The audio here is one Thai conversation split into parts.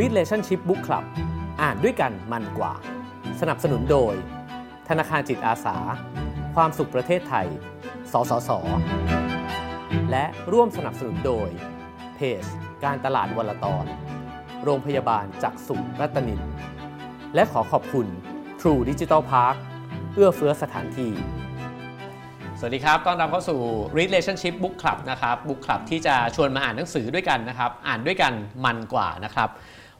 Relationship Book Club อ่านด้วยกันมันกว่า สนับสนุนโดย ธนาคารจิตอาสา ความสุขประเทศไทย สสส และร่วมสนับสนุนโดย เพจการตลาดวลตอน โรงพยาบาลจักษุรัตนิน และขอขอบคุณ True Digital Park เอื้อเฟื้อสถานที่สวัสดีครับ ต้อนรับเข้าสู่ Relationship Book Club นะครับ Book Club ที่จะชวนมาอ่านหนังสือด้วยกันนะครับ อ่านด้วยกันมันกว่านะครับ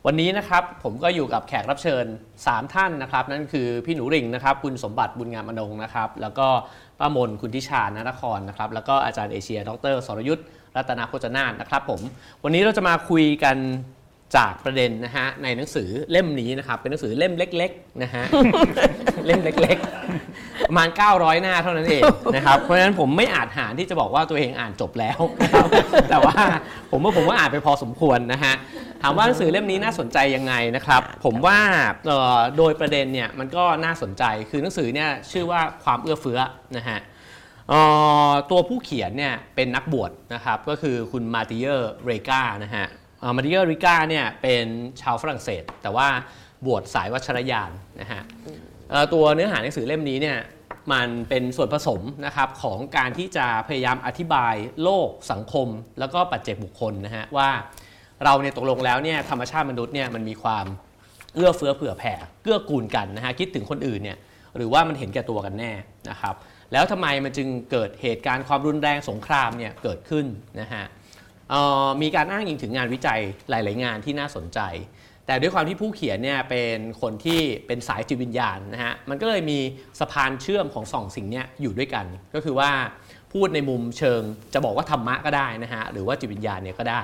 วันนี้นะครับผมก็อยู่กับแขกรับเชิญ 3 ท่านนะครับ นั่นคือพี่หนูริงนะครับ คุณสมบัติบุญงามอนงนะครับ แล้วก็ป้ามนคุณทิชานนครนะครับ แล้วก็อาจารย์เอเชีย ดรสรยุทธ์รัตนโภจนาถนะครับผมวันนี้เราจะมาคุยกันจากประเด็นนะฮะในหนังสือเล่มนี้นะครับ เป็นหนังสือเล่มเล็กๆนะฮะ เล่มเล็กๆ ประมาณ 900 หน้าเท่านั้นเองนะครับ เพราะฉะนั้นผมไม่อาจหารที่จะบอกว่าตัวเองอ่านจบแล้วนะครับแต่ว่าผมว่าผมว่าอ่านไปพอสมควรนะฮะ ถามว่าหนังสือเล่มนี้น่าสนใจยังไงนะครับ ผมว่าเอ่อโดยประเด็นเนี่ยมันก็น่าสนใจคือหนังสือเนี่ยชื่อว่าความเอื้อเฟื้อนะฮะเอ่อตัวผู้เขียนเนี่ยเป็นนักบวชนะครับก็คือคุณมาติเยอร์เรกานะฮะเอ่อมาติเยอร์เรกาเนี่ยเป็นชาวฝรั่งเศส แต่ว่าบวชสายวัชรยานนะฮะเอ่อตัวเนื้อหาหนังสือเล่มนี้เนี่ยมันเป็นส่วนผสมนะครับของการที่จะพยายามอธิบายโลกสังคม แล้วก็ปัจเจกบุคคลนะฮะว่า เราเนี่ยตกลงแล้วเนี่ยธรรมชาติมนุษย์เนี่ยมันมีความเอื้อเฟื้อเผื่อแผ่เกื้อกูลกันนะฮะคิดถึงคนอื่นเนี่ยหรือว่ามันเห็นแก่ตัวกันแน่นะครับแล้วทำไมมันจึงเกิดเหตุการณ์ความรุนแรงสงครามเนี่ยเกิดขึ้นนะฮะออมีการอ้างอิงถึงงานวิจัยหลาย ๆ งานที่น่าสนใจ แต่ด้วยความที่ผู้เขียนเนี่ยเป็นคนที่เป็นสายจิตวิญญาณนะฮะมันก็เลยมีสะพานเชื่อมของสองสิ่งเนี้ยอยู่ด้วยกัน ก็คือว่าพูดในมุมเชิงจะบอกว่าธรรมะก็ได้นะฮะหรือว่าจิตวิญญาณเนี่ยก็ได้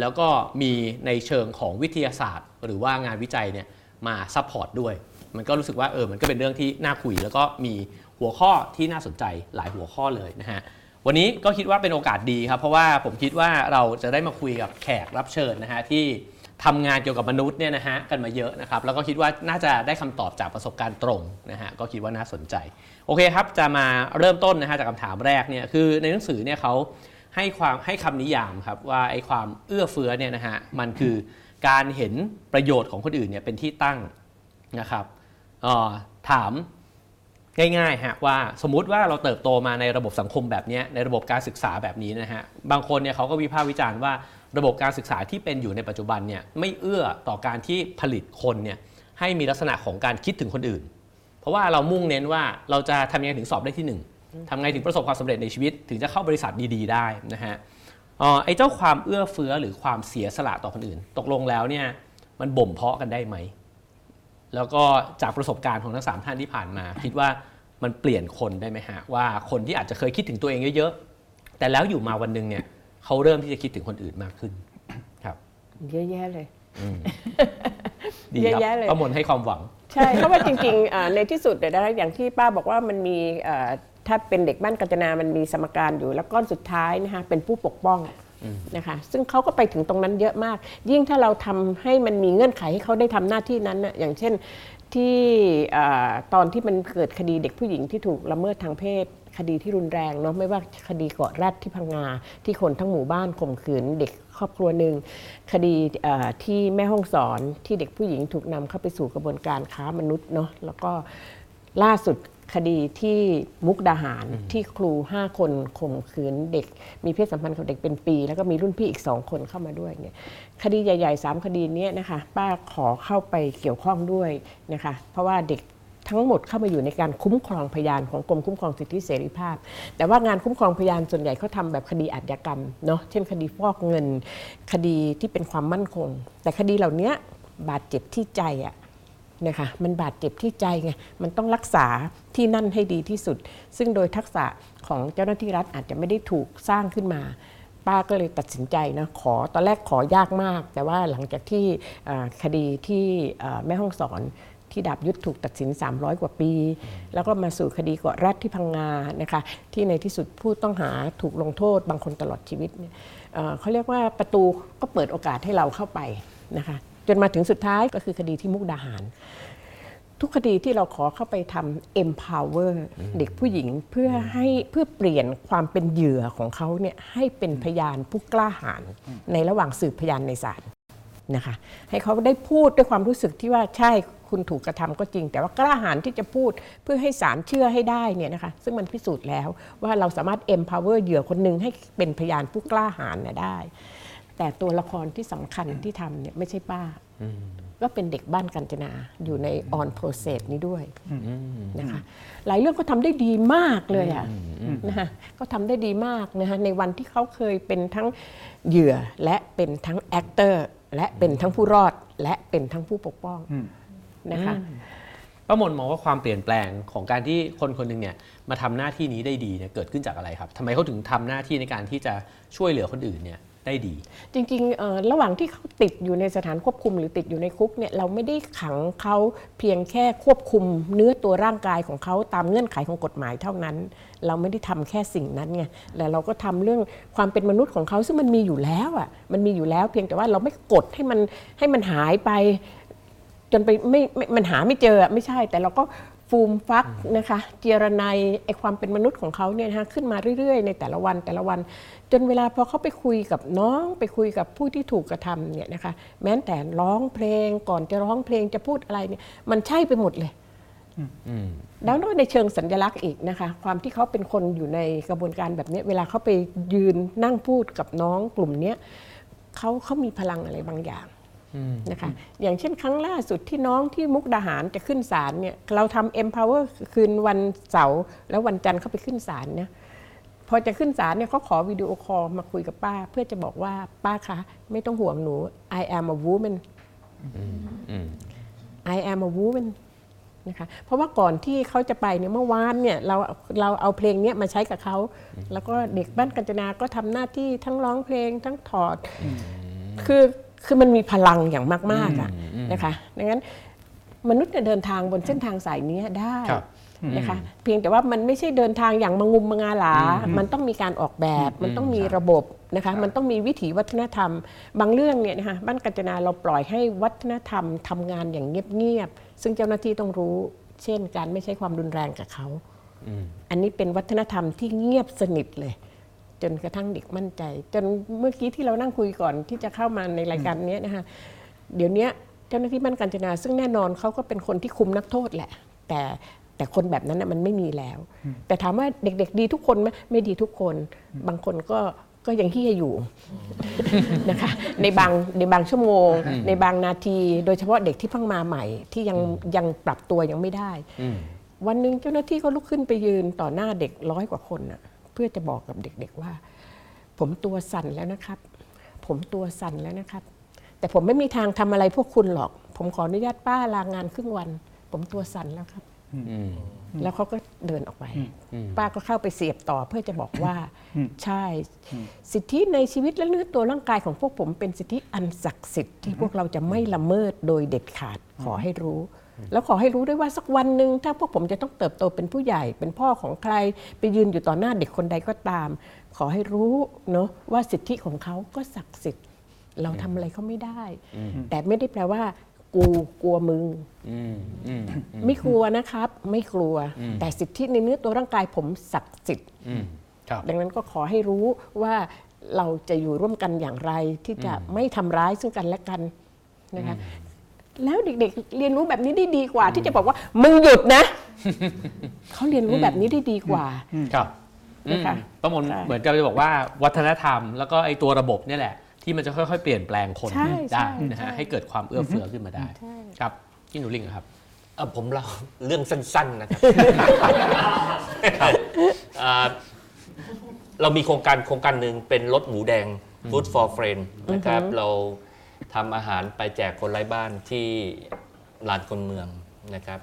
แล้วก็มีในเชิงของวิทยาศาสตร์ หรือว่างานวิจัยเนี่ยมา support ด้วย มันก็รู้สึกว่าเออมันก็เป็นเรื่องที่น่าคุย แล้วก็มีหัวข้อที่น่าสนใจหลายหัวข้อเลยนะฮะวันนี้ก็คิดว่าเป็นโอกาสดีครับเพราะว่าผมคิดว่าเราจะได้มาคุยกับแขกรับเชิญนะฮะที่ทำงานเกี่ยวกับมนุษย์เนี่ยนะฮะกันมาเยอะนะครับแล้วก็คิดว่าน่าจะได้คำตอบจากประสบการณ์ตรงนะฮะก็คิดว่าน่าสนใจ โอเคครับจะมาเริ่มต้นนะฮะจากคำถามแรกเนี่ยคือในหนังสือเนี่ยเขา ให้ความให้คำนิยามครับว่าไอ้ความเอื้อเฟื้อเนี่ยนะฮะมันคือการเห็นประโยชน์ของคนอื่นเนี่ยเป็นที่ตั้งนะครับออถามง่ายๆฮะว่าสมมุติว่าเราเติบโตมาในระบบสังคมแบบนี้ในระบบการศึกษาแบบนี้นะฮะบางคนเนี่ยเขาก็วิพากษ์วิจารณ์ว่าระบบการศึกษาที่เป็นอยู่ในปัจจุบันเนี่ยไม่เอื้อต่อการที่ผลิตคนเนี่ยให้มีลักษณะของการคิดถึงคนอื่น เพราะว่าเรามุ่งเน้นว่าเราจะทำยังไงถึงสอบได้ที่หนึ่ง ทำไงถึงประสบความสำเร็จในชีวิต ถึงจะเข้าบริษัทดีๆ ได้นะฮะไอ้เจ้าความเอื้อเฟื้อหรือความเสียสละต่อคนอื่น ตกลงแล้วเนี่ยมันบ่มเพาะกันได้ไหม แล้วก็จากประสบการณ์ของทั้งสามท่านที่ผ่านมา คิดว่ามันเปลี่ยนคนได้ไหมฮะว่าคนที่อาจจะเคยคิดถึงตัวเองเยอะๆแต่แล้วอยู่มาวันหนึ่งเนี่ยเขาเริ่มที่จะคิดถึงคนอื่นมากขึ้นครับ เยอะแยะเลยดีคเยรัอะแยะเลยประมวลให้ความหวัง ใช่เพราะว่าจริงๆในที่สุดเนี่ยนะอย่างที่ป้าบอกว่ามันมี ถ้าเป็นเด็กบ้านกัญจนามันมีสมการอยู่ แล้วก้อนสุดท้ายนะคะเป็นผู้ปกป้องนะคะซึ่งเขาก็ไปถึงตรงนั้นเยอะมาก ยิ่งถ้าเราทำให้มันมีเงื่อนไขให้เขาได้ทำหน้าที่นั้นน่ะอย่างเช่นที่ตอนที่มันเกิดคดีเด็กผู้หญิงที่ถูกละเมิดทางเพศ คดีที่รุนแรงเนาะไม่ว่าคดีเกาะแรดที่พังงาที่คนทั้งหมู่บ้านข่มขืนเด็กครอบครัวหนึ่งคดีที่แม่ห้องสอนที่เด็กผู้หญิงถูกนำเข้าไปสู่กระบวนการค้ามนุษย์เนาะแล้วก็ล่าสุด คดีที่มุกดาหารที่ครู 5 คนข่มขืนเด็ก มีเพศสัมพันธ์กับเด็กเป็นปี แล้วก็มีรุ่นพี่อีก2คนเข้ามาด้วยเนี่ยคดีใหญ่ๆ 3 คดีเนี้ยนะคะป้าขอเข้าไปเกี่ยวข้องด้วยนะคะเพราะว่าเด็กทั้งหมดเข้ามาอยู่ในการคุ้มครองพยานของกรมคุ้มครองสิทธิเสรีภาพ แต่ว่างานคุ้มครองพยานส่วนใหญ่เขาทำแบบคดีอาชญากรรมเนาะเช่น คดีฟอกเงิน คดีที่เป็นความมั่นคง แต่คดีเหล่านี้บาดเจ็บที่ใจอะ นะคะมันบาดเจ็บที่ใจไงมันต้องรักษาที่นั่นให้ดีที่สุด ซึ่งโดยทักษะของเจ้าหน้าที่รัฐอาจจะไม่ได้ถูกสร้างขึ้นมาป้าก็เลยตัดสินใจนะขอตอนแรกขอยากมาก แต่ว่าหลังจากที่คดีที่แม่ห้องสอนที่ดาบยุทธถูกตัดสิน 300 กว่าปี แล้วก็มาสู่คดีเกาะแรดที่พังงานะคะที่ในที่สุดผู้ต้องหาถูกลงโทษบางคนตลอดชีวิตเนี่ยเขาเรียกว่าประตูก็เปิดโอกาสให้เราเข้าไปนะคะ จนมาถึงสุดท้ายก็คือคดีที่มุกดาหาร ทุกคดีที่เราขอเข้าไปทำ empower เด็กผู้หญิงเพื่อให้เพื่อเปลี่ยนความเป็นเหยื่อของเขาเนี่ยให้เป็นพยานผู้กล้าหาญในระหว่างสืบพยานในศาลนะคะให้เขาได้พูดด้วยความรู้สึกที่ว่าใช่คุณถูกกระทำก็จริง แต่ว่ากล้าหาญที่จะพูดเพื่อให้ศาลเชื่อให้ได้เนี่ยนะคะซึ่งมันพิสูจน์แล้วว่าเราสามารถ empower เหยื่อคนหนึ่งให้เป็นพยานผู้กล้าหาญได้ แต่ตัวละครที่สำคัญที่ทำเนี่ยไม่ใช่ป้า ก็เป็นเด็กบ้านกัญจนาอยู่ใน on process นี้ด้วยนะคะหลายเรื่องก็ทำได้ดีมากเลยอะนะคะก็ทำได้ดีมากนะคะในวันที่เขาเคยเป็นทั้งเหยื่อและเป็นทั้ง actor และเป็นทั้งผู้รอดและเป็นทั้งผู้ปกป้องนะคะป้ามนมองว่าความเปลี่ยนแปลงของการที่คนคนหนึ่งเนี่ยมาทำหน้าที่นี้ได้ดีเนี่ยเกิดขึ้นจากอะไรครับทำไมเขาถึงทำหน้าที่ในการที่จะช่วยเหลือคนอื่นเนี่ย ได้ดี จริงๆ ระหว่างที่เขาติดอยู่ในสถานควบคุมหรือติดอยู่ในคุกเนี่ยเราไม่ได้ขังเขาเพียงแค่ควบคุมเนื้อตัวร่างกายของเขาตามเงื่อนไขของกฎหมายเท่านั้น เราไม่ได้ทำแค่สิ่งนั้นไงแต่เราก็ทำเรื่องความเป็นมนุษย์ของเขาซึ่งมันมีอยู่แล้วอะมันมีอยู่แล้ว เพียงแต่ว่าเราไม่กดให้มันให้มันหายไปจนไปไม่ไม่มันหาไม่เจออะไม่ใช่ แต่เราก็ ฟูมฟักนะคะเจรไนายไอความเป็นมนุษย์ของเขาเนี่ยนะคะขึ้นมาเรื่อยๆ ในแต่ละวันแต่ละวัน จนเวลาพอเขาไปคุยกับน้องไปคุยกับผู้ที่ถูกกระทำเนี่ยนะคะแม้แต่ร้องเพลงก่อนจะร้องเพลงจะพูดอะไรเนี่ยมันใช่ไปหมดเลยแล้วก็ในเชิงสัญลักษณ์อีกนะคะ ความที่เขาเป็นคนอยู่ในกระบวนการแบบเนี้ยเวลาเขาไปยืนนั่งพูดกับน้องกลุ่มเนี้ยเขาเขามีพลังอะไรบางอย่าง นะคะอย่างเช่นครั้งล่าสุดที่น้องที่มุกดาหารจะขึ้นศาลเนี่ยเราทำ empower คืนวันเสาร์แล้ววันจันทร์เขาไปขึ้นศาลเนี่ยพอจะขึ้นศาลเนี่ยเขาขอวิดีโอคอลมาคุยกับป้า เพื่อจะบอกว่าป้าคะไม่ต้องห่วงหนู I am a woman I am a woman นะคะเพราะว่าก่อนที่เขาจะไปเนี่ยเมื่อวานเนี่ยเราเราเอาเพลงเนี้ยมาใช้กับเขา แล้วก็เด็กบ้านกัญจนาก็ทำหน้าที่ทั้งร้องเพลงทั้งถอด คือ คือมันมีพลังอย่างมากๆอะนะคะดังนั้นมนุษย์เนี่ยเดินทางบนเส้นทางสายนี้ได้ครับนะคะเพียงแต่ว่ามันไม่ใช่เดินทางอย่างมางุมมางาหลา มันต้องมีการออกแบบ มันต้องมีระบบนะคะมันต้องมีวิถีวัฒนธรรม บางเรื่องเนี่ยนะคะบ้านกัญจนาเราปล่อยให้วัฒนธรรมทำงานอย่างเงียบๆซึ่งเจ้าหน้าที่ต้องรู้ เช่น การไม่ใช้ความรุนแรงกับเขา อันนี้เป็นวัฒนธรรมที่เงียบสนิทเลย จนกระทั่งเด็กมั่นใจ จนเมื่อกี้ที่เรานั่งคุยก่อนที่จะเข้ามาในรายการเนี้ยนะคะเดี๋ยวเนี้ยเจ้าหน้าที่บ้านกัญจนา ซึ่งแน่นอนเขาก็เป็นคนที่คุมนักโทษแหละ แต่แต่คนแบบนั้นนะมันไม่มีแล้ว แต่ถามว่าเด็กๆ ดีทุกคนไหมไม่ดีทุกคน บางคนก็ก็ยังที่อยู่นะคะในบางในบางชั่วโมง ในบางนาที โดยเฉพาะเด็กที่เพิ่งมาใหม่ ที่ยังยังปรับตัวยังไม่ได้ วันหนึ่งเจ้าหน้าที่ก็ลุกขึ้นไปยืนต่อหน้าเด็กร้อยกว่าคนน่ะเพื่อจะบอกกับเด็กๆว่า ผมตัวสั่นแล้วนะครับ ผมตัวสั่นแล้วนะครับ แต่ผมไม่มีทางทำอะไรพวกคุณหรอก ผมขออนุญาตป้าลางานครึ่งวัน ผมตัวสั่นแล้วครับแล้วเขาก็เดินออกไป ป้าก็เข้าไปเสียบต่อเพื่อจะบอกว่า ใช่ สิทธิในชีวิตและเนื้อตัวร่างกายของพวกผมเป็นสิทธิอันศักดิ์สิทธิ์ที่พวกเราจะไม่ละเมิดโดยเด็ดขาดขอให้รู้ แล้วขอให้รู้ด้วยว่าสักวันหนึ่งถ้าพวกผมจะต้องเติบโตเป็นผู้ใหญ่ เป็นพ่อของใคร ไปยืนอยู่ต่อหน้าเด็กคนใดก็ตาม ขอให้รู้เนาะว่าสิทธิของเขาก็ศักดิ์สิทธิ์ เราทำอะไรเขาไม่ได้ แต่ไม่ได้แปลว่า กูกลัวมึง อืมอืมไม่กลัวนะครับ ไม่กลัวแต่สิทธิในเนื้อตัวร่างกายผมศักดิ์สิทธิ์ อืมครับ ดังนั้นก็ขอให้รู้ว่าเราจะอยู่ร่วมกันอย่างไรที่จะไม่ทำร้ายซึ่งกันและกันนะคะ แล้วเด็กๆ เรียนรู้แบบนี้ได้ดีกว่า ที่จะบอกว่ามึงหยุดนะเขาเรียนรู้แบบนี้ได้ดีกว่าครับนะคะอืมป้ามนใช่เหมือนกับจะบอกว่าวัฒนธรรม แล้วก็ไอ้ตัวระบบเนี่ยแหละ ที่มันจะค่อยๆ เปลี่ยนแปลงคนใช่ได้ใช่นะใช่ฮะให้เกิดความเอื้อเฟื้อขึ้นมาได้ใช่ครับพี่หนูลิงอะครับเอ่อผมเล่าเรื่องสั้น ๆ นะครับอ่าเรามีโครงการโครงการหนึ่งเป็นรถหมูแดง Food for Friend นะครับเรา ทำอาหารไปแจกคนไร้บ้านที่ลานคนเมืองนะครับ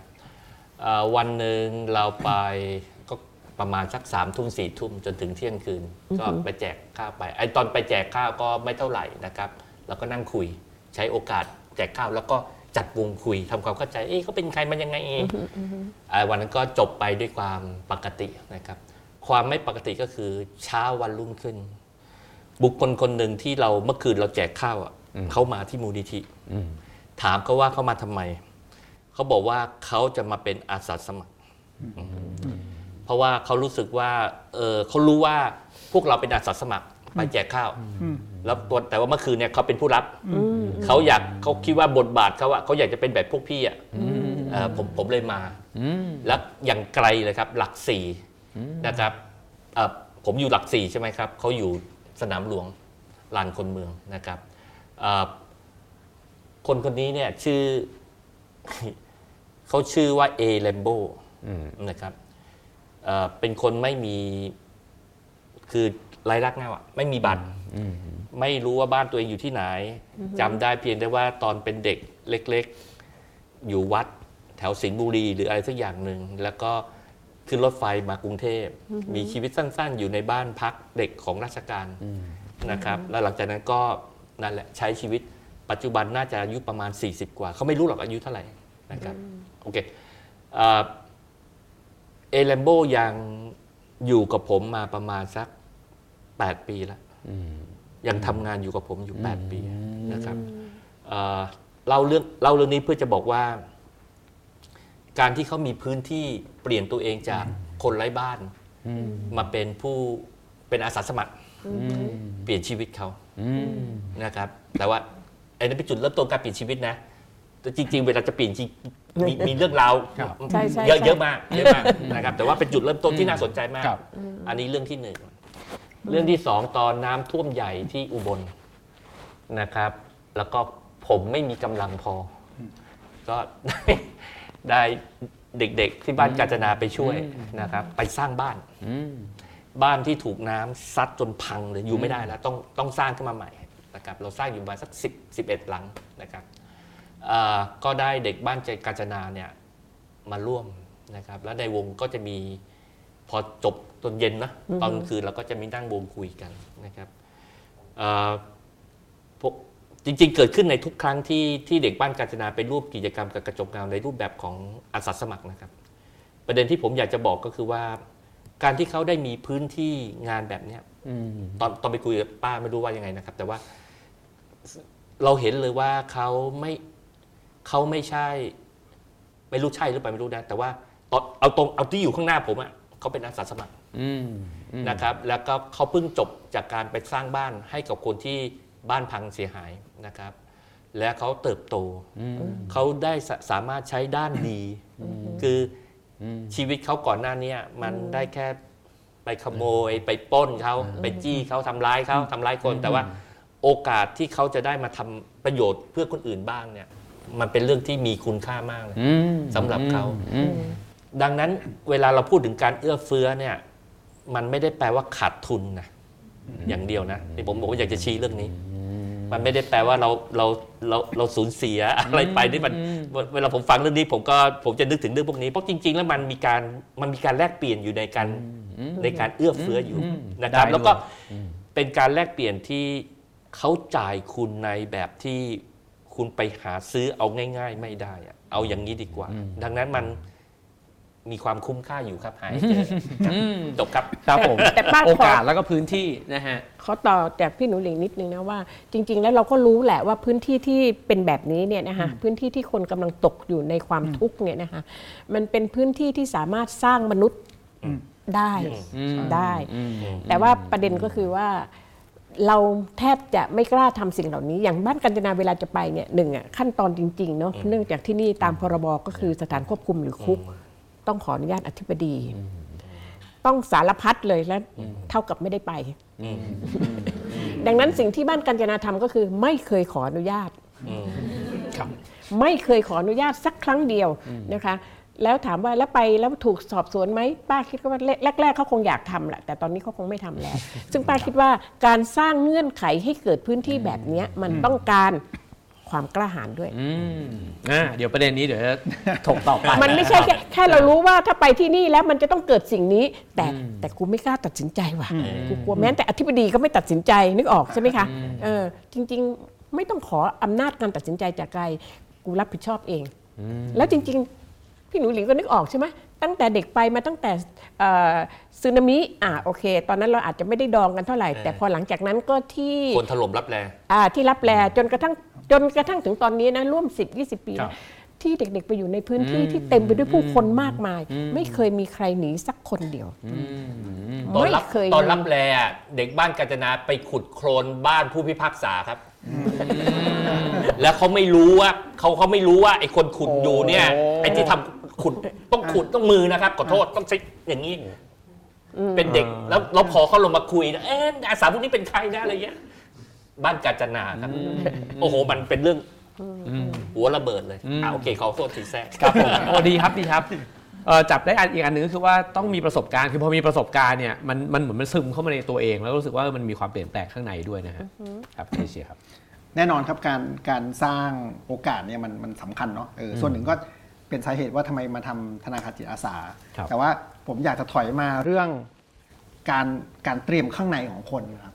อ่าวันหนึ่งเราไปก็ประมาณสักสามทุ่มสี่ทุ่มจนถึงเที่ยงคืน ก็ไปแจกข้าวไปไอตอนไปแจกข้าวก็ไม่เท่าไหร่นะครับเราก็นั่งคุยใช้โอกาสแจกข้าวแล้วก็จัดวงคุยทำความเข้าใจ เอ๊ะเขาเป็นใครมันยังไงเองอ่าวันนั้นก็จบไปด้วยความปกตินะครับ ความไม่ปกติก็คือเช้าวันรุ่งขึ้น บุคคลคนหนึ่งที่เราเมื่อคืนเราแจกข้าวอะ เขามาที่มูลนิธิถามเขาว่าเขามาทำไม เขาบอกว่าเขาจะมาเป็นอาสาสมัคร เพราะว่าเขารู้สึกว่าเออเขารู้ว่าพวกเราเป็นอาสาสมัครไปแจกข้าวแล้วตัวแต่ว่าเมื่อคืนเนี่ยเขาเป็นผู้รับเขาอยากเขาคิดว่าบทบาทเขาอะเขาอยากจะเป็นแบบพวกพี่อะเอ่อผมผมเลยมาอืมแล้วอย่างไกลเลยครับ หลักสี่นะครับเอ่อผมอยู่หลักสี่ใช่ไหมครับเขาอยู่สนามหลวงลานคนเมืองนะครับเอ่อ คนคนนี้เนี่ยชื่อเขาชื่อว่าเอเลมโบอืมนะครับเอ่อเป็นคนไม่มีคือไร้รักแน่วอะไม่มีบัตรอืมไม่รู้ว่าบ้านตัวเองอยู่ที่ไหนจำได้เพียงแต่ว่าตอนเป็นเด็กเล็ก ๆ อยู่วัดแถวสิงห์บุรีหรืออะไรสักอย่างหนึ่งแล้วก็ขึ้นรถไฟมากรุงเทพ มีชีวิตสั้น ๆ อยู่ในบ้านพักเด็กของราชการนะครับ แล้วหลังจากนั้นก็ นั่นแหละใช้ชีวิตปัจจุบันน่าจะอายุประมาณ 40 กว่า เขาไม่รู้หรอกอายุเท่าไหร่นะครับโอเคเอ่อเอเลมโบยังอยู่กับผมมาประมาณสัก 8 ปีแล้วอืมยังทำงานอยู่กับผมอยู่ 8 ปีนะครับเอ่อเล่าเรื่องเล่าเรื่องนี้เพื่อจะบอกว่า การที่เขามีพื้นที่เปลี่ยนตัวเองจากคนไร้บ้านอืมมาเป็นผู้เป็นอาสาสมัครอืม เปลี่ยนชีวิตเขาอืมนะครับ แต่ว่าไอ้นั่นเป็นจุดเริ่มต้นการเปลี่ยนชีวิตนะแต่จริงๆ เวลาจะเปลี่ยนจริงมีมีเรื่องราวครับใช่ใช่เยอะใช่เยอะมากเยอะมากนะครับ แต่ว่าเป็นจุดเริ่มต้นที่น่าสนใจมากครับอันนี้เรื่องที่หนึ่งเรื่องที่สองตอนน้ำท่วมใหญ่ที่อุบลนะครับ แล้วก็ผมไม่มีกำลังพออก็ได้ได้เด็กๆที่บ้านกาญจนาไปช่วยนะครับ ไปสร้างบ้านอืม บ้านที่ถูกน้ำซัดจนพังเลยอยู่ไม่ได้แล้วต้องต้องสร้างขึ้นมาใหม่นะครับเราสร้างอยู่ประมาณสักสิบสิบเอ็ดหลังนะครับเอ่อก็ได้เด็กบ้านใจกาญจนาเนี่ยมาร่วมนะครับแล้วในวงก็จะมีพอจบตอนเย็นนะตอนกลางคืนเราก็จะมีนั่งวงคุยกันนะครับเอ่อพวกจริงๆ เกิดขึ้นในทุกครั้งที่ที่เด็กบ้านกาญจนาไปร่วมกิจกรรมกับกระจกเงาในรูปแบบของอาสาสมัครนะครับ ประเด็นที่ผมอยากจะบอกก็คือว่า การที่เขาได้มีพื้นที่งานแบบเนี้ยอืมตอนตอนไปคุยกับป้าไม่รู้ว่ายังไงนะครับ แต่ว่าเราเห็นเลยว่าเขาไม่เขาไม่ใช่ ไม่รู้ใช่หรือเปล่าไม่รู้นะแต่ว่าตอนเอาตรงเอาที่อยู่ข้างหน้าผมอะเขาเป็นอาสาสมัครอืมอืมนะครับ แล้วก็เขาเพิ่งจบจากการไปสร้างบ้านให้กับคนที่บ้านพังเสียหายนะครับ และเขาเติบโตอืมเขาได้สาสามารถใช้ด้านดี คืออม ชีวิตเขาก่อนหน้าเนี้ยมันได้แค่ไปขโมยไปปล้นเขาไปจี้เขาทำร้ายเขาทำร้ายคน แต่ว่าโอกาสที่เขาจะได้มาทำประโยชน์เพื่อคนอื่นบ้างเนี่ย มันเป็นเรื่องที่มีคุณค่ามากเลยอืมสำหรับเขาอืมดังนั้นเวลาเราพูดถึงการเอื้อเฟื้อเนี่ย มันไม่ได้แปลว่าขาดทุนนะอย่างเดียวนะที่ผมบอกว่าอยากจะชี้เรื่องนี้ มันไม่ได้แปลว่าเราเราเราเราสูญเสียอะไรไปที่มันเวลาผมฟังเรื่องนี้ผมก็ผมจะนึกถึงเรื่องพวกนี้เพราะจริง ๆ แล้วมันมีการมันมีการแลกเปลี่ยนอยู่ในการในการเอื้อเฟื้ออยู่นะครับได้แล้วก็อืมเป็นการแลกเปลี่ยนที่เขาจ่ายคุณในแบบที่คุณไปหาซื้อเอาง่าย ๆ ไม่ได้อะเอาอย่างนี้ดีกว่า ดังนั้นมัน มีความคุ้มค่าอยู่ครับหายเจอครับจบครับครับผมแต่ป้าขอ โอกาสแล้วก็พื้นที่นะฮะ ขอต่อจากพี่หนูหลิงนิดนึงนะว่า จริง ๆ แล้วเราก็รู้แหละว่าพื้นที่ที่เป็นแบบนี้เนี่ยนะคะพื้นที่ที่คนกำลังตกอยู่ในความทุกข์เนี่ยนะคะมันเป็นพื้นที่ที่สามารถสร้างมนุษย์ได้อืมได้อืมแต่ว่าประเด็นก็คือว่าเราแทบจะไม่กล้าทำสิ่งเหล่านี้ อย่างบ้านกัญจนาเวลาจะไปเนี่ยหนึ่งอะขั้นตอนจริงๆเนาะเนื่องจากที่นี่ตามพรบก็คือสถานควบคุมหรือคุก ต้องขออนุญาตอธิบดี ต้องสารพัดเลยแล้วเท่ากับไม่ได้ไปอืมดังนั้นสิ่งที่บ้านกัญจนาทำก็คือ ไม่เคยขออนุญาตอืมครับไม่เคยขออนุญาตสักครั้งเดียวนะคะ แล้วถามว่าแล้วไปแล้วถูกสอบสวนไหมป้าคิดว่าแรก ๆเขาคงอยากทำแหละแต่ตอนนี้เขาคงไม่ทำแล้ว ซึ่งป้าคิดว่าการสร้างเงื่อนไขให้เกิดพื้นที่แบบเนี้ยมันต้องการ ความกล้าหาญด้วย อืมอ่าเดี๋ยวประเด็นนี้เดี๋ยวจะถกต่อไปมันไม่ใช่แค่แค่เรารู้ว่าถ้าไปที่นี่แล้วมันจะต้องเกิดสิ่งนี้ แต่แต่กูไม่กล้าตัดสินใจว่ะกูกลัวแม้แต่อธิบดีก็ไม่ตัดสินใจนึกออกใช่ไหมคะเออจริง ๆ ไม่ต้องขออำนาจการตัดสินใจจากใครกูรับผิดชอบเอง แล้วจริง ๆ พี่หนูหลิงก็นึกออกใช่ไหมตั้งแต่เด็กไปมาตั้งแต่เอ่อสึนามิอ่าโอเค ตอนนั้นเราอาจจะไม่ได้ดองกันเท่าไหร่ แต่พอหลังจากนั้นก็ที่คนถล่มรับแรงอ่าที่รับแลจนกระทั่ง จนกระทั่งถึงตอนนี้นะร่วม 10 20 ปีครับที่เด็กๆไปอยู่ในพื้นที่ที่เต็มไปด้วยผู้คนมากมาย ไม่เคยมีใครหนีสักคนเดียว ตอนไม่รับเคย ตอนรับแลอะเด็กบ้านกาญจนาไปขุดโคลนบ้านผู้พิพากษาครับ แล้วเขาไม่รู้ว่าเขาเขาไม่รู้ว่าไอ้คนขุดอยู่เนี่ยโอ้ ไอ้ที่ทำขุดต้องขุดต้องมือนะครับขอโทษต้องใช้อย่างนี้ เป็นเด็กแล้วแล้วพอเขาลงมาคุยนะเอ๊ะอาสาพวกนี้เป็นใครนะอะไรเงี้ย บ้านกาญจนาครับ โอ้โห มันเป็นเรื่องอืมหัวระเบิดเลยอืมอ่าโอเคเขาโทษทีแทรกครับผมโอ้ดีครับดีครับเอ่อจับได้อันอีกอันหนึงก็คือว่าต้องมีประสบการณ์คือพอมีประสบการณ์เนี่ยมันมันเหมือนมันซึมเข้ามาในตัวเอง แล้วรู้สึกว่ามันมีความเปลี่ยนแปลงข้างในด้วยนะฮะครับเอเชียครับ แน่นอนครับการการสร้างโอกาสเนี่ยมันมันสำคัญเนาะเออส่วนหนึ่งก็เป็นสาเหตุว่าทำไมมาทำธนาคารจิตอาสา ครับ แต่ว่าผมอยากจะถอยมาเรื่องการการเตรียมข้างในของคนครับอืม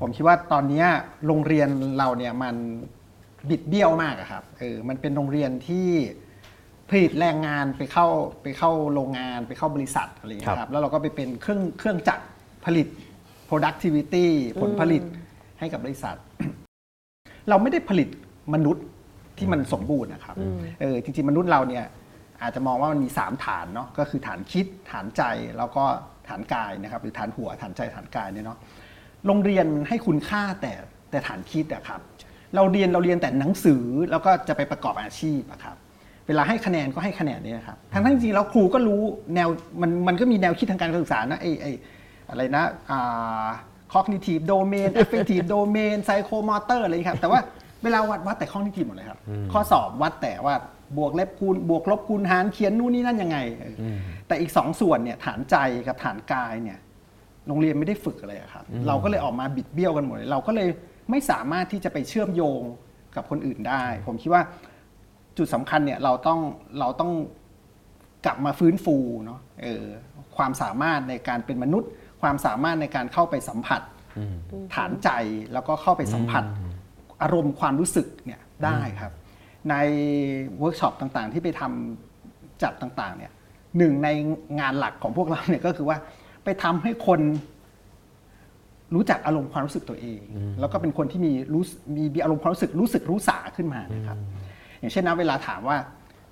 ผมคิดว่าตอนเนี้ยโรงเรียนเราเนี่ยมันบิดเบี้ยวมากอะครับเออมันเป็นโรงเรียนที่ผลิตแรงงานไปเข้าไปเข้าโรงงานไปเข้าบริษัทอะไรอย่างเงี้ยครับแล้วเราก็ไปเป็นเครื่องเครื่องจักรผลิต productivity ผลผลิตให้กับบริษัท เราไม่ได้ผลิตมนุษย์ที่มันสมบูรณ์นะครับเออจริงๆมนุษย์เราเนี่ยอาจจะมองว่ามันมี 3 ฐานเนาะก็คือฐานคิดฐานใจแล้วก็ฐานกายนะครับ หรือฐานหัวฐานใจฐานกายเนี่ยเนาะ โรงเรียนให้คุณค่าแต่แต่ฐานคิดอะครับ เราเรียนเราเรียนแต่หนังสือแล้วก็จะไปประกอบอาชีพอะครับ เวลาให้คะแนนก็ให้คะแนนเนี่ยนะครับทั้งทั้งๆจริงๆแล้วครูก็รู้แนวมันมันก็มีแนวคิดทางการศึกษานะไอไออะไรนะอ่า cognitive domain affective domain psychomotor อะไรอย่างนี้ครับ แต่ว่าเวลาวัดวัดแต่ cognitive หมดเลยครับ ข้อสอบวัดแต่ว่าบวกลบคูณบวกลบคูณหารเขียนนู่นนี่นั่นยังไงเอออแต่อีกสองส่วนเนี่ยฐานใจกับฐานกายเนี่ย โรงเรียนไม่ได้ฝึกอะไรอะครับ เราก็เลยออกมาบิดเบี้ยวกันหมดเลยเราก็เลยไม่สามารถที่จะไปเชื่อมโยงกับคนอื่นได้ ผมคิดว่าจุดสำคัญเนี่ยเราต้องเราต้องกลับมาฟื้นฟูเนาะเออความสามารถในการเป็นมนุษย์ ความสามารถในการเข้าไปสัมผัส ฐานใจแล้วก็เข้าไปสัมผัสอารมณ์ความรู้สึกเนี่ยได้ครับ ในเวิร์กช็อปต่างๆ ที่ไปทำจัดต่างๆเนี่ยหนึ่งในงานหลักของพวกเราเนี่ยก็คือว่า ไปทำให้คนรู้จักอารมณ์ความรู้สึกตัวเอง แล้วก็เป็นคนที่มีรู้มีมีอารมณ์ความรู้สึกรู้สึกรู้สาขึ้นมานะครับ อย่างเช่นนะเวลาถามว่า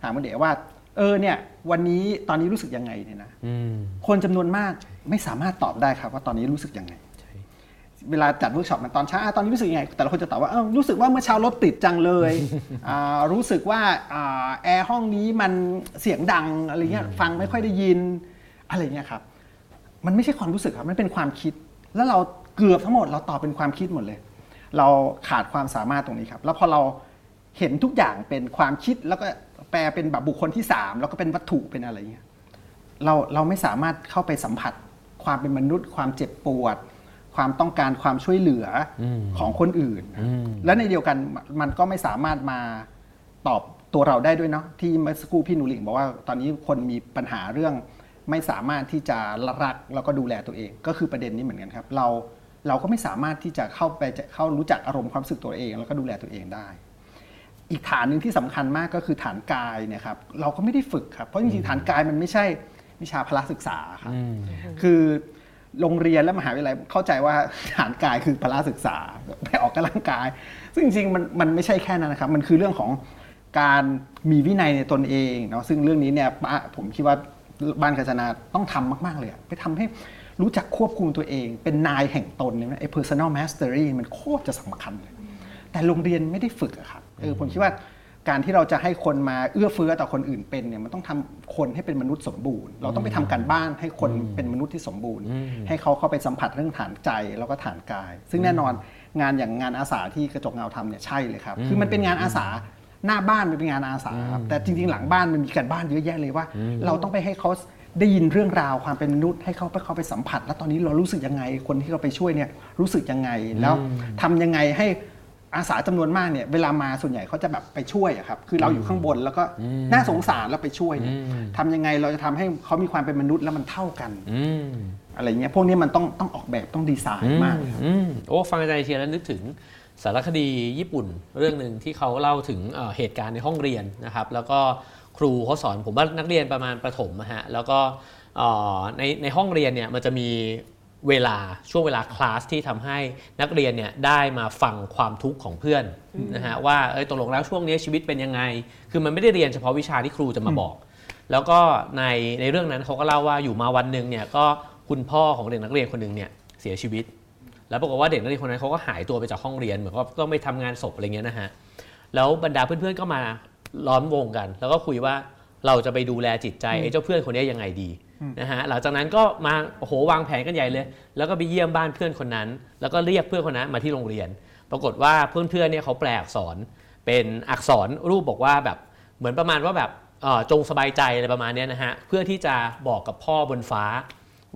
ถามว่าเด็กว่า เออเนี่ย วันนี้ตอนนี้รู้สึกยังไงเนี่ยนะอืมคนจำนวนมากไม่สามารถตอบได้ครับ ว่าตอนนี้รู้สึกยังไงเวลาจัดเวิร์กช็อปมันตอนเช้าอะตอนนี้รู้สึกยังไง แต่ละคนจะตอบว่าเอ้ารู้สึกว่าเมื่อเช้ารถติดจังเลยอ่ารู้สึกว่าอ่าแอร์ห้องนี้มันเสียงดังอะไรเงี้ยฟังไม่ค่อยได้ยินอะไรเงี้ยครับ มันไม่ใช่ความรู้สึกครับมันเป็นความคิด แล้วเราเกือบทั้งหมดเราตอบเป็นความคิดหมดเลย เราขาดความสามารถตรงนี้ครับ แล้วพอเราเห็นทุกอย่างเป็นความคิดแล้วก็แปลเป็นแบบบุคคลที่สามแล้วก็เป็นวัตถุเป็นอะไรเงี้ยเราเราไม่สามารถเข้าไปสัมผัสความเป็นมนุษย์ ความเจ็บปวด ความต้องการความช่วยเหลืออของคนอื่น และในเดียวกันมันก็ไม่สามารถมาตอบตัวเราได้ด้วยเนาะที่เมื่อสักครู่พี่หนูหลิงบอกว่าตอนนี้คนมีปัญหาเรื่อง ไม่สามารถที่จะรักแล้วก็ดูแลตัวเอง ก็คือประเด็นนี้เหมือนกันครับเราเราก็ไม่สามารถที่จะเข้าไปจะเข้ารู้จักอารมณ์ความรู้สึกตัวเอง แล้วก็ดูแลตัวเองได้ อีกฐานหนึ่งที่สำคัญมากก็คือฐานกายเนี่ยครับเราก็ไม่ได้ฝึกครับเพราะจริงๆฐานกายมันไม่ใช่วิชาพละศึกษาครับคือโรงเรียนและมหาวิทยาลัยเข้าใจว่าฐานกายคือพละศึกษาไปออกกำลังกาย ซึ่งจริงๆมันมันไม่ใช่แค่นั้นนะครับ มันคือเรื่องของการมีวินัยในตนเองเนาะซึ่งเรื่องนี้เนี่ยป้าผมคิดว่า บ้านกาญจนาต้องทำมาก ๆ เลยอะไปทำให้รู้จักควบคุมตัวเอง เป็นนายแห่งตนเนี่ยนะไอ้ personal mastery มันโคตรจะสำคัญเลย แต่โรงเรียนไม่ได้ฝึกอะครับเออผมคิดว่าการที่เราจะให้คนมาเอื้อเฟื้อต่อคนอื่นเป็นเนี่ยมันต้องทำคนให้เป็นมนุษย์สมบูรณ์ เราต้องไปทำการบ้านให้คนเป็นมนุษย์ที่สมบูรณ์ ให้เขาเข้าไปสัมผัสเรื่องฐานใจแล้วก็ฐานกาย ซึ่งแน่นอนงานอย่างงานอาสาที่กระจกเงาทำเนี่ยใช่เลยครับ คือมันเป็นงานอาสา หน้าบ้านมันเป็นงานอาสาครับแต่จริง ๆ หลังบ้านมันมีการบ้านเยอะแยะเลยว่า เราต้องไปให้เขาได้ยินเรื่องราวความเป็นมนุษย์ให้เขาไปเขาไปสัมผัส แล้วตอนนี้เรารู้สึกยังไงคนที่เราไปช่วยเนี่ยรู้สึกยังไงแล้วทำยังไงให้อาสาจำนวนมากเนี่ยเวลามาส่วนใหญ่เขาจะแบบไปช่วยอะครับคือเราอยู่ข้างบนแล้วก็น่าสงสารแล้วไปช่วยเนี่ยทำยังไงเราจะทำให้เขามีความเป็นมนุษย์แล้วมันเท่ากันอืมอะไรเงี้ยพวกนี้มันต้องต้องออกแบบต้องดีไซน์มากเลยครับอืมโอ้ฟังอาจารย์เชียร์แล้วนึกถึง สารคดีญี่ปุ่นเรื่องหนึ่งที่เขาเล่าถึงเหตุการณ์ในห้องเรียนนะครับ แล้วก็ครูเขาสอนผมว่านักเรียนประมาณประถมนะฮะแล้วก็ในในห้องเรียนเนี่ยมันจะมีเวลาช่วงเวลาคลาสที่ทำให้นักเรียนเนี่ยได้มาฟังความทุกข์ของเพื่อนนะฮะว่าเอ้ยตกลงแล้วช่วงนี้ชีวิตเป็นยังไง คือมันไม่ได้เรียนเฉพาะวิชาที่ครูจะมาบอก แล้วก็ในในเรื่องนั้นเขาก็เล่าว่าอยู่มาวันหนึ่งเนี่ยก็คุณพ่อของเด็กนักเรียนคนหนึ่งเนี่ยเสียชีวิต แล้วปรากฏว่าเด็กนักเรียนคนนั้นเขาก็หายตัวไปจากห้องเรียนเหมือนกับต้องไปทำงานศพอะไรเงี้ยนะฮะแล้วบรรดาเพื่อนๆก็มาล้อมวงกัน แล้วก็คุยว่าเราจะไปดูแลจิตใจไอ้เจ้าเพื่อนคนนี้ยังไงดีนะฮะหลังจากนั้นก็มาโอ้โหวางแผนกันใหญ่เลย แล้วก็ไปเยี่ยมบ้านเพื่อนคนนั้น แล้วก็เรียกเพื่อนคนนั้นมาที่โรงเรียน ปรากฏว่าเพื่อนๆเนี่ยเขาแปลอักษรเป็นอักษรรูปบอกว่าแบบเหมือนประมาณว่าแบบเอ่อจงสบายใจอะไรประมาณเนี้ยนะฮะเพื่อที่จะบอกกับพ่อบนฟ้า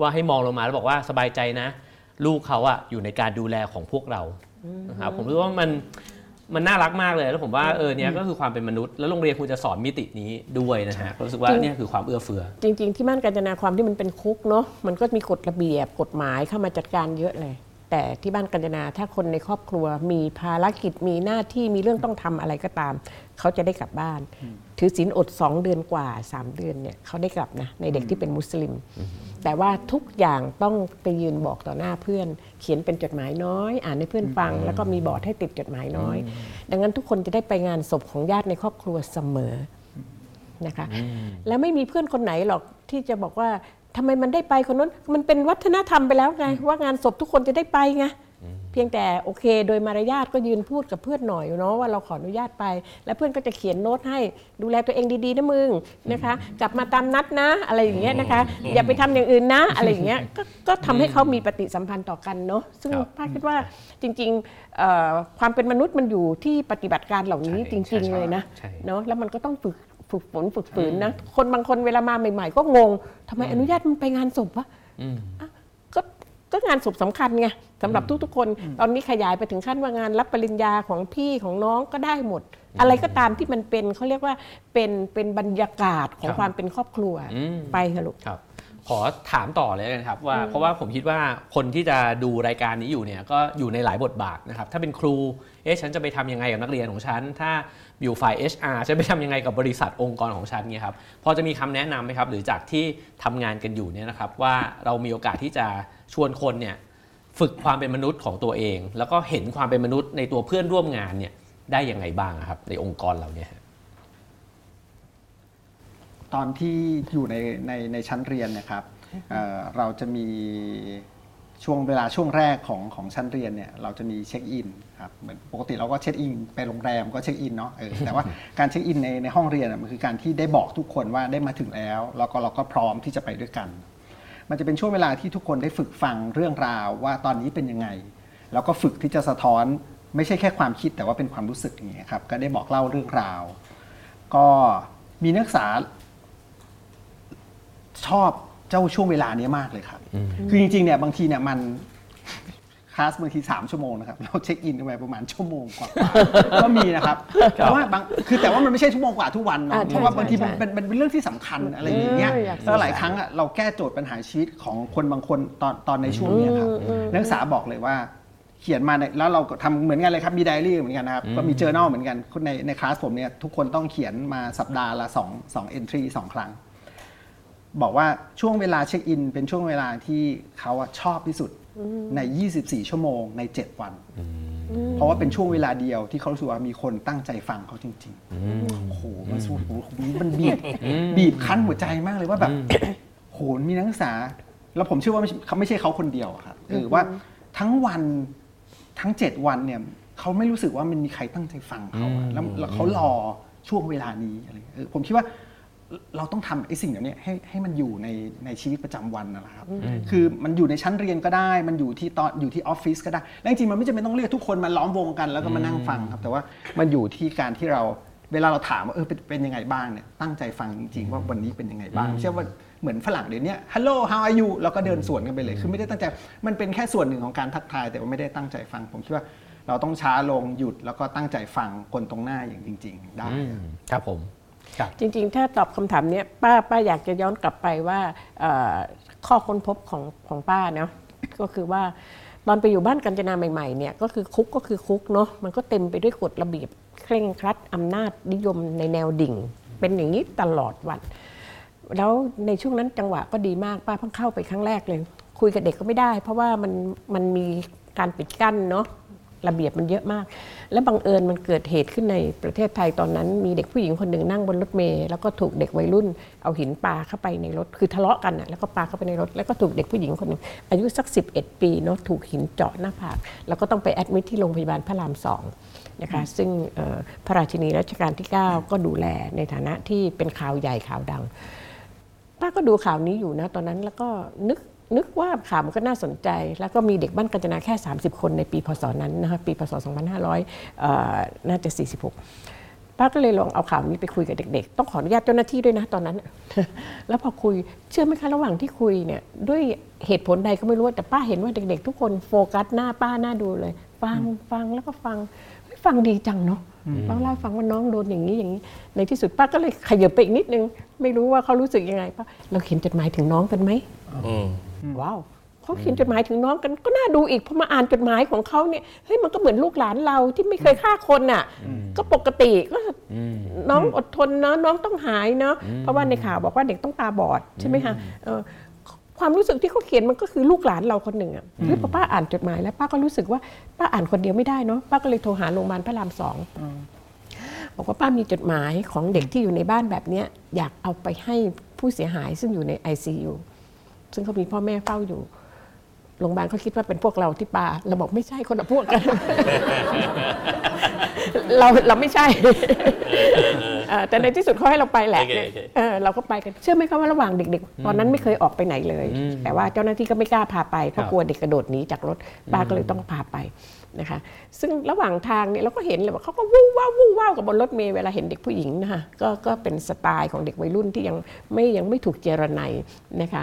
ว่าให้มองลงมาแล้วบอกว่าสบายใจนะ ลูกเขาอะอยู่ในการดูแลของพวกเรานะครับผมรู้ว่ามันมันน่ารักมากเลย แล้วผมว่าเออเนี่ยก็คือความเป็นมนุษย์ แล้วโรงเรียนควรจะสอนมิตินี้ด้วยนะฮะรู้สึกว่าจริงเนี่ยคือความเอื้อเฟื้อ จริง ๆ ที่บ้านกาญจนาความที่มันเป็นคุกเนาะมันก็มีกฎระเบียบกฎหมายเข้ามาจัดการเยอะเลย แต่ที่บ้านกาญจนาถ้าคนในครอบครัว มีภารกิจมีหน้าที่มีเรื่องต้องทำอะไรก็ตาม เขาจะได้กลับบ้าน ถือศีลอด 2 เดือนกว่า 3 เดือนเนี่ยเขาได้กลับนะในเด็กที่เป็นมุสลิม แต่ว่าทุกอย่างต้องไปยืนบอกต่อหน้าเพื่อน เขียนเป็นจดหมายน้อย อ่านให้เพื่อนฟัง แล้วก็มีบอร์ดให้ติดจดหมายน้อย ดังนั้นทุกคนจะได้ไปงานศพของญาติในครอบครัวเสมอนะคะแล้วไม่มีเพื่อนคนไหนหรอกที่จะบอกว่าทำไมมันได้ไปคนนั้นมันเป็นวัฒนธรรมไปแล้วไงว่างานศพทุกคนจะได้ไปไง เพียงแต่โอเค โดยมารยาทก็ยืนพูดกับเพื่อนหน่อยเนาะว่าเราขออนุญาตไป แล้วเพื่อนก็จะเขียนโน้ตให้ดูแลตัวเองดีๆนะมึงนะคะ กลับมาตามนัดนะอะไรอย่างเงี้ยนะคะ อย่าไปทำอย่างอื่นนะอะไรอย่างเงี้ยก็ก็ทำให้เขามีปฏิสัมพันธ์ต่อกันเนาะซึ่งครับป้าคิดว่าจริงๆเอ่อความเป็นมนุษย์มันอยู่ที่ปฏิบัติการเหล่านี้ใช่จริงใช่ๆเลยนะใช่ เนาะแล้วมันก็ต้องฝึกฝึกฝนฝึกฝืนนะ คนบางคนเวลามาใหม่ ๆ ก็งงทำไมอนุญาตมันไปงานศพวะ อืม อะก็ ก็งานศพสำคัญไงสำหรับทุกๆคน ตอนนี้ขยายไปถึงขั้นว่างานรับปริญญาของพี่ของน้องก็ได้หมด อะไรก็ตามที่มันเป็นเขาเรียกว่าเป็นเป็นบรรยากาศของครับความเป็นครอบครัวอืมไปเถอะลูกครับขอถามต่อเลยกันครับว่าเพราะว่าผมคิดว่าคนที่จะดูรายการนี้อยู่เนี่ยก็อยู่ในหลายบทบาทนะครับถ้าเป็นครูเอ๊ะฉันจะไปทำยังไงกับนักเรียนของฉัน ถ้าอยู่ฝ่าย HR ฉันไปทำยังไงกับบริษัทองค์กรของฉันเนี่ยครับพอจะมีคำแนะนำไหมครับหรือจากที่ทำงานกันอยู่เนี่ยนะครับว่าเรามีโอกาสที่จะ ชวนคนเนี่ยฝึกความเป็นมนุษย์ของตัวเอง แล้วก็เห็นความเป็นมนุษย์ในตัวเพื่อนร่วมงานเนี่ยได้ยังไงบ้างครับ ในองค์กรเราเนี่ยตอนที่อยู่ในในในชั้นเรียนนะครับเเราจะมีช่วงเวลาช่วงแรกของของชั้นเรียนเนี่ยเราจะมีเช็คอินครับเหมือนปกติเราก็เช็คอินไปโรงแรมก็เช็คอินเนาะเออแต่ว่าการเช็คอินในในห้องเรียนมันคือการที่ได้บอกทุกคนว่าได้มาถึงแล้ว แล้วก็เราก็พร้อมที่จะไปด้วยกัน มันจะเป็นช่วงเวลาที่ทุกคนได้ฝึกฟังเรื่องราวว่าตอนนี้เป็นยังไง แล้วก็ฝึกที่จะสะท้อนไม่ใช่แค่ความคิดแต่ว่าเป็นความรู้สึกอย่างเงี้ยครับก็ได้บอกเล่าเรื่องราว ก็มีนักศึกษาชอบเจ้าช่วงเวลาเนี้ยมากเลยครับ คือจริงๆเนี่ยบางทีเนี่ยมัน คลาสบางทีสามชั่วโมงนะครับเราเช็คอินกันไปประมาณชั่วโมงกว่าก็มีนะครับแต่ว่าบางคือแต่ว่ามันไม่ใช่ชั่วโมงกว่าทุกวันเนาะอ่าใช่เพราะว่าบางทีมันใช่เป็นเป็นเป็นเรื่องที่สำคัญอะไรอย่างเงี้ยเอออยากแล้วหลายครั้งอะเราแก้โจทย์ปัญหาชีวิตของคนบางคนตอนตอนในช่วงเนี้ยครับนักศึกษาบอกเลยว่าเขียนมาในแล้วเราก็ทำเหมือนกันเลยครับมีไดอารี่เหมือนกันนะครับก็มีเจอ journal เหมือนกันในในคลาสผมเนี่ยทุกคนต้องเขียนมาสัปดาห์ละสองสอง entry สองครั้งบอกว่าช่วงเวลาเช็คอินเป็นช่วงเวลาที่เขาอะชอบที่สุด ใน 24 ชั่วโมงใน 7 วัน เพราะว่าเป็นช่วงเวลาเดียวที่เขารู้สึกว่ามีคนตั้งใจฟังเขาจริงๆโอ้โหมันสู้โอ้โหมันบีบบีบคั้นหัวใจมากเลยว่าแบบโหมีนักศึกษา แล้วผมเชื่อว่าไม่ใช่เขาไม่ใช่เขาคนเดียวอะครับเออว่าทั้งวันทั้ง 7 วันเนี่ยเขาไม่รู้สึกว่ามันมีใครตั้งใจฟังเขาอะแล้วแล้วเขารอช่วงเวลานี้อะไรเงี้ยเออผมคิดว่า เราต้องทำไอ้สิ่งเหล่านี้ให้ให้มันอยู่ในในชีวิตประจำวันนั่นแหละครับ คือมันอยู่ในชั้นเรียนก็ได้ มันอยู่ที่ตอนอยู่ที่ออฟฟิศก็ได้แล้วจริงๆมันไม่จำเป็นต้องเรียกทุกคนมาล้อมวงกันแล้วก็มานั่งฟังครับแต่ว่ามันอยู่ที่การที่เราเวลาเราถามว่าเออเป็นเป็นยังไงบ้างเนี่ยตั้งใจฟังจริงๆว่าวันนี้เป็นยังไงบ้างไม่ใช่ว่าเหมือนฝรั่งเดี๋ยวนี้ hello how are you แล้วก็เดินสวนกันไปเลย คือไม่ได้ตั้งใจมันเป็นแค่ส่วนหนึ่งของการทักทาย แต่ว่าไม่ได้ตั้งใจฟังผมคิดว่าเราต้องช้าลงหยุดแล้วก็ตั้งใจฟังคนตรงหน้าอย่างจริง ๆ ได้ ครับผมครับ จริงๆ ถ้าตอบคำถามเนี้ยป้าป้าอยากจะย้อนกลับไปว่าข้อค้นพบของของป้าเนาะก็คือว่าตอนไปอยู่บ้านกัญจนาใหม่ๆเนี่ยก็คือคุกก็คือคุกเนาะมันก็เต็มไปด้วยกฎระเบียบเคร่งครัดอำนาจนิยมในแนวดิ่ง เป็นอย่างนี้ตลอดวันแล้วในช่วงนั้นจังหวะก็ดีมากป้าเพิ่งเข้าไปครั้งแรกเลย คุยกับเด็กก็ไม่ได้ เพราะว่ามันมันมีการปิดกั้นเนาะ ระเบียบมันเยอะมาก และบังเอิญมันเกิดเหตุขึ้นในประเทศไทยตอนนั้น มีเด็กผู้หญิงคนหนึ่งนั่งบนรถเมล์แล้วก็ถูกเด็กวัยรุ่นเอาหินปาเข้าไปในรถคือทะเลาะกันน่ะแล้วก็ปาเข้าไปในรถ แล้วก็ถูกเด็กผู้หญิงคนหนึ่งอายุสัก 11 ปีเนาะถูกหินเจาะหน้าผากแล้วก็ต้องไปแอดมิทที่โรงพยาบาลพระรามสองนะคะซึ่งเอ่อพระราชินีรัชกาลที่ 9 ก็ดูแลในฐานะที่เป็นข่าวใหญ่ข่าวดังป้าก็ดูข่าวนี้อยู่นะตอนนั้นแล้วก็นึก นึกว่าข่าวมันก็น่าสนใจ แล้วก็มีเด็กบ้านกาญจนาแค่ 30 คนในปีพศนั้นนะคะปีพศ 2500เอ่อน่าจะ 46ป้าก็เลยลองเอาข่าวนี้ไปคุยกับเด็ก ๆ ต้องขออนุญาตเจ้าหน้าที่ด้วยนะตอนนั้น แล้วพอคุยเชื่อไหมคะระหว่างที่คุยเนี่ยด้วยเหตุผลใดก็ไม่รู้แต่ป้าเห็นว่าเด็ก ๆ ทุกคนโฟกัสหน้าป้าหน้าดูเลย ฟังฟังแล้วก็ฟังเฮ้ยฟังดีจังเนาะป้าเล่าให้ฟังว่าน้องโดนอย่างนี้อย่างนี้ ในที่สุดป้าก็เลยขยับไปอีกนิดนึง ไม่รู้ว่าเขารู้สึกยังไงป้าเราเขียนจดหมายถึงน้องกันไหมอืม ว้าวเขาเขียนจดหมายถึงน้องกันก็น่าดูอีกพอมาอ่านจดหมายของเขาเนี่ยเฮ้ยมันก็เหมือนลูกหลานเราที่ไม่เคยฆ่าคนน่ะ ก็ปกติก็น้องอดทนเนาะน้องต้องหายเนาะเพราะว่าในข่าวบอกว่าเด็กต้องตาบอดใช่ไหมคะเออความรู้สึกที่เขาเขียนมันก็คือลูกหลานเราคนหนึ่งอะเฮ้ยพอป้าอ่านจดหมายแล้วป้าก็รู้สึกว่าป้าอ่านคนเดียวไม่ได้เนาะป้าก็เลยโทรหาโรงพยาบาลพระรามสองบอกว่าป้ามีจดหมายของเด็กที่อยู่ในบ้านแบบเนี้ยอยากเอาไปให้ผู้เสียหายซึ่งอยู่ใน ICU ซึ่งเขามีพ่อแม่เฝ้าอยู่โรงพยาบาลเขาคิดว่าเป็นพวกเราที่ปาเราบอกไม่ใช่คนละพวกกัน เราเราไม่ใช่เออแต่ในที่สุดเขาให้เราไปแหละโอเคโอเคเออเราก็ไปกันเชื่อไหมคะว่าระหว่างเด็ก ๆ ตอนนั้นไม่เคยออกไปไหนเลย แต่ว่าเจ้าหน้าที่ก็ไม่กล้าพาไปเพราะกลัวเด็กกระโดดหนีจากรถป้าก็เลยต้องพาไปนะคะ ซึ่งระหว่างทางเนี่ยเราก็เห็นเลยว่าเขาก็วู้ว้าววู้ว้าวกับบนรถเมล์เวลาเห็นเด็กผู้หญิงนะคะก็ก็เป็นสไตล์ของเด็กวัยรุ่นที่ยังไม่ยังไม่ถูกเจรไนนะคะ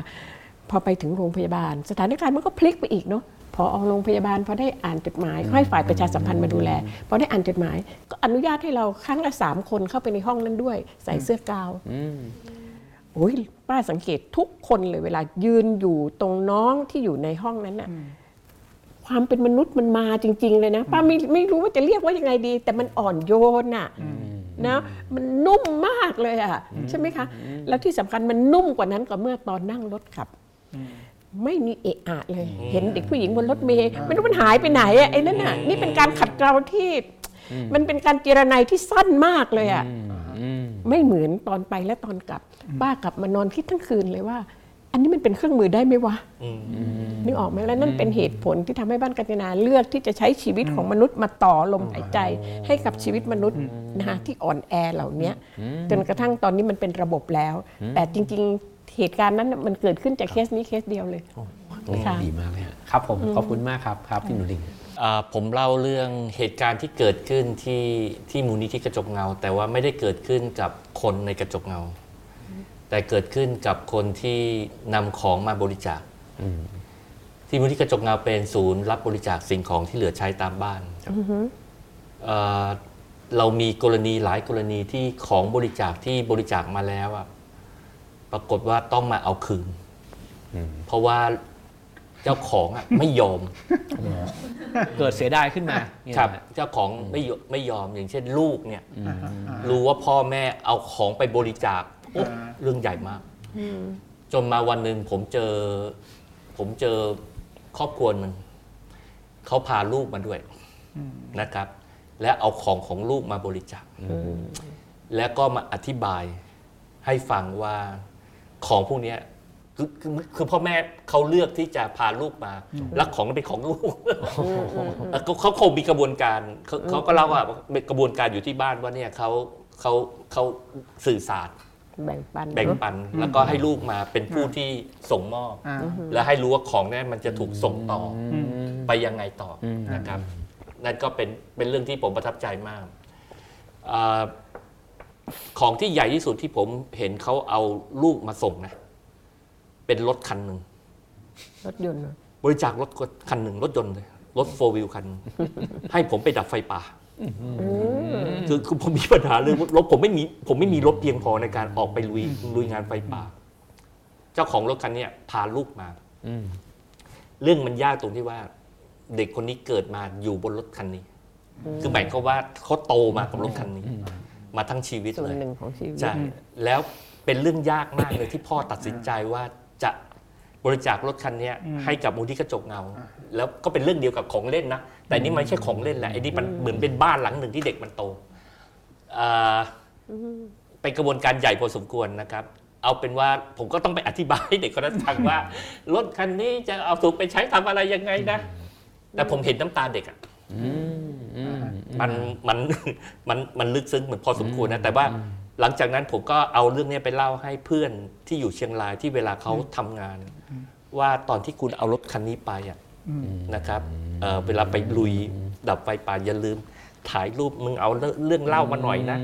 พอไปถึงโรงพยาบาล สถานการณ์มันก็พลิกไปอีกเนาะพออโรงพยาบาลพอได้อ่านจดหมายเขาให้ฝ่ายประชาสัมพันธ์มาดูแลพอได้อ่านจดหมาย ก็อนุญาตให้เราครั้งละสามคนเข้าไปในห้องนั้นด้วย ใส่เสื้อกาวโอ้ยป้าสังเกตทุกคนเลยเวลายืนอยู่ตรงน้องที่อยู่ในห้องนั้นน่ะความเป็นมนุษย์มันมาจริง ๆ เลยนะป้าไม่ไม่รู้ว่าจะเรียกว่ายังไงดี แต่มันอ่อนโยนน่ะนะมันนุ่มมากเลยอะใช่ไหมคะ แล้วที่สำคัญมันนุ่มกว่านั้นก็เมื่อตอนนั่งรถขับ ไม่มีเอะอะเลย เห็นเด็กผู้หญิงบนรถเมย์ไม่รู้มันหายไปไหนอะไอ้นั่นน่ะนี่เป็นการขัดเกลาที่มันเป็นการเจรไนที่สั้นมากเลยอะไม่เหมือนตอนไปและตอนกลับ ป้ากลับมานอนคิดทั้งคืนเลยว่า อันนี้มันเป็นเครื่องมือได้ไหมวะอืมนึกออกไหมแล้วนั่นเป็นเหตุผลที่ทำให้บ้านกัญจนาเลือกที่จะใช้ชีวิตของมนุษย์มาต่อลมหายใจให้กับชีวิตมนุษย์นะคะที่อ่อนแอเหล่านี้จนกระทั่งตอนนี้มันเป็นระบบแล้ว แต่จริง ๆ เหตุการณ์นั้นน่ะมันเกิดขึ้นจากเคสนี้เคสเดียวเลย โอ้ค่ะ ดีมากเลยฮะครับผมขอบคุณมากครับครับพี่หนูลิง อ่าผมเล่าเรื่องเหตุการณ์ที่เกิดขึ้นที่ที่มูลนิธิกระจกเงา แต่ว่าไม่ได้เกิดขึ้นกับคนในกระจกเงา แต่เกิดขึ้นกับคนที่นำของมาบริจาคที่มูลนิธิกระจกเงาเป็นศูนย์รับบริจาคสิ่งของที่เหลือใช้ตามบ้านเอ่อเรามีกรณีหลายกรณีที่ของบริจาคที่บริจาคมาแล้วอะ ปรากฏว่าต้องมาเอาคืน เพราะว่าเจ้าของอะไม่ยอม เกิดเสียดายขึ้นมาเนี่ยครับนะฮะเจ้าของไม่ยอมไม่ยอมอย่างเช่นลูกเนี่ยรู้ว่าพ่อแม่เอาของไปบริจาคโอ๊ะอ่า เรื่องใหญ่มากจนมาวันหนึ่งผมเจอ ผมเจอครอบครัวหนึ่งเขาพาลูกมาด้วยนะครับ และเอาของของลูกมาบริจาค แล้วก็มาอธิบายให้ฟังว่า ของพวกเนี้ยคือคือคือพ่อแม่เขาเลือกที่จะพาลูกมา แล้วของนั้นเป็นของลูกเอ่อเขาเขาคงมีกระบวนการเขาเขาก็เล่าว่าเป็นกระบวนการอยู่ที่บ้านว่าเนี่ยเขาเขาเขาสื่อสารแบ่งปันแบ่งเนอะปันแล้วก็ให้ลูกมาเป็นผู้ที่ส่งมอบอ่าและให้รู้ว่าของนั้นมันจะถูกส่งต่ออมไปยังไงต่ออนะครับ นั่นก็เป็นเป็นเรื่องที่ผมประทับใจมากอา ของที่ใหญ่ที่สุดที่ผมเห็นเขาเอาลูกมาส่งนะ เป็นรถคันหนึ่งรถยนต์เนอะบริจาครถคันหนึ่งรถยนต์เลยรถโฟวิลคันหนึ่งให้ผมไปดับไฟป่าคือคือผมมีปัญหาเรื่องรถผมไม่มีผมไม่มีรถเพียงพอในการออกไปลุยลุยงานไฟป่า เจ้าของรถคันเนี้ยพาลูกมาอืมเรื่องมันยากตรงที่ว่า เด็กคนนี้เกิดมาอยู่บนรถคันนี้ คือหมายความว่าเขาโตมากับรถคันนี้ มาทั้งชีวิตส่วนเลยหนึ่งของชีวิต ใช่แล้วเป็นเรื่องยากมากเลยที่พ่อตัดสินใจว่าจะบริจาครถคันเนี้ยให้กับมูลที่กระจกเงา แล้วก็เป็นเรื่องเดียวกับของเล่นนะ แต่นี่มันไม่ใช่ของเล่นแหละไอ้นี่มันเหมือนเป็นบ้านหลังหนึ่งที่เด็กมันโตอ่าเป็นกระบวนการใหญ่พอสมควรนะครับ เอาเป็นว่าผมก็ต้องไปอธิบายให้เด็กคนนั้นฟังว่ารถคันนี้จะเอาถูกไปใช้ทำอะไรยังไงนะ แต่ผมเห็นน้ำตาเด็กอะอื มอืมมันมันมันมันลึกซึ้งเหมือนพอสมควรนะแต่ว่าหลังจากนั้นผมก็เอาเรื่องนี้ไปเล่าให้เพื่อนที่อยู่เชียงรายที่เวลาเขาทำงาน ว่าตอนที่คุณเอารถคันนี้ไปอะนะครับเอ่อเวลาไปลุยดับไฟป่าอย่าลืม ถ่ายรูปมึงเอาเรื่องเล่ามาหน่อยนะ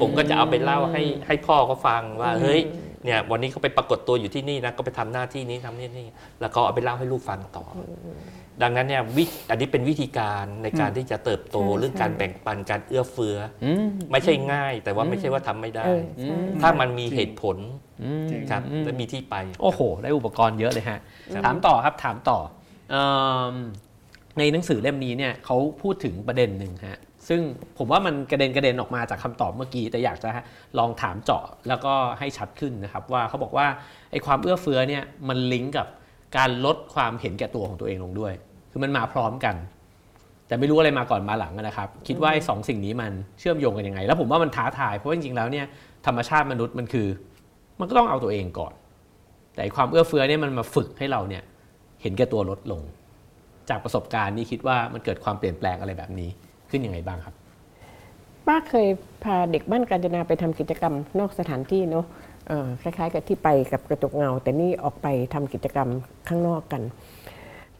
ผมก็จะเอาไปเล่าให้ให้พ่อเขาฟังว่าเฮ้ยเนี่ยวันนี้เขาไปปรากฏตัวอยู่ที่นี่นะก็ไปทำหน้าที่นี้ทำนี่นี่แล้วก็เอาไปเล่าให้ลูกฟังต่ออ ดังนั้นเนี่ยวิอันนี้เป็นวิธีการในการที่จะเติบโตใช่เรื่องการใช่แบ่งปันการเอื้อเฟื้อออืมไม่ใช่ง่าย แต่ว่าไม่ใช่ว่าทำไม่ได้เออใช่ถ้ามันมีเหตุผลอืมครับและมีที่ไป โอ้โห ได้อุปกรณ์เยอะเลยฮะครับถามต่อครับถามต่อเอิ่มในหนังสือเล่มนี้เนี่ยเขาพูดถึงประเด็นหนึ่งฮะซึ่งผมว่ามันกระเด็นกระเด็นออกมาจากคำตอบเมื่อกี้ แต่อยากจะลองถามเจาะแล้วก็ให้ชัดขึ้นนะครับ ว่าเขาบอกว่าไอ้ความเอื้อเฟื้อเนี่ยมันลิงก์กับการลดความเห็นแก่ตัวของตัวเองลงด้วย คือมันมาพร้อมกัน แต่ไม่รู้อะไรมาก่อนมาหลังนะครับ คิดว่าไอ้สองสิ่งนี้มันเชื่อมโยงกันยังไง แล้วผมว่ามันท้าทายเพราะว่าจริงๆแล้วเนี่ยธรรมชาติมนุษย์มันคือ มันก็ต้องเอาตัวเองก่อน แต่ไอ้ความเอื้อเฟื้อเนี่ยมันมาฝึกให้เราเนี่ยเห็นแก่ตัวลดลง จากประสบการณ์นี่คิดว่ามันเกิดความเปลี่ยนแปลงอะไรแบบนี้ขึ้นยังไงบ้างครับป้าเคยพาเด็กบ้านกาญจนาไปทำกิจกรรมนอกสถานที่เนาะเอ่อคล้ายๆ กับที่ไปกับกระจกเงา แต่นี่ออกไปทำกิจกรรมข้างนอกกัน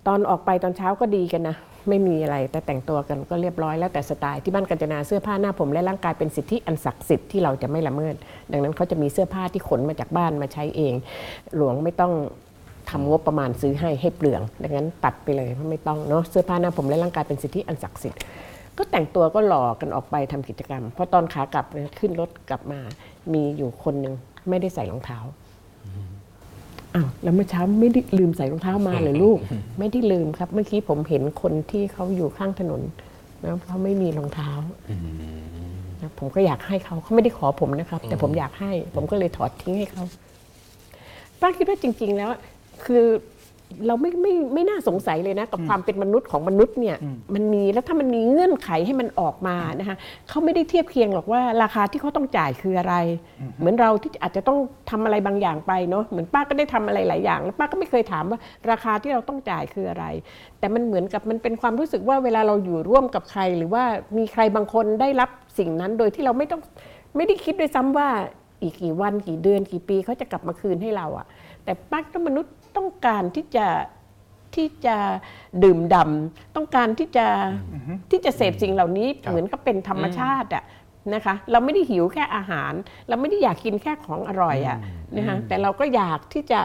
ตอนออกไปตอนเช้าก็ดีกันนะ ไม่มีอะไรแต่แต่งตัวกันก็เรียบร้อยแล้วแต่สไตล์ที่บ้านกาญจนาเสื้อผ้าหน้าผมและร่างกายเป็นสิทธิอันศักดิ์สิทธิ์ที่เราจะไม่ละเมิด ดังนั้นเขาจะมีเสื้อผ้าที่ขนมาจากบ้านมาใช้เอง หลวงไม่ต้องทำงบประมาณซื้อให้ให้เปลือง ดังนั้นตัดไปเลยเพราะไม่ต้องเนาะเสื้อผ้าหน้าผมและร่างกายเป็นสิทธิอันศักดิ์สิทธิ์ก็แต่งตัวก็หล่อกันออกไปทำกิจกรรมพอตอนขากลับขึ้นรถกลับมามีอยู่คนหนึ่งไม่ได้ใส่รองเท้า อ้าวแล้วเมื่อเช้าไม่ได้ลืมใส่รองเท้ามาเลยลูก ไม่ได้ลืมครับ เมื่อกี้ผมเห็นคนที่เขาอยู่ข้างถนนนะเขาไม่มีรองเท้านะผมก็อยากให้เขาเขาไม่ได้ขอผมนะครับ แต่ผมอยากให้ ผมก็เลยถอดทิ้งให้เขาป้าคิดว่าจริง ๆ แล้ว คือ เราไม่ไม่ไม่น่าสงสัยเลยนะ กับความเป็นมนุษย์ของมนุษย์เนี่ยมันมีแล้วถ้ามันมีเงื่อนไขให้มันออกมานะคะเขาไม่ได้เทียบเคียงหรอกว่าราคาที่เขาต้องจ่ายคืออะไร เหมือนเราที่อาจจะต้องทำอะไรบางอย่างไปเนาะเหมือนป้าก็ได้ทำอะไรหลายอย่าง แล้วป้าก็ไม่เคยถามว่าราคาที่เราต้องจ่ายคืออะไร แต่มันเหมือนกับมันเป็นความรู้สึกว่าเวลาเราอยู่ร่วมกับใคร หรือว่ามีใครบางคนได้รับสิ่งนั้นโดยที่เราไม่ต้องไม่ได้คิดด้วยซ้ำว่าอีกกี่วันกี่เดือนกี่ปีเขาจะกลับมาคืนให้เราอะแต่ป้าก็มนุษย์ ต้องการที่จะที่จะดื่มด่ำต้องการที่จะที่จะเสพสิ่งเหล่านี้ครับเหมือนกับเป็นธรรมชาติอะนะคะเราไม่ได้หิวแค่อาหาร เราไม่ได้อยากกินแค่ของอร่อยอะนะคะแต่เราก็อยากที่จะ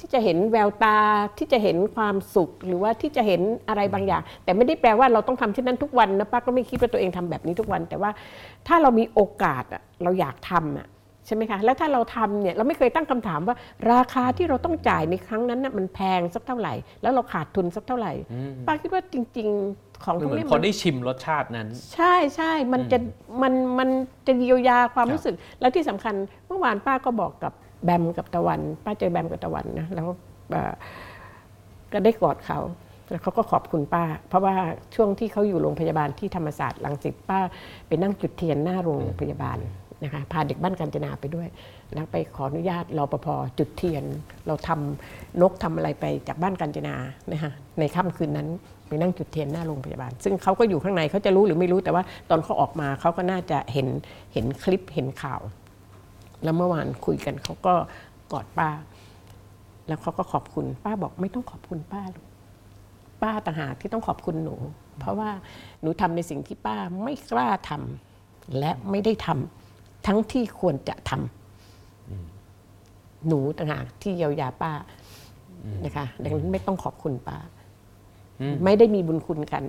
ที่จะเห็นแววตาที่จะเห็นความสุข หรือว่าที่จะเห็นอะไรบางอย่าง แต่ไม่ได้แปลว่าเราต้องทำเช่นนั้นทุกวันนะป้าก็ไม่คิดว่าตัวเองทำแบบนี้ทุกวัน แต่ว่าถ้าเรามีโอกาสอะเราอยากทำอะ ใช่ไหมคะแล้วถ้าเราทำเนี่ยเราไม่เคยตั้งคำถามว่า ราคาที่เราต้องจ่ายในครั้งนั้นน่ะมันแพงสักเท่าไหร่ แล้วเราขาดทุนสักเท่าไหร่ป้าคิดว่าจริง ๆ ของมันพวเหกมือนนี้พอได้ชิมรสชาตินั้น ใช่ใช่มันจะมันมันจะเยียวยาความครับรู้สึก แล้วที่สำคัญเมื่อวานป้าก็บอกกับแบมกับตะวัน ป้าเจอแบมกับตะวันนะแล้วเอ่อก็ได้กอดเขาแล้วเขาก็ขอบคุณป้า เพราะว่าช่วงที่เขาอยู่โรงพยาบาลที่ธรรมศาสตร์ลังสิตป้า ไปนั่งจุดเทียนหน้าโรงพยาบาล นะคะพาเด็กบ้านกาญจนาไปด้วยแล้วไปขออนุญาตรอปภจุดเทียน เราทำนกทำอะไรไปจากบ้านกาญจนานะคะในค่ำคืนนั้นไปนั่งจุดเทียนหน้าโรงพยาบาล ซึ่งเขาก็อยู่ข้างในเขาจะรู้หรือไม่รู้แต่ว่าตอนเขาออกมาเขาก็น่าจะเห็นเห็นคลิปเห็นข่าว แล้วเมื่อวานคุยกันเขาก็กอดป้า แล้วเขาก็ขอบคุณป้าบอกไม่ต้องขอบคุณป้าลูกป้าต่างหากที่ต้องขอบคุณหนู เพราะว่าหนูทำในสิ่งที่ป้าไม่กล้าทำและไม่ได้ทำ ทั้งที่ควรจะทำหนูต่างหากที่เยียวยาป้านะคะดังนั้นไม่ต้องขอบคุณป้า ไม่ได้มีบุญคุณกัน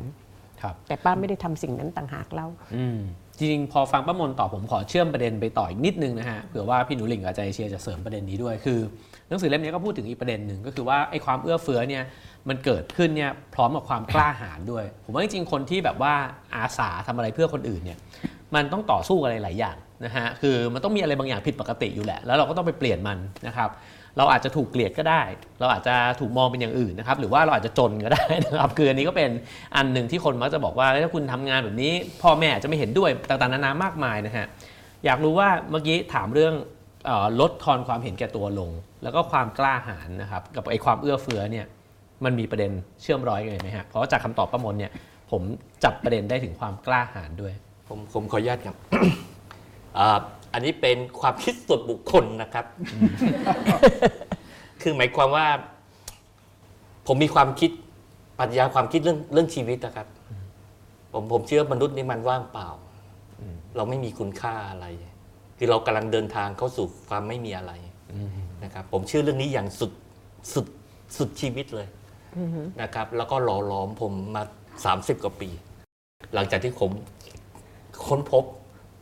ครับแต่ป้าไม่ได้ทำสิ่งนั้นต่างหากเล่าอืมจริงๆพอฟังป้ามนตอบผมขอเชื่อมประเด็นไปต่ออีกนิดนึงนะฮะเผื่อว่าพี่หนูหลิงกับอาจารย์เชียร์จะเสริมประเด็นนี้ด้วยคือ หนังสือเล่มนี้ก็พูดถึงอีกประเด็นหนึ่งก็คือว่าไอ้ความเอื้อเฟื้อเนี่ยมันเกิดขึ้นเนี่ยพร้อมกับความกล้าหาญด้วย ผมว่าจริงๆคนที่แบบว่าอาสาทำอะไรเพื่อคนอื่นเนี่ยมันต้องต่อสู้อะไรหลายอย่าง นะฮะคือมันต้องมีอะไรบางอย่างผิดปกติอยู่แหละ แล้วเราก็ต้องไปเปลี่ยนมันนะครับเราอาจจะถูกเกลียดก็ได้ เราอาจจะถูกมองเป็นอย่างอื่นนะครับ หรือว่าเราอาจจะจนก็ได้นะครับคืออันนี้ก็เป็นอันหนึ่งที่คนมักจะบอกว่าถ้าคุณทำงานแบบนี้ พ่อแม่อาจจะไม่เห็นด้วยต่างๆนานามากมายนะฮะอยากรู้ว่าเมื่อกี้ถามเรื่องออลดทอนความเห็นแก่ตัวลง แล้วก็ความกล้าหาญนะครับ กับไอ้ความเอื้อเฟื้อเนี่ยมันมีประเด็นเชื่อมร้อยกันไหมฮะเพราะจากคำตอบป้ามนเนี่ยผมจับประเด็นได้ถึงความกล้าหาญด้วย ผมผมขออนุญาตครับ อ่าอันนี้เป็นความคิดส่วนบุคคลนะครับ คือหมายความว่า ผมมีความคิดปรัชญาความคิดเรื่องเรื่องชีวิตนะครับ ผมผมเชื่อมนุษย์นี่มันว่างเปล่า เราไม่มีคุณค่าอะไร คือเรากำลังเดินทางเข้าสู่ความไม่มีอะไรนะครับ ผมเชื่อเรื่องนี้อย่างสุดสุดสุดชีวิตเลยนะครับ แล้วก็หล่อหลอมผมมา 30 กว่าปี หลังจากที่ผมค้นพบ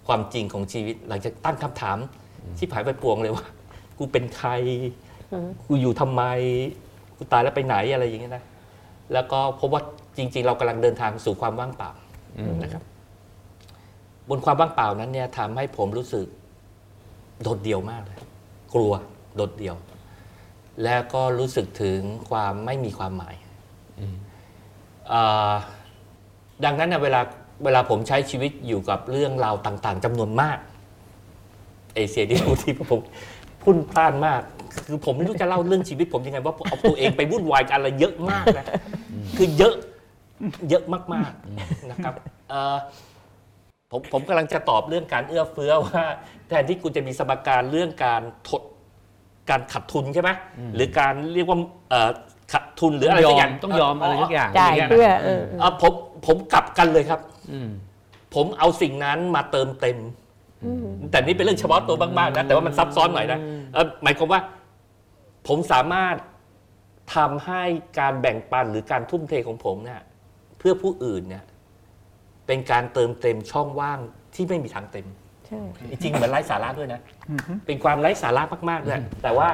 ความจริงของชีวิต หลังจากตั้งคำถามที่ผายไปปวงเลยว่า กูเป็นใคร กูอยู่ทำไม กูตายแล้วไปไหนอะไรอย่างเงี้ยนะ แล้วก็พบว่าจริง ๆ เรากำลังเดินทางสู่ความว่างเปล่านะครับ บนความว่างเปล่านั้นเนี่ยทำให้ผมรู้สึกโดดเดี่ยวมากเลย กลัวโดดเดี่ยว แล้วก็รู้สึกถึงความไม่มีความหมายอ่าดังนั้นนะเวลา เวลาผมใช้ชีวิตอยู่กับเรื่องราวต่างๆจำนวนมาก เอเชียที่รู้ที่ผมพุ่นพล่านมาก คือผมไม่รู้จะเล่าเรื่องชีวิตผมยังไงว่าเอาตัวเองไปวุ่นวายกับอะไรเยอะมากนะคือเยอะเยอะมากๆนะครับเอ่อผมผมกำลังจะตอบเรื่องการเอื้อเฟื้อว่า แทนที่คุณจะมีสมการเรื่องการทดการขัดทุนใช่ไหมหรือการเรียกว่าเอ่อ ขัดทุนหรืออะไรยสัอกอย่างมต้องยอมอะไรสักอย่างจ่ายย่งงี้เพื่อเออเอ่อผมผมกลับกันเลยครับอืมผมเอาสิ่งนั้นมาเติมเต็มแต่นี่เป็นเรื่องเฉพาะตัวมากๆนะแต่ว่ามันซับซ้อนหน่อยนะเอ่อหมายความว่า ผมสามารถทำให้การแบ่งปันหรือการทุ่มเทของผมเนี่ยเพื่อผู้อื่นเนี่ย เป็นการเติมเต็มช่องว่างที่ไม่มีทางเต็มใช่จริงๆเหมือนไร้สาระด้วยนะเป็นความไร้สาระมากๆเลยแต่ว่า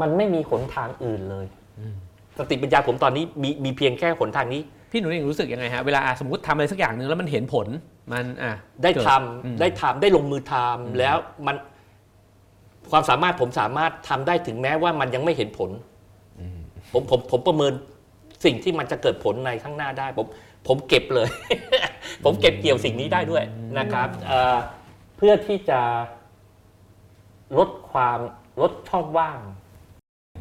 มันไม่มีหนทางอื่นเลย สติปัญญาผมตอนนี้มีมีเพียงแค่หนทางนี้ พี่หนูเองรู้สึกยังไงฮะเวลาอะสมมติทำอะไรสักอย่างหนึ่งแล้วมันเห็นผลมันอะได้เกิทำอืม ได้ทำได้ลงมือทำแล้วมันความสามารถผมสามารถทำได้ถึงแม้ว่ามันยังไม่เห็นผลผมผมผมประเมินสิ่งที่มันจะเกิดผลในข้างหน้าได้ ผมผมเก็บเลย ผมเก็บเกี่ยวสิ่งนี้ได้ด้วยนะครับเอ่อเพื่อที่จะลดความลดช่องว่าง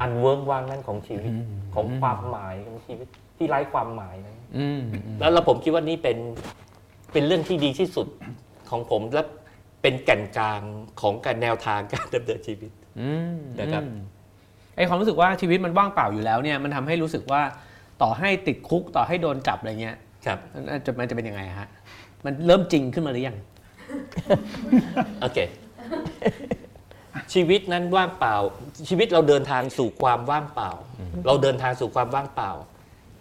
อันเวิ้งว่างนั่นของชีวิตของความหมายของชีวิตที่ไร้ความหมายนั้นอืมอืมแล้วเราผมคิดว่านี่เป็นเป็นเรื่องที่ดีที่สุดของผมและเป็นแก่นกลางของการแนวทางการดำเนินชีวิตอืมนะครับอืมไอความรู้สึกว่าชีวิตมันว่างเปล่าอยู่แล้วเนี่ยมันทำให้รู้สึกว่าต่อให้ติดคุกต่อให้โดนจับอะไรเงี้ยครับมันอาจจะมันจะเป็นยังไงฮะมันเริ่มจริงขึ้นมาหรือยังโอเค ชีวิตนั้นว่างเปล่า ชีวิตเราเดินทางสู่ความว่างเปล่า เราเดินทางสู่ความว่างเปล่า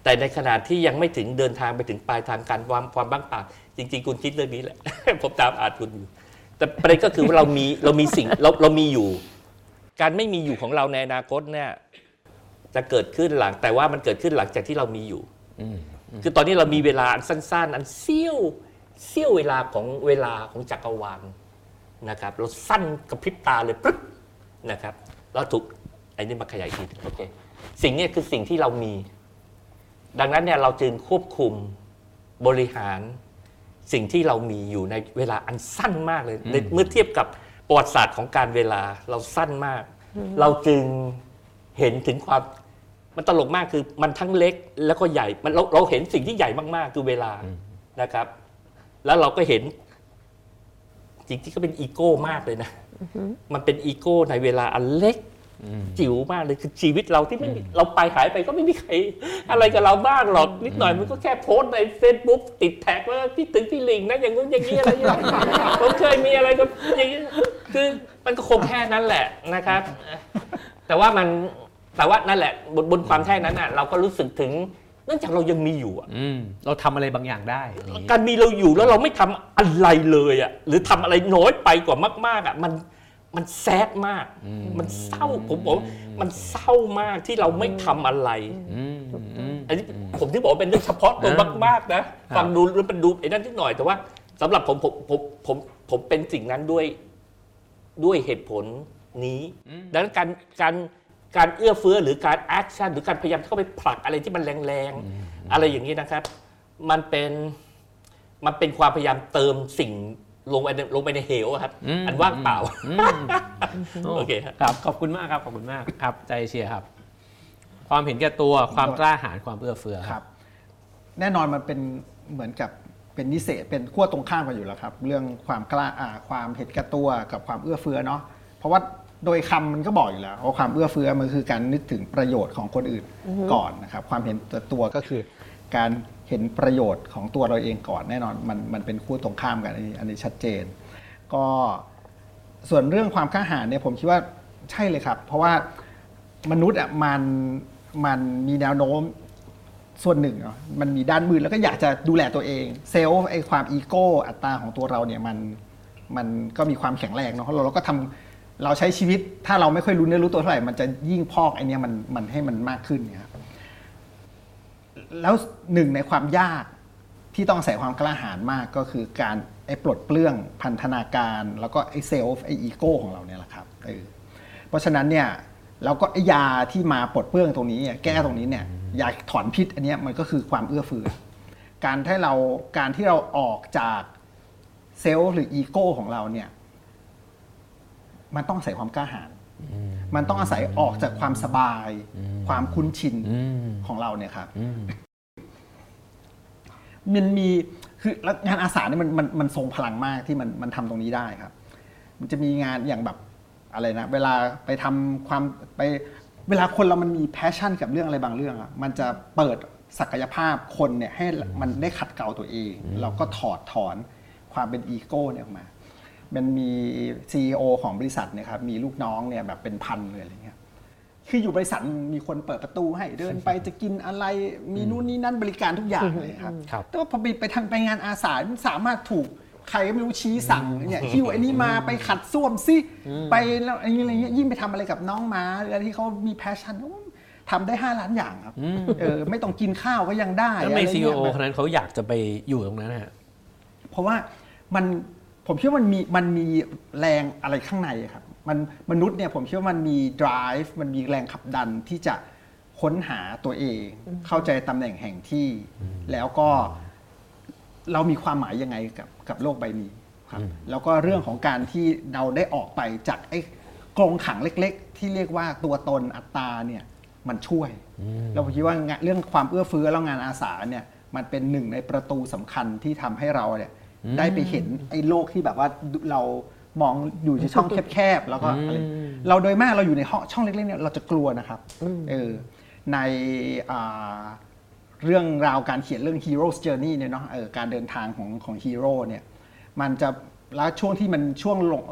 แต่ในขณะที่ยังไม่ถึงเดินทางไปถึงปลายทางการความความว่างเปล่า จริง ๆ คุณคิดเรื่องนี้แหละ ผมตามอ่านคุณอยู่ แต่ประเด็นก็คือว่าเรามีเรามีสิ่งเราเรามีอยู่ การไม่มีอยู่ของเราในอนาคตเนี่ยจะเกิดขึ้นหลัง แต่ว่ามันเกิดขึ้นหลังจากที่เรามีอยู่คือตอนนี้เรามีเวลาอันสั้น ๆ อันเสี้ยวเสี้ยวเวลาของเวลาของจักรวาล นะครับเราสั้นกระพริบตาเลยปึ๊บนะครับแล้วถูกไอ้นี่มาขยายทีโอเคสิ่งเนี้คือสิ่งที่เรามี ดังนั้นเนี่ยเราจึงควบคุมบริหารสิ่งที่เรามีอยู่ในเวลาอันสั้นมากเลยในเมื่อเทียบกับประวัติศาสตร์ของการเวลาเราสั้นมาก เราจึงเห็นถึงความมันตลกมากคือมันทั้งเล็กแล้วก็ใหญ่มันเราเราเห็นสิ่งที่ใหญ่มากๆ คือเวลานะครับ แล้วเราก็เห็น จริงๆก็เป็นอีโก้มากเลยนะ มันเป็นอีโก้ในเวลาอันเล็กจิ๋วมากเลยคือชีวิตเราที่ไม่มีเราไปหายไปก็ไม่มีใคร อะไรกับเราบ้างหรอกนิดหน่อยมันก็แค่โพสต์ในเฟซบุ๊กติด tag ว่าพี่ถึงพี่ลิงนะอย่างนู้นอย่างนี้อะไรอย่างเงี้ยผมเคยมีอะไรก็อย่างนี้คือมันก็คงแค่นั้นแหละนะครับ แต่ว่ามันแต่ว่านั่นแหละบนบนความแค่นั้นน่ะเราก็รู้สึกถึงเนื่องจากเรายังมีอยู่อะอืมเราทำอะไรบางอย่างได้อย่างนี้การมีเราอยู่แล้วเราไม่ทำอะไรเลยอะหรือทำอะไรน้อยไปกว่ามาก ๆอะมันมันแซดมาก มันเศร้าผมบอกว่ามันเศร้ามากที่เราไม่ทำอะไร อืมอืม อันนี้ผมที่บอกว่าเป็นเรื่องเฉพาะตัวมากๆนะฟังดูแล้วเป็นดูไอ้นั่นนิดหน่อยแต่ว่าสำหรับผมผมผมผมผมเป็นสิ่งนั้นด้วยด้วยเหตุผลนี้ ดังนั้นการการ การเอื้อเฟื้อหรือการแอคชั่นหรือการพยายามเข้าไปผลักอะไรที่มันแรงๆ อะไรอย่างนี้นะครับ มันเป็นมันเป็นความพยายามเติมสิ่งลงไปในลงไปในเหวอะครับ อันว่างเปล่าโอเคครับครับ ขอบคุณมากครับขอบคุณมากครับ ใจเชียร์ครับ ความเห็นแก่ตัวความกล้าหาญความเอื้อเฟื้อคครัรับบแน่นอนมันเป็นเหมือนกับเป็นนิเศษเป็นขั้วตรงข้ามกันอยู่แล้วครับ เรื่องความกล้าอ่าความเห็นแก่ตัวกับความเอื้อเฟื้อเนาะเพราะว่า โดยคำมันก็บอกอยู่แล้วว่าความเอื้อเฟื้อมันคือการนึกถึงประโยชน์ของคนอื่นก่อนนะครับ ความเห็นแก่ตัวก็คือ การเห็นประโยชน์ของตัวเราเองก่อนแน่นอนมันมันเป็นคู่ตรงข้ามกันอันนี้อันนี้ชัดเจน ก็ส่วนเรื่องความกล้าหาญเนี่ยผมคิดว่าใช่เลยครับ เพราะว่ามนุษย์อะมันมันมีแนวโน้มส่วนหนึ่งเนาะมันมีด้านมืดแล้วก็อยากจะดูแลตัวเองเซลล์ไอความอีโก้อัตราของตัวเราเนี่ยมันมันก็มีความแข็งแรงเนาะเราเราก็ทำ เราใช้ชีวิตถ้าเราไม่ค่อยรู้เนื้อรู้ตัวเท่าไหร่มันจะยิ่งพอกไอเนี้ยมันมันให้มันมากขึ้นเนี่ยครับแล้วหนึ่งในความยากที่ต้องใส่ความกล้าหาญมากก็คือการไอ้ปลดเปลื้องพันธนาการ แล้วก็ไอ้เซลล์ไอ้อีโก้ของเราเนี่ยแหละครับเออเพราะฉะนั้นเนี่ยเราก็ไอ้ยาที่มาปลดเปลื้องตรงนี้แก้ตรงนี้เนี่ยยาถอนพิษอันนี้มันก็คือความเอื้อเฟื้อการที่เราการที่เราออกจาก self หรืออีโก้ของเราเนี่ย มันต้องอาศัยความกล้าหาญมันต้องอาศัยออกจากความสบาย ความคุ้นชินของเราเนี่ยครับมันมีคือแล้วงานอาสาเนี่ยมันมันมันทรงพลังมากที่มันมันทำตรงนี้ได้ครับ มันจะมีงานอย่างแบบอะไรนะเวลาไปทำความไปเวลาคนเรามันมี passion กับเรื่องอะไรบางเรื่องอะมันจะเปิดศักยภาพคนเนี่ยให้มันได้ขัดเกลาตัวเองแล้วก็ถอดถอนความเป็นอีโก้เนี่ยออกมา มันมี CEO ของบริษัทเนี่ยครับมีลูกน้องเนี่ยแบบเป็นพันเลยอะไรเงี้ยคืออยู่บริษัทมีคนเปิดประตูให้เดินไปจะกินอะไรมีนู่นนี่นั่นบริการทุกอย่างเลยครับครับ แต่ว่าพอไปไปทางไปงานอาสามันสามารถถูกใครก็ไม่รู้ชี้สั่งเนี่ยหิ้วไอ้นี้มาไปขัดส้วมซิไปแล้วอะไรเงี้ยยิ่งไปทำอะไรกับน้องม้าหรืออะไรที่เขามี passionทำได้ 5 ล้านอย่างครับเออไม่ต้องกินข้าวก็ยังได้แล้วทำไมอะไรซีเงี้ยโอแบบคนนั้นเขาอยากจะไปอยู่ตรงนั้นฮะเพราะว่ามัน ผมคิดว่ามันมีมันมีแรงอะไรข้างในครับมันมนุษย์เนี่ยผมคิดว่ามันมี drive มันมีแรงขับดันที่จะค้นหาตัวเอง เข้าใจตำแหน่งแห่งที่ แล้วก็เรามีความหมายยังไงกับกับโลกใบนี้ครับแล้วก็เรื่องของการที่เราได้ออกไปจากไอ้กรงขังเล็ก ๆ ที่เรียกว่าตัวตนอัตตาเนี่ยมันช่วย เราคิดว่างานเรื่องความเอื้อเฟื้อแล้วงานอาสาเนี่ยมันเป็นหนึ่งในประตูสำคัญที่ทำให้เราเนี่ย ได้ไปเห็นไอ้โลกที่แบบว่าเรามองอยู่ในช่องแคบๆแล้วก็อะไรเราโดยมากเราอยู่ในห้องช่องเล็กๆเนี่ยเราจะกลัวนะครับเออในอ่าเรื่องราวการเขียนเรื่อง Hero's Journey เนี่ยเนาะเออการเดินทางของของฮีโร่เนี่ยมันจะแล้วช่วงที่มันช่วงลง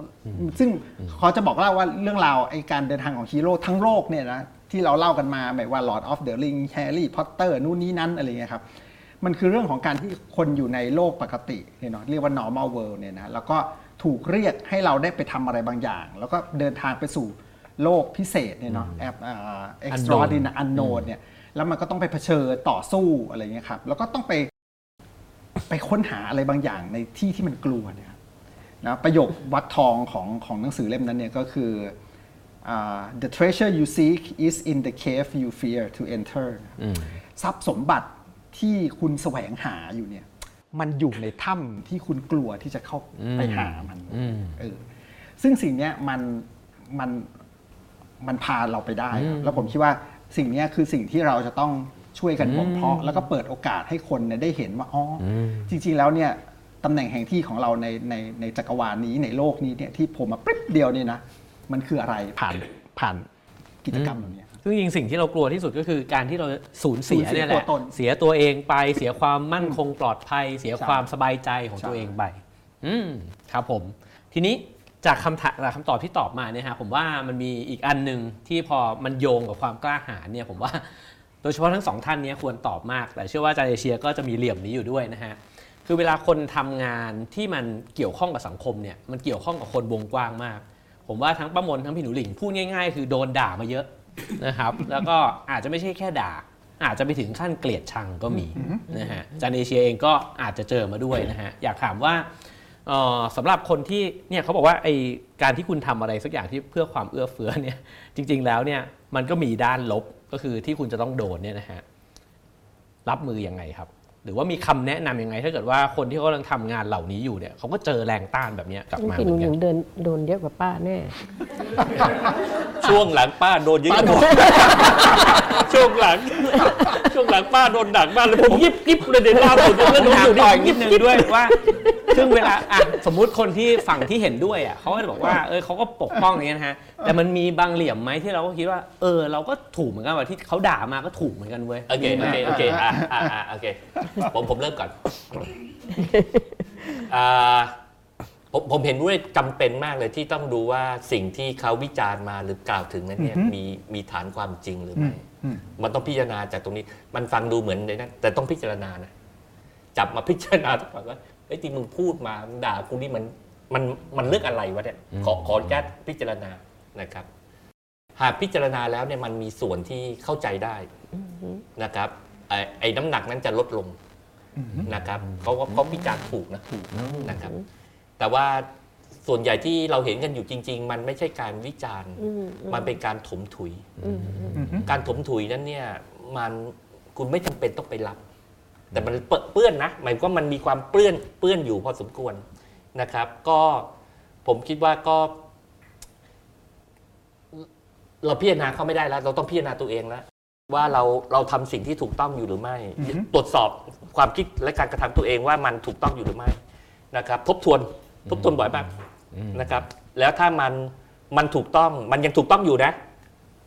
ซึ่งเขาจะบอกเล่าว่าเรื่องราวไอ้การเดินทางของฮีโร่ทั้งโลกเนี่ยนะที่เราเล่ากันมาแบบว่า Lord of the Ring Harry Potter นู่นนี่นั่นอะไรเงี้ยครับ มันคือเรื่องของการที่คนอยู่ในโลกปกติเนี่ยเนาะเรียกว่า normal world เนี่ยนะแล้วก็ถูกเรียกให้เราได้ไปทำอะไรบางอย่าง แล้วก็เดินทางไปสู่โลกพิเศษเนี่ยเนาะแอบ extraordinary unknown เนี่ยแล้วมันก็ต้องไปเผชิญต่อสู้อะไรเงี้ยครับแล้วก็ต้องไปไปค้นหาอะไรบางอย่างในที่ที่มันกลัวเนี่ยครับนะประโยควัดทองของของหนังสือเล่มนั้นเนี่ยก็คืออ่า the treasure you seek is in the cave you fear to enter ทรัพย์สมบัติ ที่คุณแสวงหาอยู่เนี่ย มันอยู่ในถ้ำที่คุณกลัวที่จะเข้าไปหามันเออซึ่งสิ่งเนี้ยมันมันมันพาเราไปได้ครับแล้วผมคิดว่าสิ่งเนี้ยคือสิ่งที่เราจะต้องช่วยกันบ่มเพาะแล้วก็เปิดโอกาสให้คนเนี่ยได้เห็นว่าอ๋ออจริง ๆ แล้วเนี่ยตำแหน่งแห่งที่ของเราในในในจักรวาลนี้ในโลกนี้เนี่ยที่ผมมาปิ๊บเดียวเนี่ยนะ มันคืออะไรผ่านผ่านกิจกรรมเหล่านี้ ซึ่งจริงๆสิ่งที่เรากลัวที่สุดก็คือการที่เราสูญเสียสูญเสียเนี่ยแหตัละวตนเสียตัวเองไป เสียความมั่นคงปลอดภัย เสียใช่ความสบายใจของใช่ตัวเองไปอืมครับผม ทีนี้จากคำถามจากคำตอบที่ตอบมาเนี่ยฮะผมว่ามันมีอีกอันหนึ่งที่พอมันโยงกับความกล้าหาญเนี่ยผมว่าโดยเฉพาะทั้งสองท่านเนี้ควรตอบมาก แต่เชื่อว่าอาจารย์เอเชียก็จะมีเหลี่ยมนี้อยู่ด้วยนะฮะคือเวลาคนทำงานที่มันเกี่ยวข้องกับสังคมเนี่ยมันเกี่ยวข้องกับคนวงกว้างมาก ผมว่าทั้งป้ามนทั้งพี่หนูหลิงพูดง่าย ๆ คือโดนด่ามาเยอะ นะครับ แล้วก็อาจจะไม่ใช่แค่ด่า อาจจะไปถึงขั้นเกลียดชังก็มีนะฮะอาจารย์เอเชียเองก็อาจจะเจอมาด้วยนะฮะอยากถามว่าเอ่อสำหรับคนที่เนี่ยเขาบอกว่าไอการที่คุณทำอะไรสักอย่างที่เพื่อความเอื้อเฟื้อเนี่ยจริง ๆ แล้วเนี่ยมันก็มีด้านลบก็คือที่คุณจะต้องโดนเนี่ยนะฮะรับมือยังไงครับ รือว่ามีคำแนะนำยังไง ถ้าเกิดว่าคนที่เขากำลังทำงานเหล่านี้อยู่เนี่ยเขาก็เจอแรงต้านแบบเนี้ยกลับมาพี่เหหมืนูอนหกัญินงเดินโดนเยอะกว่าป้าแน่ช่วงหลังป้าโดนเยอะกว่าช่วงหลัง ช่วงหลังป้าโดนหนักมากเลยผมยิบยิบเลยเดี๋ยวล่าสุดผมแล้วโดนถาอมยู่ต่ออีกยินิบดนึงยิบด้วยว่า ซึ่งเวลาอะสมมุติคนที่ฝั่งที่เห็นด้วยอะเขาก็จะบอกว่าเออเขาก็ปกป้องอย่างเงี้ยนะฮะ แต่มันมีบางเหลี่ยมไหมที่เราก็คิดว่า เออ เราก็ถูกเหมือนกันว่าที่เขาด่ามาก็ถูกเหมือนกันเว้ยโอเคโอเคโอเคอะอะอะโอเคผมผมเริ่มก่อนอ่าผมผมเห็นด้วยจำเป็นมากเลยที่ต้องดูว่าสิ่งที่เขาวิจารณ์มาหรือกล่าวถึงนั้นเนี่ยมีมีฐานความจริงหรือไม่อืมมันต้องพิจารณาจากตรงนี้ มันฟังดูเหมือนในนั้นแต่ต้องพิจารณานะจับมาพิจารณาก่อนว่าไอ้ยที่มึงพูดมามึงด่ากูนี่มันมันมันเรื่องอะไรวะเนี่ยขอขออนุญาตพิจารณา นะครับ หากพิจารณาแล้วเนี่ยมันมีส่วนที่เข้าใจได้นะครับไอ้ไอ้น้ำหนักนั้นจะลดลงนะครับเขาก็เขาพิจารณ์ถูกนะนะครับ แต่ว่าส่วนใหญ่ที่เราเห็นกันอยู่จริง ๆ มันไม่ใช่การวิจารณ์ มันเป็นการถมถุย การถมถุยนั้นเนี่ยมันคุณไม่จำเป็นต้องไปรับ แต่มันเปเปื้อนนะหมายความว่ามันมีความเปื้อนเปื้อนอยู่พอสมควรนะครับ ก็ผมคิดว่าก็ เราพิจารณาเขาไม่ได้แล้ว เราต้องพิจารณาตัวเองแล้ว ว่าเราเราทำสิ่งที่ถูกต้องอยู่หรือไม่ตรวจสอบความคิดและการกระทำตัวเองว่ามันถูกต้องอยู่หรือไม่นะครับทบทวนทบทวนบ่อยมากนะครับ แล้วถ้ามันมันถูกต้องมันยังถูกต้องอยู่นะ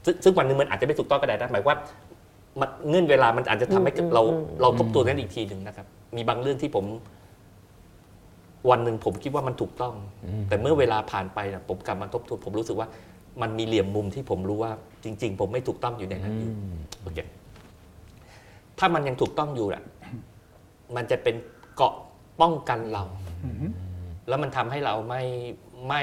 ซึ่งซึ่งวันหนึ่งมันอาจจะไม่ถูกต้องก็ได้นะหมายความว่ามันเงื่อนเวลามันอาจจะทำให้อืมเราอืม เราทบทวนกันอีกทีหนึ่งนะครับ มีบางเรื่องที่ผม วันหนึ่งผมคิดว่ามันถูกต้อง แต่เมื่อเวลาผ่านไปนะผมกลับมาทบทวนผมรู้สึกว่า มันมีเหลี่ยมมุมที่ผมรู้ว่าจริง ๆ ผมไม่ถูกต้องอยู่ในนั้นอยู่โอเคถ้ามันยังถูกต้องอยู่อะมันจะเป็นเกราะป้องกันเรา แล้วมันทำให้เราไม่ไม่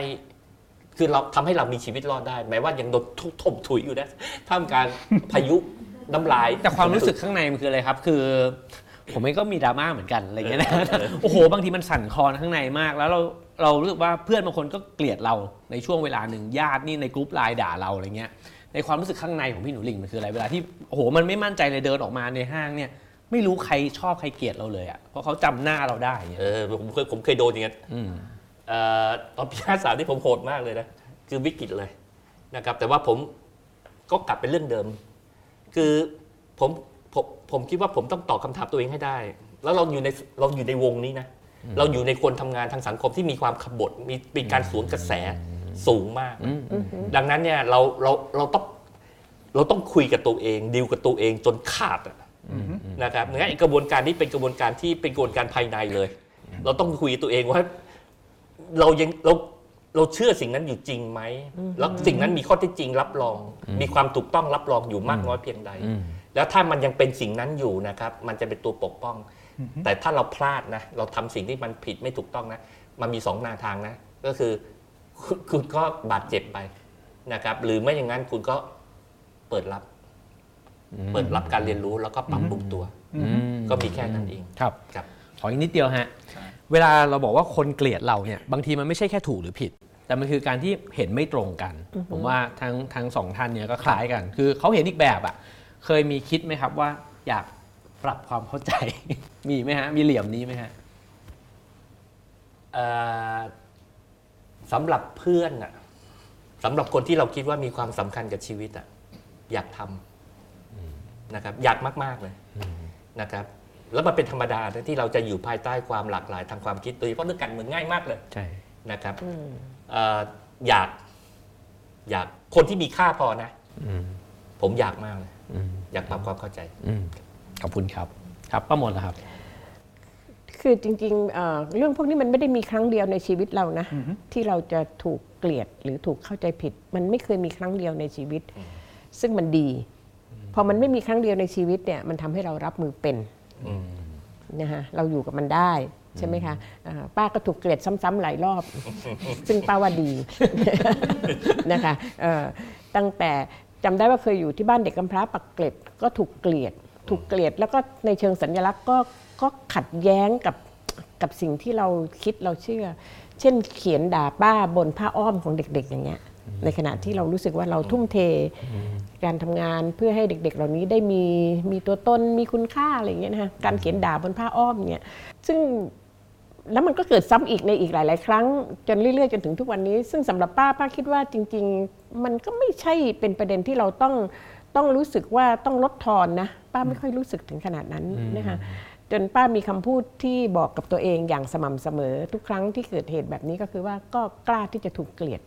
คือเราทำให้เรามีชีวิตรอดได้ แม้ว่ายังโดนทุบถมถุยอยู่นะท่ามกลารพายุน้ำลาย แต่ความรู้สึกข้างในมันคืออะไรครับ คือ ผมเองก็มีดราม่าเหมือนกันอะไรเงี้ยนะโอ้โหบางทีมันสั่นคลอนข้างในมากแล้วเรา เรารู้สึกว่าเพื่อนบางคนก็เกลียดเราในช่วงเวลาหนึ่งญาตินี่ในกรุ๊ปไลน์ด่าเราอะไรเงี้ยในความรู้สึกข้างในของพี่หนูหลิงมันคืออะไรเวลาที่โอ้โหมันไม่มั่นใจเลยเดินออกมาในห้างเนี่ยไม่รู้ใครชอบใครเกลียดเราเลยอะเพราะเขาจำหน้าเราได้เงี้ยเออผมเคยผมเคยโดนอย่างนั้นอืมเอ่อตอนปีห้าสามที่ผมโหดมากเลยนะคือวิกฤตเลยนะครับ แต่ว่าผมก็กลับเป็นเรื่องเดิม คือผมผมผมคิดว่าผมต้องตอบคำถามตัวเองให้ได้ แล้วเราอยู่ในเราอยู่ในวงนี้นะ เราอยู่ในคนทำงานทางสังคมที่มีความขบฏมีมีการสวนกระแสสูงมาก ดังนั้นเนี่ยเราเราเราต้องเราต้องคุยกับตัวเองดีลกับตัวเองจนขาดอะนะครับงั้นไอ้กระบวนการนี้เป็นกระบวนการที่เป็นกระบวนการภายในเลย เราต้องคุยกับตัวเองว่าเรายังเราเราเชื่อสิ่งนั้นอยู่จริงไหมแล้วสิ่งนั้นมีข้อเท็จจริงรับรอง มีความถูกต้องรับรองอยู่มากน้อยเพียงใด แล้วถ้ามันยังเป็นสิ่งนั้นอยู่นะครับ มันจะเป็นตัวปกป้อง แต่ถ้าเราพลาดนะ เราทำสิ่งที่มันผิดไม่ถูกต้องนะ มันมีสองแนวทางนะ ก็คือคุณคุณก็บาดเจ็บไปนะครับ หรือไม่อย่างนั้นคุณก็เปิดรับ เปิดรับการเรียนรู้แล้วก็ปรับปรุงตัวก็มีแค่นั้นเองครับครับ ขออีกนิดเดียวฮะ เวลาเราบอกว่าคนเกลียดเราเนี่ยบางทีมันไม่ใช่แค่ถูกหรือผิด แต่มันคือการที่เห็นไม่ตรงกัน ผมว่าทั้งทั้งสองท่านเนี่ยก็คล้ายกัน คือเขาเห็นอีกแบบอะ่ะ เคยมีคิดไหมครับว่าอยาก ปรับความเข้าใจ มีไหมฮะ มีเหลี่ยมนี้ไหมฮะเอ่อสำหรับเพื่อนอะสำหรับคนที่เราคิดว่ามีความสำคัญกับชีวิตอะอยากทำนะครับ อยากมาก ๆ เลยนะครับ แล้วมันเป็นธรรมดานะที่เราจะอยู่ภายใต้ความหลากหลายทางความคิดโดยเฉพาะเรื่องการเมืองง่ายมากเลยใช่นะครับเอ่ออยากอยากคนที่มีค่าพอนะอืมผมอยากมากเลยอืมอยากปรับความเข้าใจอืม ขอบคุณครับ ครับป้ามนล่ะครับ คือจริงๆเอ่อเรื่องพวกนี้มันไม่ได้มีครั้งเดียวในชีวิตเรานะ ที่เราจะถูกเกลียดหรือถูกเข้าใจผิด มันไม่เคยมีครั้งเดียวในชีวิต ซึ่งมันดี พอมันไม่มีครั้งเดียวในชีวิตเนี่ยมันทำให้เรารับมือเป็นอืมนะฮะเราอยู่กับมันได้ใช่ไหมคะอ่าป้าก็ถูกเกลียดซ้ำๆหลายรอบ ซึ่งป้าว่าดีนะคะเอ่อตั้งแต่จำได้ว่าเคยอยู่ที่บ้านเด็กกำพร้าปักเกร็ดก็ถูกเกลียด ถูกเกลียดแล้วก็ในเชิงสัญลักษณ์ก็ก็ขัดแย้งกับกับสิ่งที่เราคิดเราเชื่อ เช่นเขียนด่าป้าบนผ้าอ้อมของเด็ก ๆ อย่างเงี้ย ในขณะที่เรารู้สึกว่าเราทุ่มเทการทำงานเพื่อให้เด็ก ๆ เหล่านี้ได้มีมีตัวตนมีคุณค่าอะไรอย่างเงี้ยนะคะการเขียนด่าบนผ้าอ้อมเนี่ยซึ่งแล้วมันก็เกิดซ้ำอีกในอีกหลาย ๆ ครั้ง จนเรื่อย ๆ จนถึงทุกวันนี้ ซึ่งสำหรับป้าป้าคิดว่าจริง ๆ มันก็ไม่ใช่เป็นประเด็นที่เราต้อง ต้องรู้สึกว่าต้องลดทอนนะ ป้าไม่ค่อยรู้สึกถึงขนาดนั้นนะคะจนป้ามีคำพูดที่บอกกับตัวเองอย่างสม่ำเสมอ ทุกครั้งที่เกิดเหตุแบบนี้ก็คือว่าก็กล้าที่จะถูกเกลียด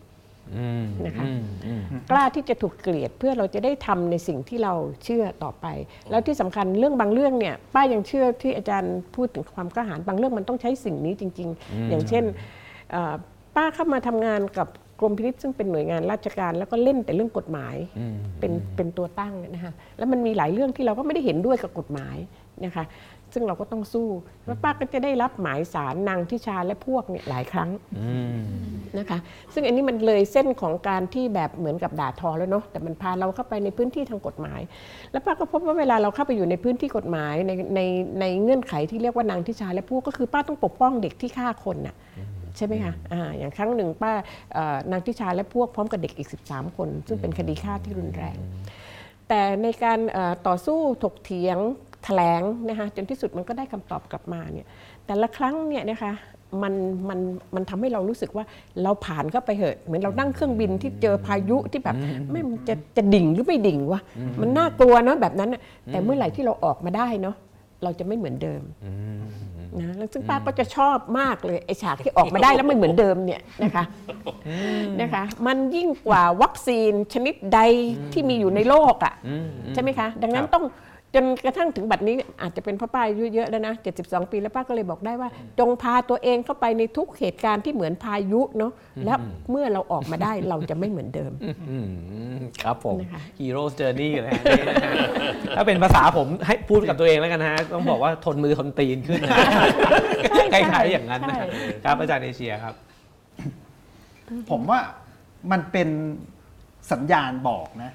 อืมนะคะอืมอืมกล้าที่จะถูกเกลียดเพื่อเราจะได้ทำในสิ่งที่เราเชื่อต่อไป แล้วที่สำคัญเรื่องบางเรื่องเนี่ยป้ายังเชื่อที่อาจารย์พูดถึงความกล้าหาญบางเรื่องมันต้องใช้สิ่งนี้จริง ๆ อย่างเช่นเอ่อป้าเข้ามาทำงานกับก รมพินิษซึ่งเป็นหน่วยงานราชการแล้วก็เล่นแต่เรื่องกฎหมายเป็นเป็นตัวตั้งนะคะแล้วมันมีหลายเรื่องที่เราก็ไม่ได้เห็นด้วยกับกฎหมายนะคะซึ่งเราก็ต้องสู้แล้วป้าก็จะได้รับหมายสารนางทิชาและพวกเนี่ยหลายครั้งนะคะ ซึ่งอันนี้มันเลยเส้นของการที่แบบเหมือนกับด่าทอแล้วเนาะแต่มันพาเราเข้าไปในพื้นที่ทางกฎหมาย แล้วป้าก็พบว่าเวลาเราเข้าไปอยู่ในพื้นที่กฎหมายในในในเงื่อนไขที่เรียกว่านางทิชาและพวกก็คือป้าต้องปกป้องเด็กที่ฆ่าคนน่ะ ใช่ไหมคะอ่าอย่างครั้งหนึ่งป้าเอ่อนางทิชาและพวกพร้อมกับเด็กอีก 13 คน ซึ่งเป็นคดีฆ่าที่รุนแรง แต่ในการเอ่อต่อสู้ถกเถียงแถลงนะคะจนที่สุดมันก็ได้คำตอบกลับมาเนี่ยแต่ละครั้งเนี่ยนะคะมันมันมันทำให้เรารู้สึกว่าเราผ่านเข้าไปเหอะเหมือนเรานั่งเครื่องบินที่เจอพายุที่แบบไม่มันจะจะดิ่งหรือไม่ดิ่งวะมันน่ากลัวเนาะแบบนั้นน่ะแต่เมื่อไหร่ที่เราออกมาได้เนาะ เราจะไม่เหมือนเดิมนะแล้วซึ่งป้าก็จะชอบมากเลยไอ้ฉากที่ออกมาได้แล้วไม่เหมือนเดิมเนี่ยนะคะนะคะมันยิ่งกว่าวัคซีนชนิดใดที่มีอยู่ในโลกอะใช่ไหมคะ ดังนั้นต้อง จนกระทั่งถึงบัดนี้อาจจะเป็นเพ่อป้าอายุเยอะแล้วนะ72 ปีแล้วป้าก็เลยบอกได้ว่า จงพาตัวเองเข้าไปในทุกเหตุการณ์ที่เหมือนพายุเนาะแล้วเมื่อเราออกมาได้เราจะไม่เหมือนเดิมอืมครับผมนะคะ Hero's Journey เลยฮะนี่นะฮะถ้าเป็นภาษาผมให้พูดกับตัวเองแล้วกันนะฮะต้องบอกว่าทนมือทนตีนขึ้นนะใช่คล้ายๆอย่างนั้นนะใช่ครับอาจารย์เอเชียครับ ผมว่ามันเป็นสัญญาณบอกนะ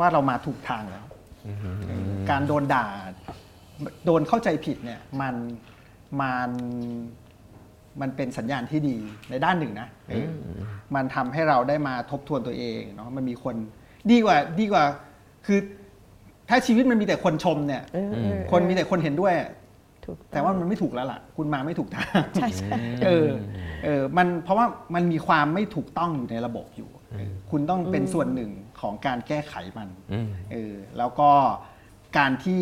ว่าเรามาถูกทางแล้ว การโดนด่า โดนเข้าใจผิดเนี่ยมันมันมันเป็นสัญญาณที่ดีในด้านหนึ่งนะเออมันทำให้เราได้มาทบทวนตัวเองเนาะมันมีคนดีกว่าดีกว่า คือถ้าชีวิตมันมีแต่คนชมเนี่ยเออเออคนมีแต่คนเห็นด้วยถูกแต่ว่ามันไม่ถูกแล้วล่ะ คุณมาไม่ถูกทางใช่ใช่เออเออมันเพราะว่ามันมีความไม่ถูกต้องอยู่ในระบบอยู่ คุณต้องเป็นส่วนหนึ่ง ของการแก้ไขมันอืมเออแล้วก็การที่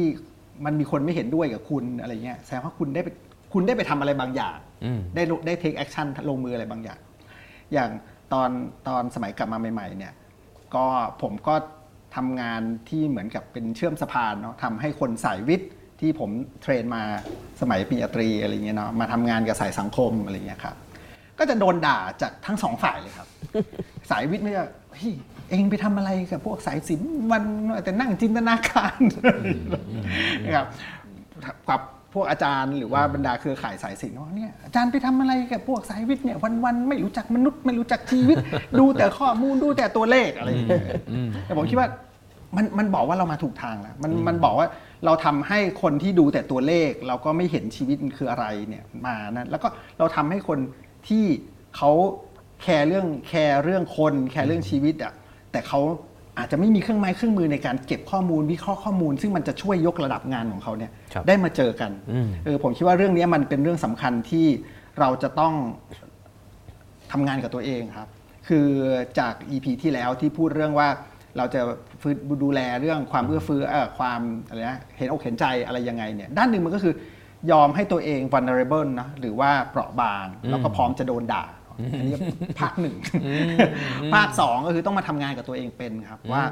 มันมีคนไม่เห็นด้วยกับคุณอะไรเงี้ยแสดงว่าคุณได้ไปคุณได้ไปทำอะไรบางอย่างอืมได้ลงได้ take action ลงมืออะไรบางอย่าง อย่างตอนตอนสมัยกลับมาใหม่ ๆ เนี่ย ก็ผมก็ทำงานที่เหมือนกับเป็นเชื่อมสะพานเนาะทำให้คนสายวิทย์ที่ผม train มาสมัยปริญญาตรีอะไรเงี้ยเนาะมาทำงานกับสายสังคมอะไรเงี้ยครับก็จะโดนด่าจากทั้งสองฝ่ายเลยครับ สายวิทย์ไม่จะ เฮ้ยเองไปทำอะไรกับพวกสายศิลป์วันแต่นั่งจินตนาการนะครับกับพวกอาจารย์หรือว่าบรรดาเครือข่ายสายศิลป์ว่าเนี่ยอาจารย์ไปทำอะไรกับพวกสายวิทย์เนี่ยวันๆไม่รู้จักมนุษย์ไม่รู้จักชีวิต ดูแต่ข้อมูลดูแต่ตัวเลขอะไรอย่างเงี้ยแต่ผมคิดว่ามันมันบอกว่าเรามาถูกทางแล้วมันมันบอกว่าเราทำให้คนที่ดูแต่ตัวเลข เราก็ไม่เห็นชีวิตมันคืออะไรเนี่ยมานะแล้วก็เราทำให้คนที่เขาแคร์เรื่องแคร์เรื่องคน แคร์เรื่องชีวิตอะ แต่เขาอาจจะไม่มีเครื่องไม้เครื่องมือในการเก็บข้อมูลวิเคราะห์ข้อมูล ซึ่งมันจะช่วยยกระดับงานของเขาเนี่ยครับได้มาเจอกันอืม เออผมคิดว่าเรื่องนี้มันเป็นเรื่องสำคัญที่เราจะต้องทำงานกับตัวเองครับ คือจาก EP ที่แล้วที่พูดเรื่องว่าเราจะฟื้นดูแลเรื่องความเอื้อเฟื้อเอ่อความอะไรนะเห็นอกเห็นใจอะไรยังไงเนี่ยด้านหนึ่งมันก็คือยอมให้ตัวเอง vulnerable นะหรือว่าเปราะบาง แล้วก็พร้อมจะโดนด่า อันนี้ภาคหนึ่งภาคสองก็คือต้องมาทำงานกับตัวเองเป็นครับว่า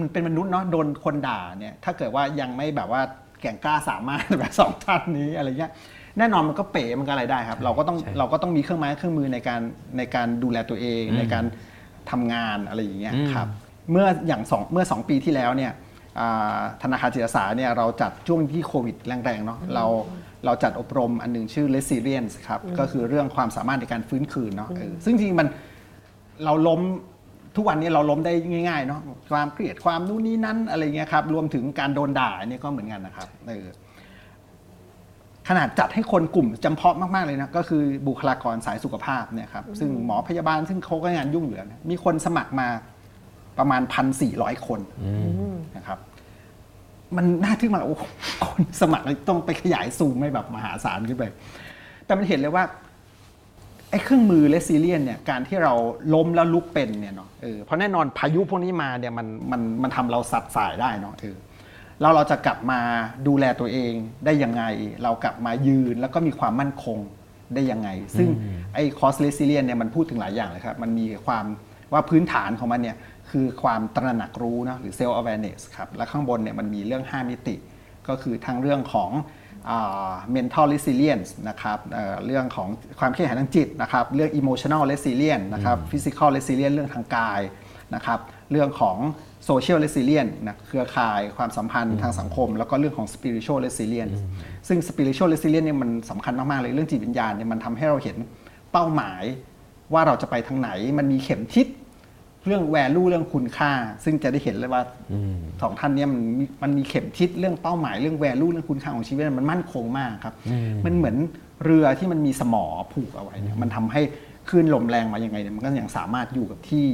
มันเป็นมนุษย์เนาะโดนคนด่าเนี่ย ถ้าเกิดว่ายังไม่แบบว่าแก่งกล้าสามารถแบบสองท่านนี้อะไรเงี้ยแน่นอนมันก็เป๋มันก็อะไรได้ครับ เราก็ต้องใช่เราก็ต้องมีเครื่องไม้เครื่องมือในการในการดูแลตัวเองในการทำงานอะไรอย่างเงี้ยอืมครับเมื่ออย่างสองเมื่อสองปีที่แล้วเนี่ยอ่าธนาคารจิตอาสาเนี่ยเราจัดช่วงที่โควิดแรงๆเนาะเรา เราจัดอบรมอันหนึงชื่อ resilience ครับ ก็คือเรื่องความสามารถในการฟื้นคืนเนาะเออซึ่งจริงๆมันเราล้มทุกวันนี้เราล้มได้ง่ายๆเนาะความเครียดความนู่นนี่นั่นอะไรเงี้ยครับรวมถึงการโดนด่าเนี่ยก็เหมือนกันนะครับเออขนาดจัดให้คนกลุ่มจำเพาะมาก ๆ เลยนะ ก็คือบุคลากรสายสุขภาพเนี่ยครับซึ่งหมอพยาบาลซึ่งเขาก็งานยุ่งอยู่แล้วนะมีคนสมัครมาประมาณ 1,400 คนนะครับ มันน่าทึ่งมากโอ้โหคนสมัครเลยต้องไปขยายซูมให้แบบมหาศาลขึ้นไป แต่มันเห็นเลยว่าไอ้เครื่องมือเลซิเลียนเนี่ยการที่เราล้มแล้วลุกเป็นเนี่ยเนาะเออเพราะแน่นอนพายุพวกนี้มาเนี่ยมันมันมันทำเราสัดสายได้เนาะเออแล้วเราจะกลับมาดูแลตัวเองได้ยังไง เรากลับมายืนแล้วก็มีความมั่นคงได้ยังไง ซึ่งไอ้คอสเลซิเลียนเนี่ยมันพูดถึงหลายอย่างเลยครับมันมีความว่าพื้นฐานของมันเนี่ย คือความตระหนักรู้เนอะหรือ self awareness ครับ และข้างบนเนี่ยมันมีเรื่อง 5 มิติ ก็คือทั้งเรื่องของอ่า mental resilience นะครับเอ่อเรื่องของความเข้มแข็งทางจิตนะครับเรื่อง emotional resilience นะครับ physical resilience เรื่องทางกายนะครับเรื่องของ social resilience นะเครือข่ายความสัมพันธ์ทางสังคม แล้วก็เรื่องของ spiritual resilience ซึ่ง spiritual resilience เนี่ยมันสำคัญมาก ๆ เลยเรื่องจิตวิญญาณเนี่ยมันทำให้เราเห็นเป้าหมายว่าเราจะไปทางไหนมันมีเข็มทิศ เรื่อง value เรื่องคุณค่า ซึ่งจะได้เห็นเลยว่าสองท่านเนี้มันมีมันมีเข็มทิศเรื่องเป้าหมายเรื่อง value เรื่องคุณค่าของชีวิตมันมั่นคงมากครับ มันเหมือนเรือที่มันมีสมอผูกเอาไว้เนี่ยมันทำให้คลื่นลมแรงมายังไงเนี่ยมันก็ยังสามารถอยู่กับที่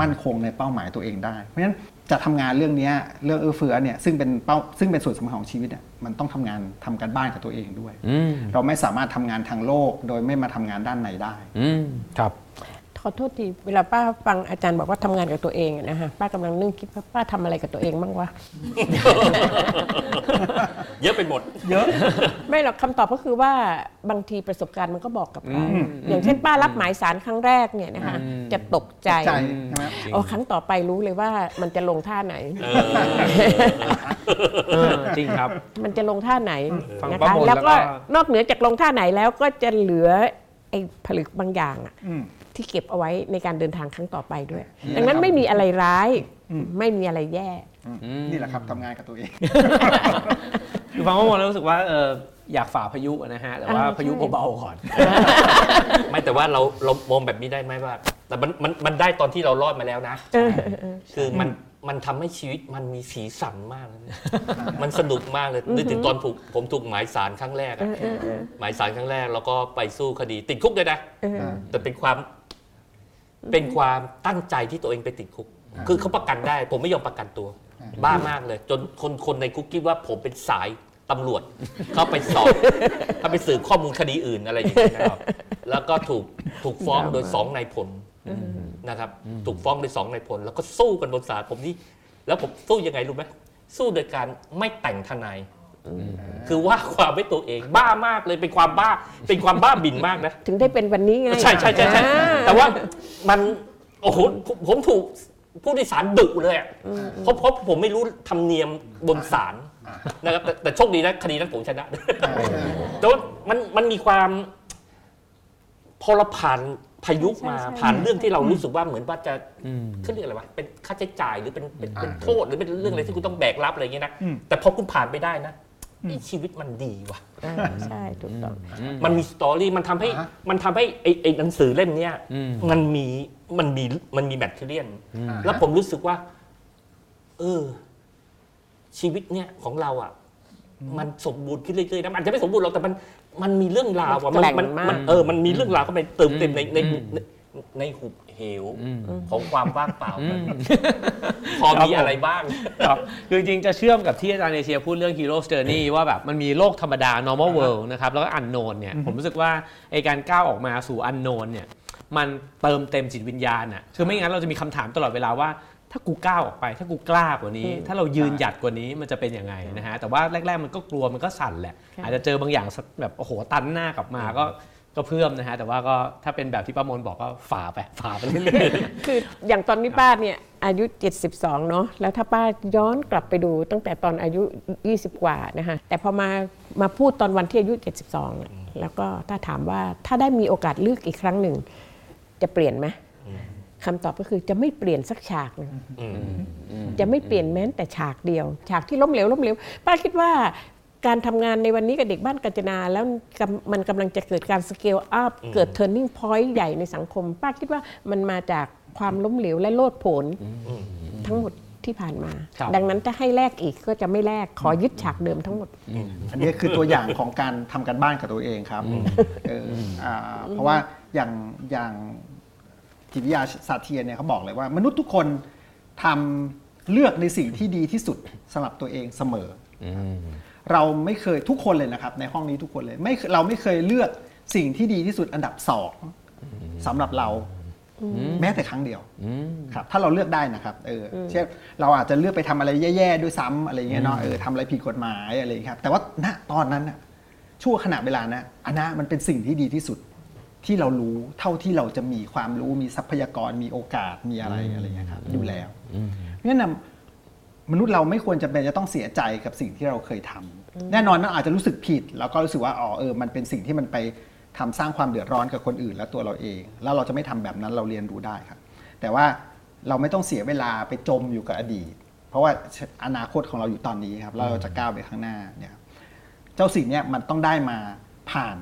มั่นคงในเป้าหมายตัวเองได้ เพราะฉะนั้นจะทำงานเรื่องเนี้ยเรื่องเอื้อเฟื้อเนี่ยซึ่งเป็นเป้าซึ่งเป็นส่วนสำคัญของชีวิตเนี่ยมันต้องทำงานทำการบ้านกับตัวเองด้วยอืมเราไม่สามารถทำงานทางโลก โดยไม่มาทำงานด้านในได้อืมครับ ขอโทษทีเวลาป้าฟังอาจารย์บอกว่าทำงานกับตัวเองอะนะฮะป้ากำลังนึกคิดว่าป้าทำอะไรกับตัวเองบ้างวะเยอะไปหมด เยอะ ไม่หรอกคำตอบก็คือว่าบางทีประสบการณ์มันก็บอกกับเราอย่างเช่นป้ารับหมายสารครั้งแรกเนี่ยนะคะจะตกใจใจใช่ไหมโอ้ครั้งต่อไปรู้เลยว่ามันจะลงท่าไหนเออเออจริงครับ มันจะลงท่าไหนฟังนะป้าคะมนแล้วก็แล้วก็นอกเหนือจากลงท่าไหนแล้วก็จะเหลือไอ้ผลึกบางอย่างอะอืม ที่เก็บเอาไว้ในการเดินทางครั้งต่อไปด้วย ดังนั้นไม่มีอะไรร้าย ไม่มีอะไรแย่ นี่แหละครับทำงานกับตัวเองคือฟังป้ามนแล้วรู้สึกว่าเอออยากฝ่าพายุนะฮะ แต่ว่าอ่าพายุใช่เบาๆก่อน ไม่แต่ว่าเราเรามองแบบนี้ได้ไหมว่า แต่มันมันมันได้ตอนที่เรารอดมาแล้วนะ คือมัน มันทำให้ชีวิตมันมีสีสันมากเลยนะมันสนุกมากเลยนึกถึงตอนถูกผมถูกหมายสารครั้งแรกอะหมายสารครั้งแรกแล้วก็ไปสู้คดี ติดคุกเลยนะแต่เป็นความ เป็นความตั้งใจที่ตัวเองไปติดคุก คือเขาประกันได้ ผมไม่ยอมประกันตัว บ้ามากเลย จนคนคนในคุกคิดว่าผมเป็นสายตำรวจ เข้าไปสอบเข้าไปสืบข้อมูลคดีอื่นอะไรอย่างเงี้ยนะครับแล้วก็ถูกถูกฟ้องโดยสองนายพล นะครับถูกฟ้องโดยสองนายพลแล้วก็สู้กันบนศาลผมนี่แล้วผมสู้ยังไงรู้ไหมสู้โดยการไม่แต่งทนายคือว่าความไม่ตัวเองบ้ามากเลยเป็นความบ้าเป็นความบ้าบินมากนะ ถึงได้เป็นวันนี้ไง ใช่ใช่ใช่ใช่อ่าแต่ว่ามันโอ้โหผมผมถูกผู้โดยสารดุเลยอะเพราะเพราะผมไม่รู้ธรรมเนียมบนศาลนะครับแต่แต่โชคดีนะคดีนั้นผมชนะแต่ว่ามันมันมีความพอเราผ่าน พายุมาผ่านเรื่องที่เรารู้สึกว่าเหมือนว่าจะเขาเรียกอะไรวะเป็นค่าใช้จ่ายหรือเป็นเป็นเป็นโทษหรือเป็นเรื่องอะไรที่คุณต้องแบกรับอะไรอย่างเงี้ยนะแต่พอคุณผ่านไปได้นะนี่ชีวิตมันดีว่ะอ่าใช่ถูกต้อง มันมีสตอรี่มันทำให้อ่าฮะมันทำให้ไอ้ไอ้หนังสือเล่มเนี้ยอืมมันมีมันมีมันมีแมทเทอเรียนแล้วผมรู้สึกว่า เออ ชีวิตเนี่ยของเราอะ มันสมบูรณ์ขึ้นเรื่อยๆนะมันอาจจะไม่สมบูรณ์หรอกแต่มัน มันมีเรื่องราวอะมันแกร่งมันมาก มันเออ มันมีเรื่องราวเข้าไปเติมเต็มในในในในหุบเหวของความว่างเปล่านั้นพอมีอะไรบ้าง ครับคือจริงๆจะเชื่อมกับที่อาจารย์เอเชียพูดเรื่อง Hero's Journey ว่าแบบมันมีโลกธรรมดา normal world นะครับแล้วก็ unknown เนี่ยผมรู้สึกว่าไอการก้าวออกมาสู่ unknown เนี่ยมันเติมเต็มจิตวิญญาณอะคือไม่งั้นเราจะมีคำถามตลอดเวลาว่า ถ้ากูก้าวออกไป ถ้ากูกล้ากว่านี้ ถ้าเรายืนหยัดกว่านี้มันจะเป็นยังไงนะฮะแต่ว่าแรก ๆ มันก็กลัวมันก็สั่นแหละค่ะอาจจะเจอบางอย่างแบบโอ้โหตันหน้ากลับมาก็ก็เพื่อมนะฮะแต่ว่าก็ถ้าเป็นแบบที่ป้ามนบอกก็ฝ่าไปฝ่าไปเรื่อยๆคืออย่างตอนนี้ป้าเนี่ยอายุ 72 เนาะแล้วถ้าป้าย้อนกลับไปดูตั้งแต่ตอนอายุ 20 กว่านะคะแต่พอมามาพูดตอนวันที่อายุ 72เนี่ยแล้วก็ถ้าถามว่าถ้าได้มีโอกาสเลือกอีกครั้งหนึ่ง จะเปลี่ยนไหม คำตอบก็คือจะไม่เปลี่ยนสักฉากหนึ่งจะไม่เปลี่ยนแม้แต่ฉากเดียว ฉากที่ล้มเหลวล้มเหลวป้าคิดว่าการทำงานในวันนี้กับเด็กบ้านกาญจนา แล้วกำมันกำลังจะเกิดการ scale up เกิด turning point ใหญ่ในสังคม ป้าคิดว่ามันมาจากความล้มเหลวและโลดโผนทั้งหมดที่ที่ผ่านมาครับดังนั้นถ้าให้แลกอีกก็จะไม่แลกขอยึดฉากเดิมทั้งหมด อันนี้คือตัวอย่างของการทำการบ้านกับตัวเองครับเอออ่าเพราะว่าอย่างอย่าง จิตวิทยาศาสตร์เทียนเนี่ยเขาบอกเลยว่ามนุษย์ทุกคนทำเลือกในสิ่งที่ดีที่สุดสำหรับตัวเองเสมออเราไม่เคยทุกคนเลยนะครับ ในห้องนี้ทุกคนเลยไม่เคยเราไม่เคยเลือกสิ่งที่ดีที่สุดอันดับสองสำหรับเราแม้แต่ครั้งเดียวครับ ถ้าเราเลือกได้นะครับ เอออเช่นเราอาจจะเลือกไปทำอะไรแย่ๆด้วยซ้ำอะไรเงี้ยเนาะเออทำอะไรผิดกฎหมายอะไรอย่างเงี้ยครับ แต่ว่าณตอนนั้นน่ะชั่วขณะเวลานะอันนะมันเป็นสิ่งที่ดีที่สุด ที่เรารู้เท่าที่เราจะมีความรู้มีทรัพยากรมีโอกาสมีอะไรอะไรอย่างเงี้ยครับอยู่แล้วเพราะฉะนั้นนะมนุษย์เราไม่ควรจะเป็นจะต้องเสียใจกับสิ่งที่เราเคยทำแน่นอนมันอาจจะรู้สึกผิด แล้วก็รู้สึกว่าอ๋อเออมันเป็นสิ่งที่มันไปทำสร้างความเดือดร้อนกับคนอื่นและตัวเราเอง แล้วเราจะไม่ทำแบบนั้นเราเรียนรู้ได้ครับแต่ว่าเราไม่ต้องเสียเวลาไปจมอยู่กับอดีต เพราะว่าอนาคตของเราอยู่ตอนนี้ครับแล้วเราจะก้าวไปข้างหน้าเนี่ยครับเจ้าสิ่งเนี้ยมันต้องได้มาผ่าน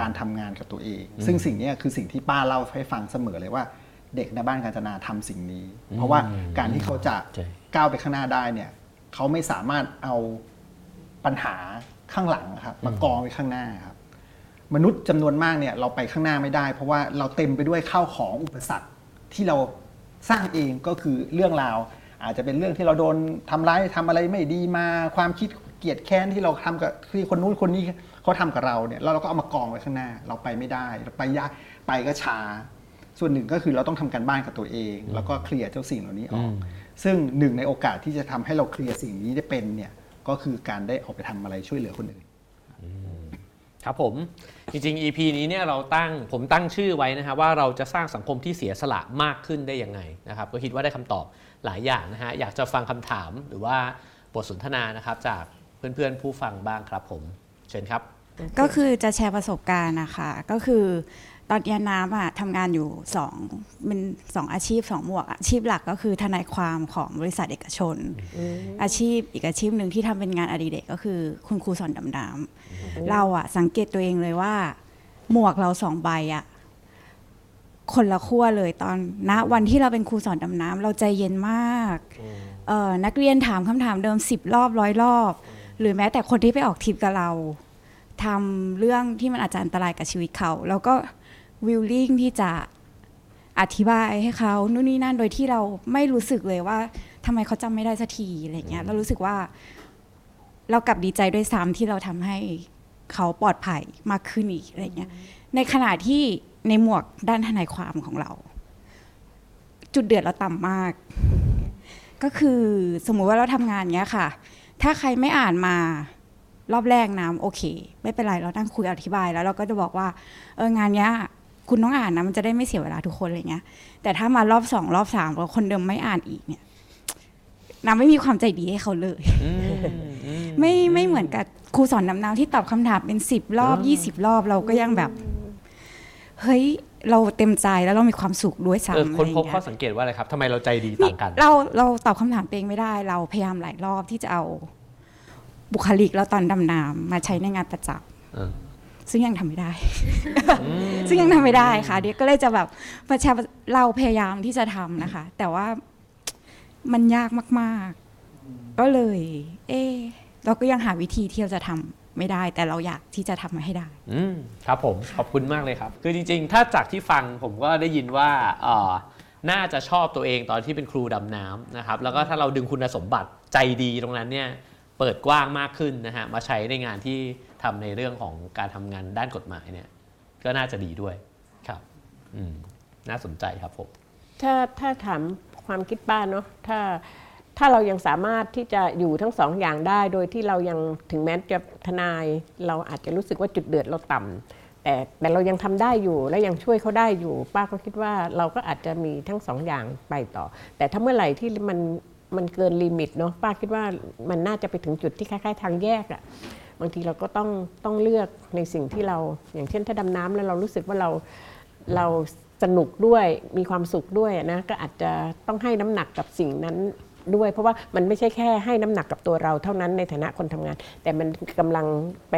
การทำงานกับตัวเอง ซึ่งสิ่งเนี้ยคือสิ่งที่ป้าเล่าให้ฟังเสมอเลยว่า เด็กในบ้านกาญจนาทำสิ่งนี้ เพราะว่าการที่เขาจะใช่ก้าวไปข้างหน้าได้เนี่ยเขาไม่สามารถเอาปัญหาข้างหลังครับมากองไว้ข้างหน้าครับมนุษย์จำนวนมากเนี่ยเราไปข้างหน้าไม่ได้ เพราะว่าเราเต็มไปด้วยข้าวของอุปสรรคที่เราสร้างเองก็คือเรื่องราว อาจจะเป็นเรื่องที่เราโดนทำร้ายทำอะไรไม่ดีมาความคิดเกลียดแค้นที่เราทำกับที่คนนู้นคนนี้ เขาทำกับเราเนี่ยแล้วเราก็เอามากองไว้ข้างหน้า เราไปไม่ได้เราไปยากไปก็ช้าส่วนหนึ่งก็คือเราต้องทำการบ้านกับตัวเอง แล้วก็เคลียร์เจ้าสิ่งเหล่านี้ออก ซึ่งหนึ่งในโอกาสที่จะทำให้เราเคลียร์สิ่งนี้ได้เป็นเนี่ยก็คือการได้ออกไปทำอะไรช่วยเหลือคนอื่นครับผมจริงๆ EP นี้เนี่ยเราตั้งผมตั้งชื่อไว้นะครับว่าเราจะสร้างสังคมที่เสียสละมากขึ้นได้ยังไงนะครับก็คิดว่าได้คำตอบหลายอย่างนะฮะอยากจะฟังคำถามหรือว่าบทสนทนานะครับจากเพื่อนๆผู้ฟังบ้างครับผม เชิญครับ ก็คือจะแชร์ประสบการณ์นะคะ ก็คือตอนเรียนน้ำอะทำงานอยู่สองเป็นสองอาชีพสองหมวกอาชีพหลักก็คือทนายความของบริษัทเอกชน อาชีพอีกอาชีพหนึ่งที่ทำเป็นงานอดิเรกก็คือ คุณครูสอนดำน้ำเราอะสังเกตตัวเองเลยว่า หมวกเราสองใบอะคนละขั้วเลยตอนณวันที่เราเป็นครูสอนดำน้ำเราใจเย็นมากเอ่อนักเรียนถามคำถามเดิมสิบรอบร้อยรอบ หรือแม้แต่คนที่ไปออกทริปกับเรา ทำเรื่องที่มันอาจจะอันตรายกับชีวิตเขา แล้วก็วิลลิ่งที่จะอธิบายให้เขานู่นนี่นั่นโดยที่เราไม่รู้สึกเลยว่าทำไมเขาจำไม่ได้สักทีอะไรเงี้ยเรารู้สึกว่า เรากลับดีใจด้วยซ้ำที่เราทำให้เขาปลอดภัยมากขึ้นอีกอะไรเงี้ย ในขณะที่ในหมวกด้านทนายความของเรา จุดเดือดเราต่ำมาก ก็คือสมมุติว่าเราทำงานเงี้ยค่ะ ถ้าใครไม่อ่านมา รอบแรกน้ำโอเค ไม่เป็นไรเรานั่งคุยอธิบายแล้วเราก็จะบอกว่าเอองานเนี้ยคุณต้องอ่านนะมันจะได้ไม่เสียเวลาทุกคนอะไรเงี้ย แต่ถ้ามารอบสองรอบสามแล้วคนเดิมไม่อ่านอีกเนี่ยน้ำไม่มีความใจดีให้เขาเลย ไม่ไม่เหมือนกับครูสอนน้ำน้ำที่ตอบคำถามเป็นสิบรอบยี่สิบรอบเราก็ยังแบบ เฮ้ยเราเต็มใจแล้วเรามีความสุขด้วยซ้ำเออค้นพบอะไรข้อเงี้ยสังเกตว่าอะไรครับทำไมเราใจดีนี่ต่างกัน เราเราตอบคำถามตัวเองไม่ได้ เราพยายามหลายรอบที่จะเอา บุคลิกแล้วตอนดำน้ำมาใช้ในงานประจเออำซึ่งยังทำไม่ได้ ซึ่งยังทำไม่ได้ค่ะ เดี๋ยวก็เลยจะแบบประชาเราพยายามที่จะทำนะคะ แต่ว่ามันยากมาก ๆ ก็เลย เออเราก็ยังหาวิธีที่เราจะทำไม่ได้แต่เราอยากที่จะทำมันให้ได้อืมครับผมขอบคุณมากเลยครับ คือจริง ๆ ถ้าจากที่ฟังผมก็ได้ยินว่าเอ่อน่าจะชอบตัวเองตอนที่เป็นครูดำน้ำนะครับ แล้วก็ถ้าเราดึงคุณสมบัติใจดีตรงนั้นเนี่ย เปิดกว้างมากขึ้นนะฮะมาใช้ในงานที่ทำในเรื่องของการทำงานด้านกฎหมายเนี่ยก็น่าจะดีด้วยครับอืมน่าสนใจครับผมถ้าถ้าถามความคิดป้าเนาะถ้าถ้าเรายังสามารถที่จะอยู่ทั้งสองอย่างได้ โดยที่เรายังถึงแม้จะทนาย เราอาจจะรู้สึกว่าจุดเดือดเราต่ำแต่แต่เรายังทำได้อยู่และยังช่วยเขาได้อยู่ ป้าก็คิดว่าเราก็อาจจะมีทั้งสองอย่างไปต่อ แต่ถ้าเมื่อไหร่ที่มัน มันเกินลิมิตเนาะป้าคิดว่ามันน่าจะไปถึงจุดที่คล้ายๆ ทางแยกอะบางทีเราก็ต้องต้องเลือกในสิ่งที่เรา อย่างเช่นถ้าดำน้ำแล้วเรารู้สึกว่าเราเราสนุกด้วยมีความสุขด้วยนะก็อาจจะต้องให้น้ำหนักกับสิ่งนั้น ด้วย เพราะว่ามันไม่ใช่แค่ให้น้ำหนักกับตัวเราเท่านั้นในฐานะคนทำงาน แต่มันกำลังไป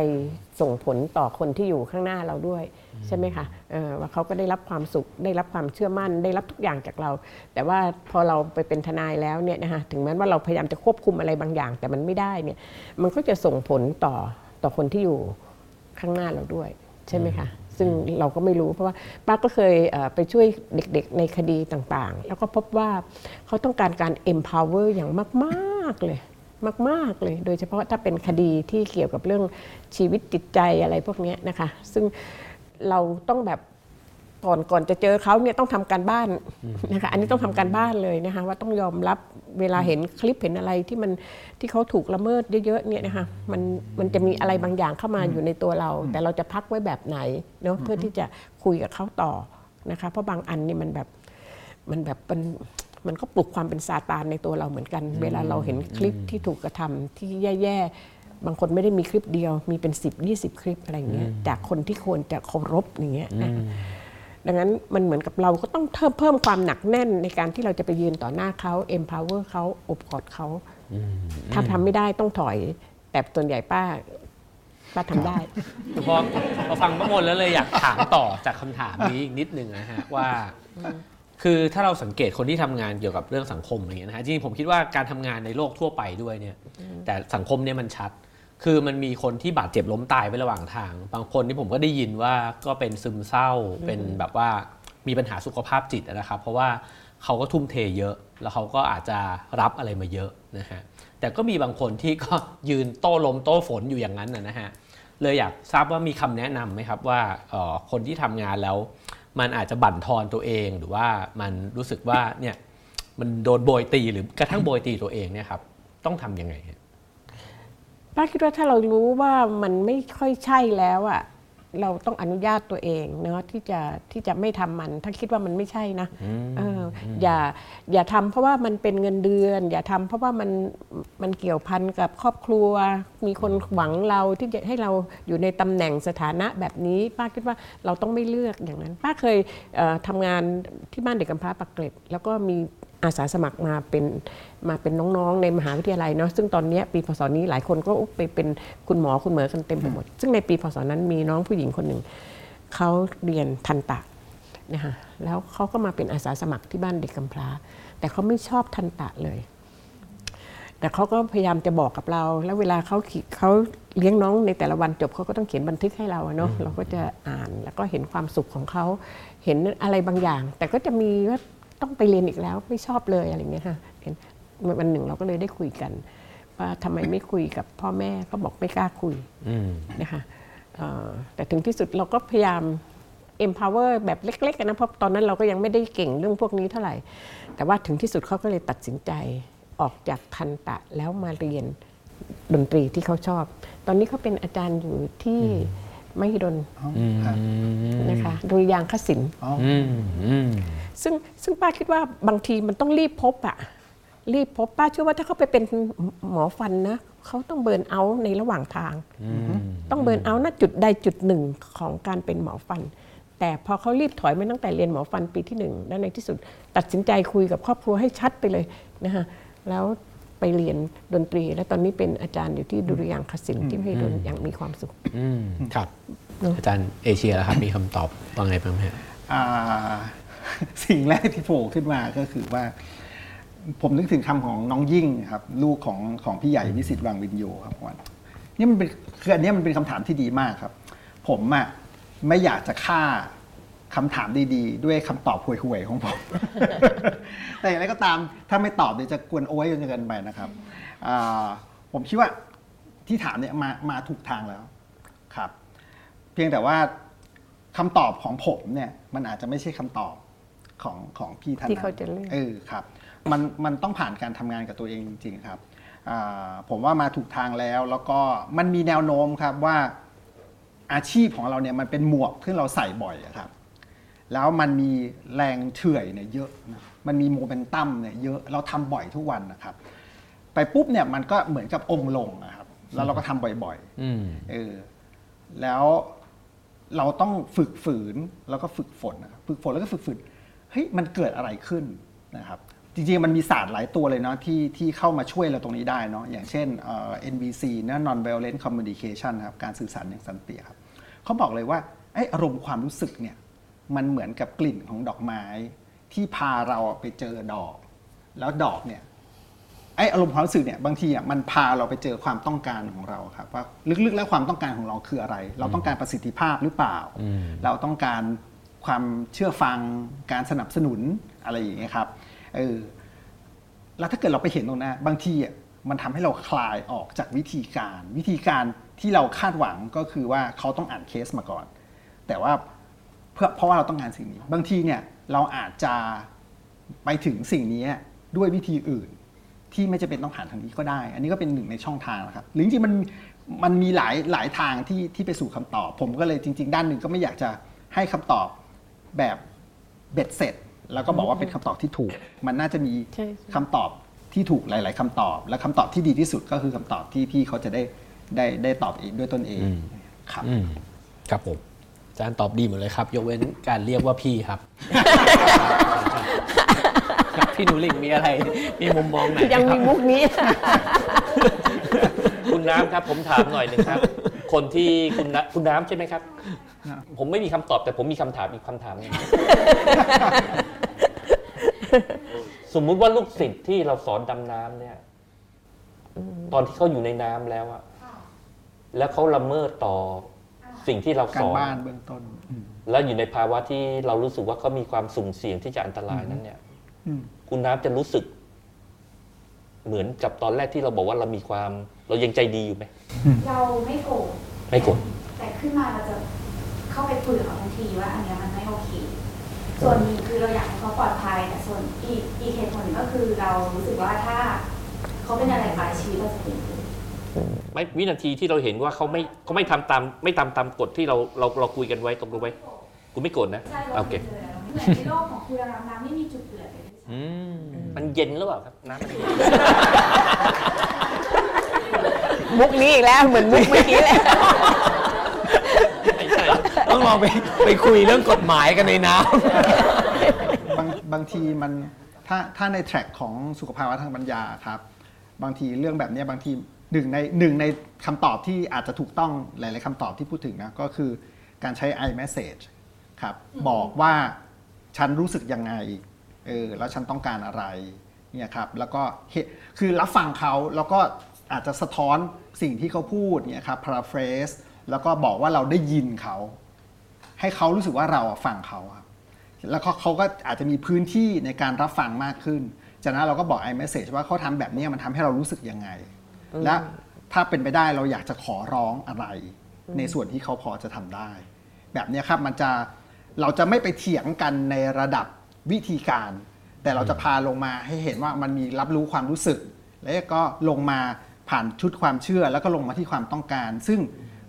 ส่งผลต่อคนที่อยู่ข้างหน้าเราด้วยใช่ไหมคะเออว่าเขาก็ได้รับความสุขได้รับความเชื่อมั่น ได้รับทุกอย่างจากเรา แต่ว่าพอเราไปเป็นทนายแล้วเนี่ยนะคะถึงแม้ว่าเราพยายามจะควบคุมอะไรบางอย่าง แต่มันไม่ได้เนี่ยมันก็จะส่งผลต่อต่อคนที่อยู่ข้างหน้าเราด้วย ใช่ไหมคะ ซึ่งเราก็ไม่รู้เพราะว่าป้าก็เคยไปช่วยเด็กๆในคดีต่างๆ แล้วก็พบว่าเขาต้องการการ empower อย่างมากๆเลยมาก ๆ เลย โดยเฉพาะถ้าเป็นคดีที่เกี่ยวกับเรื่องชีวิตจิตใจอะไรพวกนี้นะคะ ซึ่งเราต้องแบบ ก่อนก่อนจะเจอเขาเนี่ยต้องทำการบ้านนะคะอันนี้ต้องทำการบ้านเลยนะคะว่าต้องยอมรับเวลาเห็นคลิปเห็นอะไรที่มันที่เขาถูกละเมิดเยอะๆเนี่ยนะคะมันมันจะมีอะไรบางอย่างเข้ามาอยู่ในตัวเรา แต่เราจะพักไว้แบบไหนเนาะเพื่อที่จะคุยกับเขาต่อนะคะเพราะบางอันนี่มันแบบมันแบบมันมันก็ปลุกความเป็นซาตานในตัวเราเหมือนกัน เวลาเราเห็นคลิปที่ถูกกระทำที่แย่ๆ บางคนไม่ได้มีคลิปเดียว มีเป็น 10 20 คลิปอะไรอย่างเงี้ยจากคนที่ควรจะเคารพอย่างเงี้ยนะ ดังนั้นมันเหมือนกับเราก็ต้องเพิ่มเพิ่มความหนักแน่นในการที่เราจะไปยืนต่อหน้าเขา empower เขาอบกอดเขาถ้าทำไม่ได้ต้องถอย แต่ส่วนใหญ่ป้าป้าทำได้ พอพอฟังป้ามนแล้วเลยอยากถามต่อจากคำถามนี้อีกนิดนึงนะฮะว่า คือถ้าเราสังเกตคนที่ทำงานเกี่ยวกับเรื่องสังคมอะไรเงี้ยนะฮะจริงๆผมคิดว่าการทำงานในโลกทั่วไปด้วยเนี่ย แต่สังคมเนี่ยมันชัด คือมันมีคนที่บาดเจ็บล้มตายไประหว่างทาง บางคนที่ผมก็ได้ยินว่าก็เป็นซึมเศร้า เป็นแบบว่ามีปัญหาสุขภาพจิตนะครับ เพราะว่าเขาก็ทุ่มเทเยอะ แล้วเขาก็อาจจะรับอะไรมาเยอะนะฮะ แต่ก็มีบางคนที่ก็ยืนโต้ลมโต้ฝนอยู่อย่างนั้นนะนะฮะ เลยอยากทราบว่ามีคำแนะนำไหมครับว่าเอ่อคนที่ทำงานแล้ว มันอาจจะบั่นทอนตัวเองหรือว่ามันรู้สึกว่าเนี่ยมันโดนโบยตีหรือกระทั่งโบยตีตัวเองเนี่ยครับต้องทำยังไงฮะ ป้าคิดว่าถ้าเรารู้ว่ามันไม่ค่อยใช่แล้วอะเราต้องอนุญาตตัวเองเนาะที่จะที่จะไม่ทำมัน ถ้าคิดว่ามันไม่ใช่นะเอออย่าอย่าทำเพราะว่ามันเป็นเงินเดือน อย่าทำเพราะว่ามันมันเกี่ยวพันกับครอบครัว มีคนหวังเราที่จะให้เราอยู่ในตำแหน่งสถานะแบบนี้ ป้าคิดว่าเราต้องไม่เลือกอย่างนั้น ป้าเคยเอ่อทำงานที่บ้านเด็กกำพร้าปักเกร็ดแล้วก็มี อาสาสมัครมาเป็นมาเป็นน้องๆ ในมหาวิทยาลัยเนาะซึ่งตอนเนี้ยปีพศนี้หลายคนก็ไปเป็นคุณหมอคุณเหมอกันเต็มไปหมด ซึ่งในปีพศนั้นมีน้องผู้หญิงคนหนึ่งเขาเรียนทันตะนะคะแล้วเขาก็มาเป็นอาสาสมัครที่บ้านเด็กกำพร้า แต่เขาไม่ชอบทันตะเลย แต่เขาก็พยายามจะบอกกับเรา แล้วเวลาเขาขีเขาเลี้ยงน้องในแต่ละวันจบเขาก็ต้องเขียนบันทึกให้เราอะเนาะเราก็จะอ่านแล้วก็เห็นความสุขของเขาเห็นอะไรบางอย่าง แต่ก็จะมีว่า ต้องไปเรียนอีกแล้วไม่ชอบเลยอะไรเงี้ยค่ะเห็นวันหนึ่งเราก็เลยได้คุยกัน ว่าทำไมไม่คุยกับพ่อแม่ก็บอกไม่กล้าคุยนะคะเอ่อแต่ถึงที่สุดเราก็พยายาม empower แบบเล็กๆอะนะเพราะตอนนั้นเราก็ยังไม่ได้เก่งเรื่องพวกนี้เท่าไหร่ แต่ว่าถึงที่สุดเขาก็เลยตัดสินใจออกจากทันตะแล้วมาเรียนดนตรีที่เขาชอบ ตอนนี้เขาเป็นอาจารย์อยู่ที่ มหิดลอ๋อครับนะคะดุริยางคศิลป์อ๋ออืมอืมซึ่งซึ่งป้าคิดว่าบางทีมันต้องรีบพบอะรีบพบป้าเชื่อว่าถ้าเขาไปเป็นหมอฟันนะเขาต้องเบิร์นเอาท์ในระหว่างทาง ต้องเบิร์นเอาท์ณจุดใดจุดหนึ่งของการเป็นหมอฟัน แต่พอเขารีบถอยมาตั้งแต่เรียนหมอฟันปีที่หนึ่งแล้วในที่สุด ตัดสินใจคุยกับครอบครัวให้ชัดไปเลยนะคะแล้ว ไปเรียนดนตรี และตอนนี้เป็นอาจารย์อยู่ที่ดุริยางคศิลป์ที่มหิดลอย่างมีความสุขอืมครับ อาจารย์เอเชียแล้วครับ มีคำตอบว่าไงบ้างไหมฮะอ่าสิ่งแรกที่โผล่ขึ้นมาก็คือว่า ผมนึกถึงคำของน้องยิ่งครับ ลูกของของพี่ใหญ่วิสิตวังวินโยครับวันนี่มันเป็นคืออันเนี้ยมันเป็นคำถามที่ดีมากครับ ผมอะไม่อยากจะฆ่า คำถามดีๆ ด้วยคำตอบห่วยๆของผม แต่อย่างไรก็ตามถ้าไม่ตอบเดี๋ยวจะกวนโอ้ยจนเกินไปนะครับอ่าผมคิดว่าที่ถามเนี่ยมามาถูกทางแล้วครับ เพียงแต่ว่าคำตอบของผมเนี่ยมันอาจจะไม่ใช่คำตอบของของพี่ท่านที่เขานั้นจะเลือกเออครับ มันมันต้องผ่านการทำงานกับตัวเองจริงๆครับอ่าผมว่ามาถูกทางแล้ว แล้วก็มันมีแนวโน้มครับว่าอาชีพของเราเนี่ยมันเป็นหมวกที่เราใส่บ่อยอะครับ แล้วมันมีแรงเฉื่อยเนี่ยเยอะนะมันมีโมเมนตัมเนี่ยเยอะเราทำบ่อยทุกวันนะครับ ไปปุ๊บเนี่ยมันก็เหมือนกับองค์ลงนะครับ แล้วเราก็ทำบ่อยอืม ๆเออแล้วเราต้องฝึกฝืนแล้วก็ฝึกฝนนะครับฝึกฝนแล้วก็ฝึกฝืนเฮ้ยมันเกิดอะไรขึ้นนะครับผจริงๆมันมีศาสตร์หลายตัวเลยเนาะที่ที่เข้ามาช่วยเราตรงนี้ได้เนาะอย่างเช่นเอ่อ NVC นะ non violent communication นะครับการสื่อสารอย่างสันติครับเขาบอกเลยว่าไอ้อารมณ์ความรู้สึกเนี่ย มันเหมือนกับกลิ่นของดอกไม้ที่พาเราไปเจอดอก แล้วดอกเนี่ยไอ้อารมณ์ความรู้สึกเนี่ยบางทีอะมันพาเราไปเจอความต้องการของเราครับว่าลึกๆแล้วความต้องการของเราคืออะไร เราต้องการประสิทธิภาพหรือเปล่า เราต้องการความเชื่อฟังการสนับสนุนอะไรอย่างเงี้ยครับเออแล้วถ้าเกิดเราไปเห็นตรงนั้นบางทีอะมันทำให้เราคลายออกจากวิธีการ วิธีการที่เราคาดหวังก็คือว่าเขาต้องอ่านเคสมาก่อน แต่ว่า เพื่อเพราะว่าเราต้องการสิ่งนี้ บางทีเนี่ยเราอาจจะไปถึงสิ่งนี้ด้วยวิธีอื่น ที่ไม่จะเป็นต้องผ่านทางนี้ก็ได้ อันนี้ก็เป็นหนึ่งในช่องทางนะครับหรือจริงๆมันมันมีหลายหลายทางที่ที่ไปสู่คำตอบ ผมก็เลยจริง ๆ ด้านหนึ่งก็ไม่อยากจะให้คำตอบแบบเบ็ดเสร็จ แล้วก็บอกว่าเป็นคำตอบที่ถูก มันน่าจะมีใช่ใช่คำตอบที่ถูกหลาย ๆคำตอบ และคำตอบที่ดีที่สุดก็คือคำตอบที่พี่เขาจะได้ได้ได้ตอบเองด้วยตนเองครับอืมครับผม อาจารย์ตอบดีหมดเลยครับ ยกเว้นการเรียกว่าพี่ครับ ครับพี่หนูลิงมีอะไร มีมุมมองไหนยังมีครับมุกนี้ คุณน้ำครับ ผมถามหน่อยหนึงครับ คนที่คุณน้ำคุณน้ำใช่ไหมครับ ผมไม่มีคำตอบแต่ผมมีคำถามอีกคำถามหนึงสมมุติว่าลูกศิษย์ที่เราสอนดำน้ำเนี่ย ตอนที่เขาอยู่ในน้ำแล้วอะแล้วเขาละเมิดต่อ สิ่งที่เรากาสรอน บ้านเบื้องต้นอืมแล้วอยู่ในภาวะที่เรารู้สึกว่าเขามีความสุ่มเสี่ยงที่จะอันตรายนั้นเนี่ย อืมคุณน้ำจะรู้สึก เหมือนกับตอนแรกที่เราบอกว่าเรามีความ เรายังใจดีอยู่ไหมเราไม่โกรธไม่โกรธแต่ขึ้นมาเราจะเข้าไปคุยกับเขาทันทีว่าอันเนี้ยมันไม่โอเค ส่วนหนึ่งคือเราอยากให้เขาปลอดภัย แต่ส่วนอีกอีกเหตุผลหนึ่งก็คือเรารู้สึกว่าถ้าเขาเป็นอะไรไปชีวิตเราจะเปลี่ยนไป ไม่วินาทีที่เราเห็นว่าเขาไม่เขาไม่ทำตามไม่ตามตามกฎที่เราเราเราคุยกันไว้ตกลงไว้คุณไม่โกรธนะใช่เราโอเคเจอแล้วเหมือนในโลกของคุณดำน้ำไม่มีจุดเปลี่ยนเลยด้วยซ้ำอืมมันเย็นหรือเปล่าครับน้ำมันเย็นมุกนี้อีกแล้วเหมือนมุกเมื่อกี้เลยไม่ใช่ต้องลองไปไปคุยเรื่องกฎหมายกันในน้บางบางทีมันถ้าถ้าในแทร็กของสุขภาวะทางปัญญาครับ บางทีเรื่องแบบเนี้ยบางที หนึ่งในหนึ่งในคำตอบที่อาจจะถูกต้องหลาย ๆคำตอบที่พูดถึงนะก็คือการใช้ iMessage ครับบอกว่าฉันรู้สึกยังไงเออแล้วฉันต้องการอะไรเนี่ยครับแล้วก็เหตุคือรับฟังเขาแล้วก็อาจจะสะท้อนสิ่งที่เขาพูดเนี่ยครับ paraphrase แล้วก็บอกว่าเราได้ยินเขา ให้เขารู้สึกว่าเราอะฟังเขาครับแล้วก็เขาก็อาจจะมีพื้นที่ในการรับฟังมากขึ้น จากนั้นเราก็บอก iMessage ว่าเขาทำแบบนี้มันทำให้เรารู้สึกยังไง และถ้าเป็นไปได้เราอยากจะขอร้องอะไร ในส่วนที่เขาพอจะทำได้ แบบนี้ครับมันจะเราจะไม่ไปเถียงกันในระดับวิธีการ แต่เราจะพาลงมาให้เห็นว่ามันมีรับรู้ความรู้สึก แล้วก็ลงมาผ่านชุดความเชื่อ แล้วก็ลงมาที่ความต้องการ ซึ่ง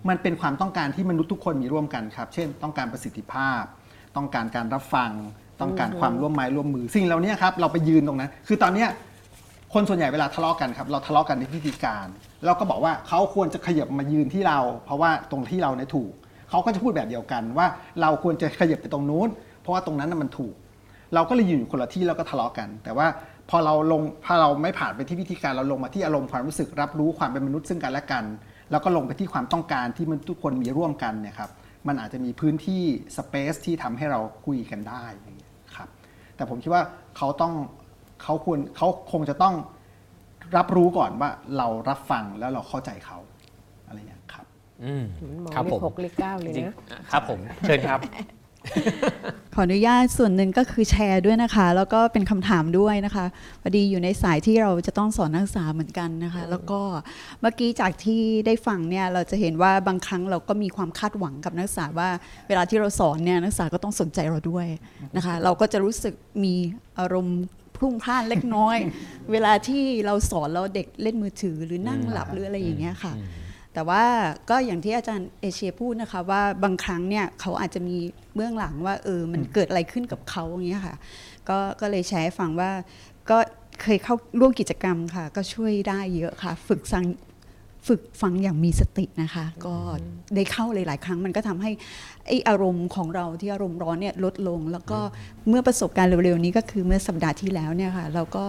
มันเป็นความต้องการที่มนุษย์ทุกคนมีร่วมกันครับ เช่น ต้องการประสิทธิภาพ ต้องการการรับฟัง ต้องการความร่วมไม้ร่วมมือ สิ่งเหล่านี้ครับเราไปยืนตรงนั้น คือตอนนี้ คนส่วนใหญ่เวลาทะเลาะกันครับเราทะเลาะกันในพิธีการเราก็บอกว่าเขาควรจะขยับมายืนที่เรา เพราะว่าตรงที่เราเนี่ยถูกเขาก็จะพูดแบบเดียวกันว่าเราควรจะขยับไปตรงนู้น เพราะว่าตรงนั้นมันถูก เราก็เลยยืนอยู่คนละที่แล้วก็ทะเลาะกัน แต่ว่าพอเราลงพอเราไม่ผ่านไปที่พิธีการเราลงมาที่อารมณ์ความรู้สึกรับรู้ความเป็นมนุษย์ซึ่งกันและกัน แล้วก็ลงไปที่ความต้องการที่มันทุกคนมีร่วมกันเนี่ยครับมันอาจจะมีพื้นที่สเปซที่ทำให้เราคุยกันได้ครับแต่ผมคิดว่าเขาต้อง เขาควรเขาคงจะต้องรับรู้ก่อนว่าเรารับฟังแล้วเราเข้าใจเขาอะไรอย่างเงี้ยครับำอืมมองครับเลผขมหกเลขเก้าเลยจริงนะ ๆครับผมเชิญครับ ขออนุญาตส่วนหนึ่งก็คือแชร์ด้วยนะคะ แล้วก็เป็นคำถามด้วยนะคะพอดีอยู่ในสายที่เราจะต้องสอนนักศึกษาเหมือนกันนะคะ แล้วก็เมื่อกี้จากที่ได้ฟังเนี่ยเราจะเห็นว่าบางครั้งเราก็มีความคาดหวังกับนักศึกษาว่า เวลาที่เราสอนเนี่ยนักศึกษาก็ต้องสนใจเราด้วยนะคะ เราก็จะรู้สึกมีอารมณ์ พรุ่งพล่านเล็กน้อย เวลาที่เราสอนเราเด็กเล่นมือถือหรือนั่งหลับหรืออะไรอย่างเงี้ยค่ะ แต่ว่าก็อย่างที่อาจารย์เอเชียพูดนะคะ ว่าบางครั้งเนี่ยเขาอาจจะมีเบื้องหลังว่าเออมันเกิดอะไรขึ้นกับเขาอย่างเงี้ยค่ะ ก็ก็เลยแชร์ให้ฟังว่าก็เคยเข้าร่วมกิจกรรมค่ะ ก็ช่วยได้เยอะค่ะ ฝึกฟัง ฝึกฟังอย่างมีสตินะคะ ก็ได้เข้าหลาย ๆ ครั้งมันก็ทำให้ไออารมณ์ของเราที่อารมณ์ร้อนเนี่ยลดลง แล้วก็เมื่อประสบการณ์เร็ว ๆ นี้ก็คือเมื่อสัปดาห์ที่แล้วเนี่ยค่ะเราก็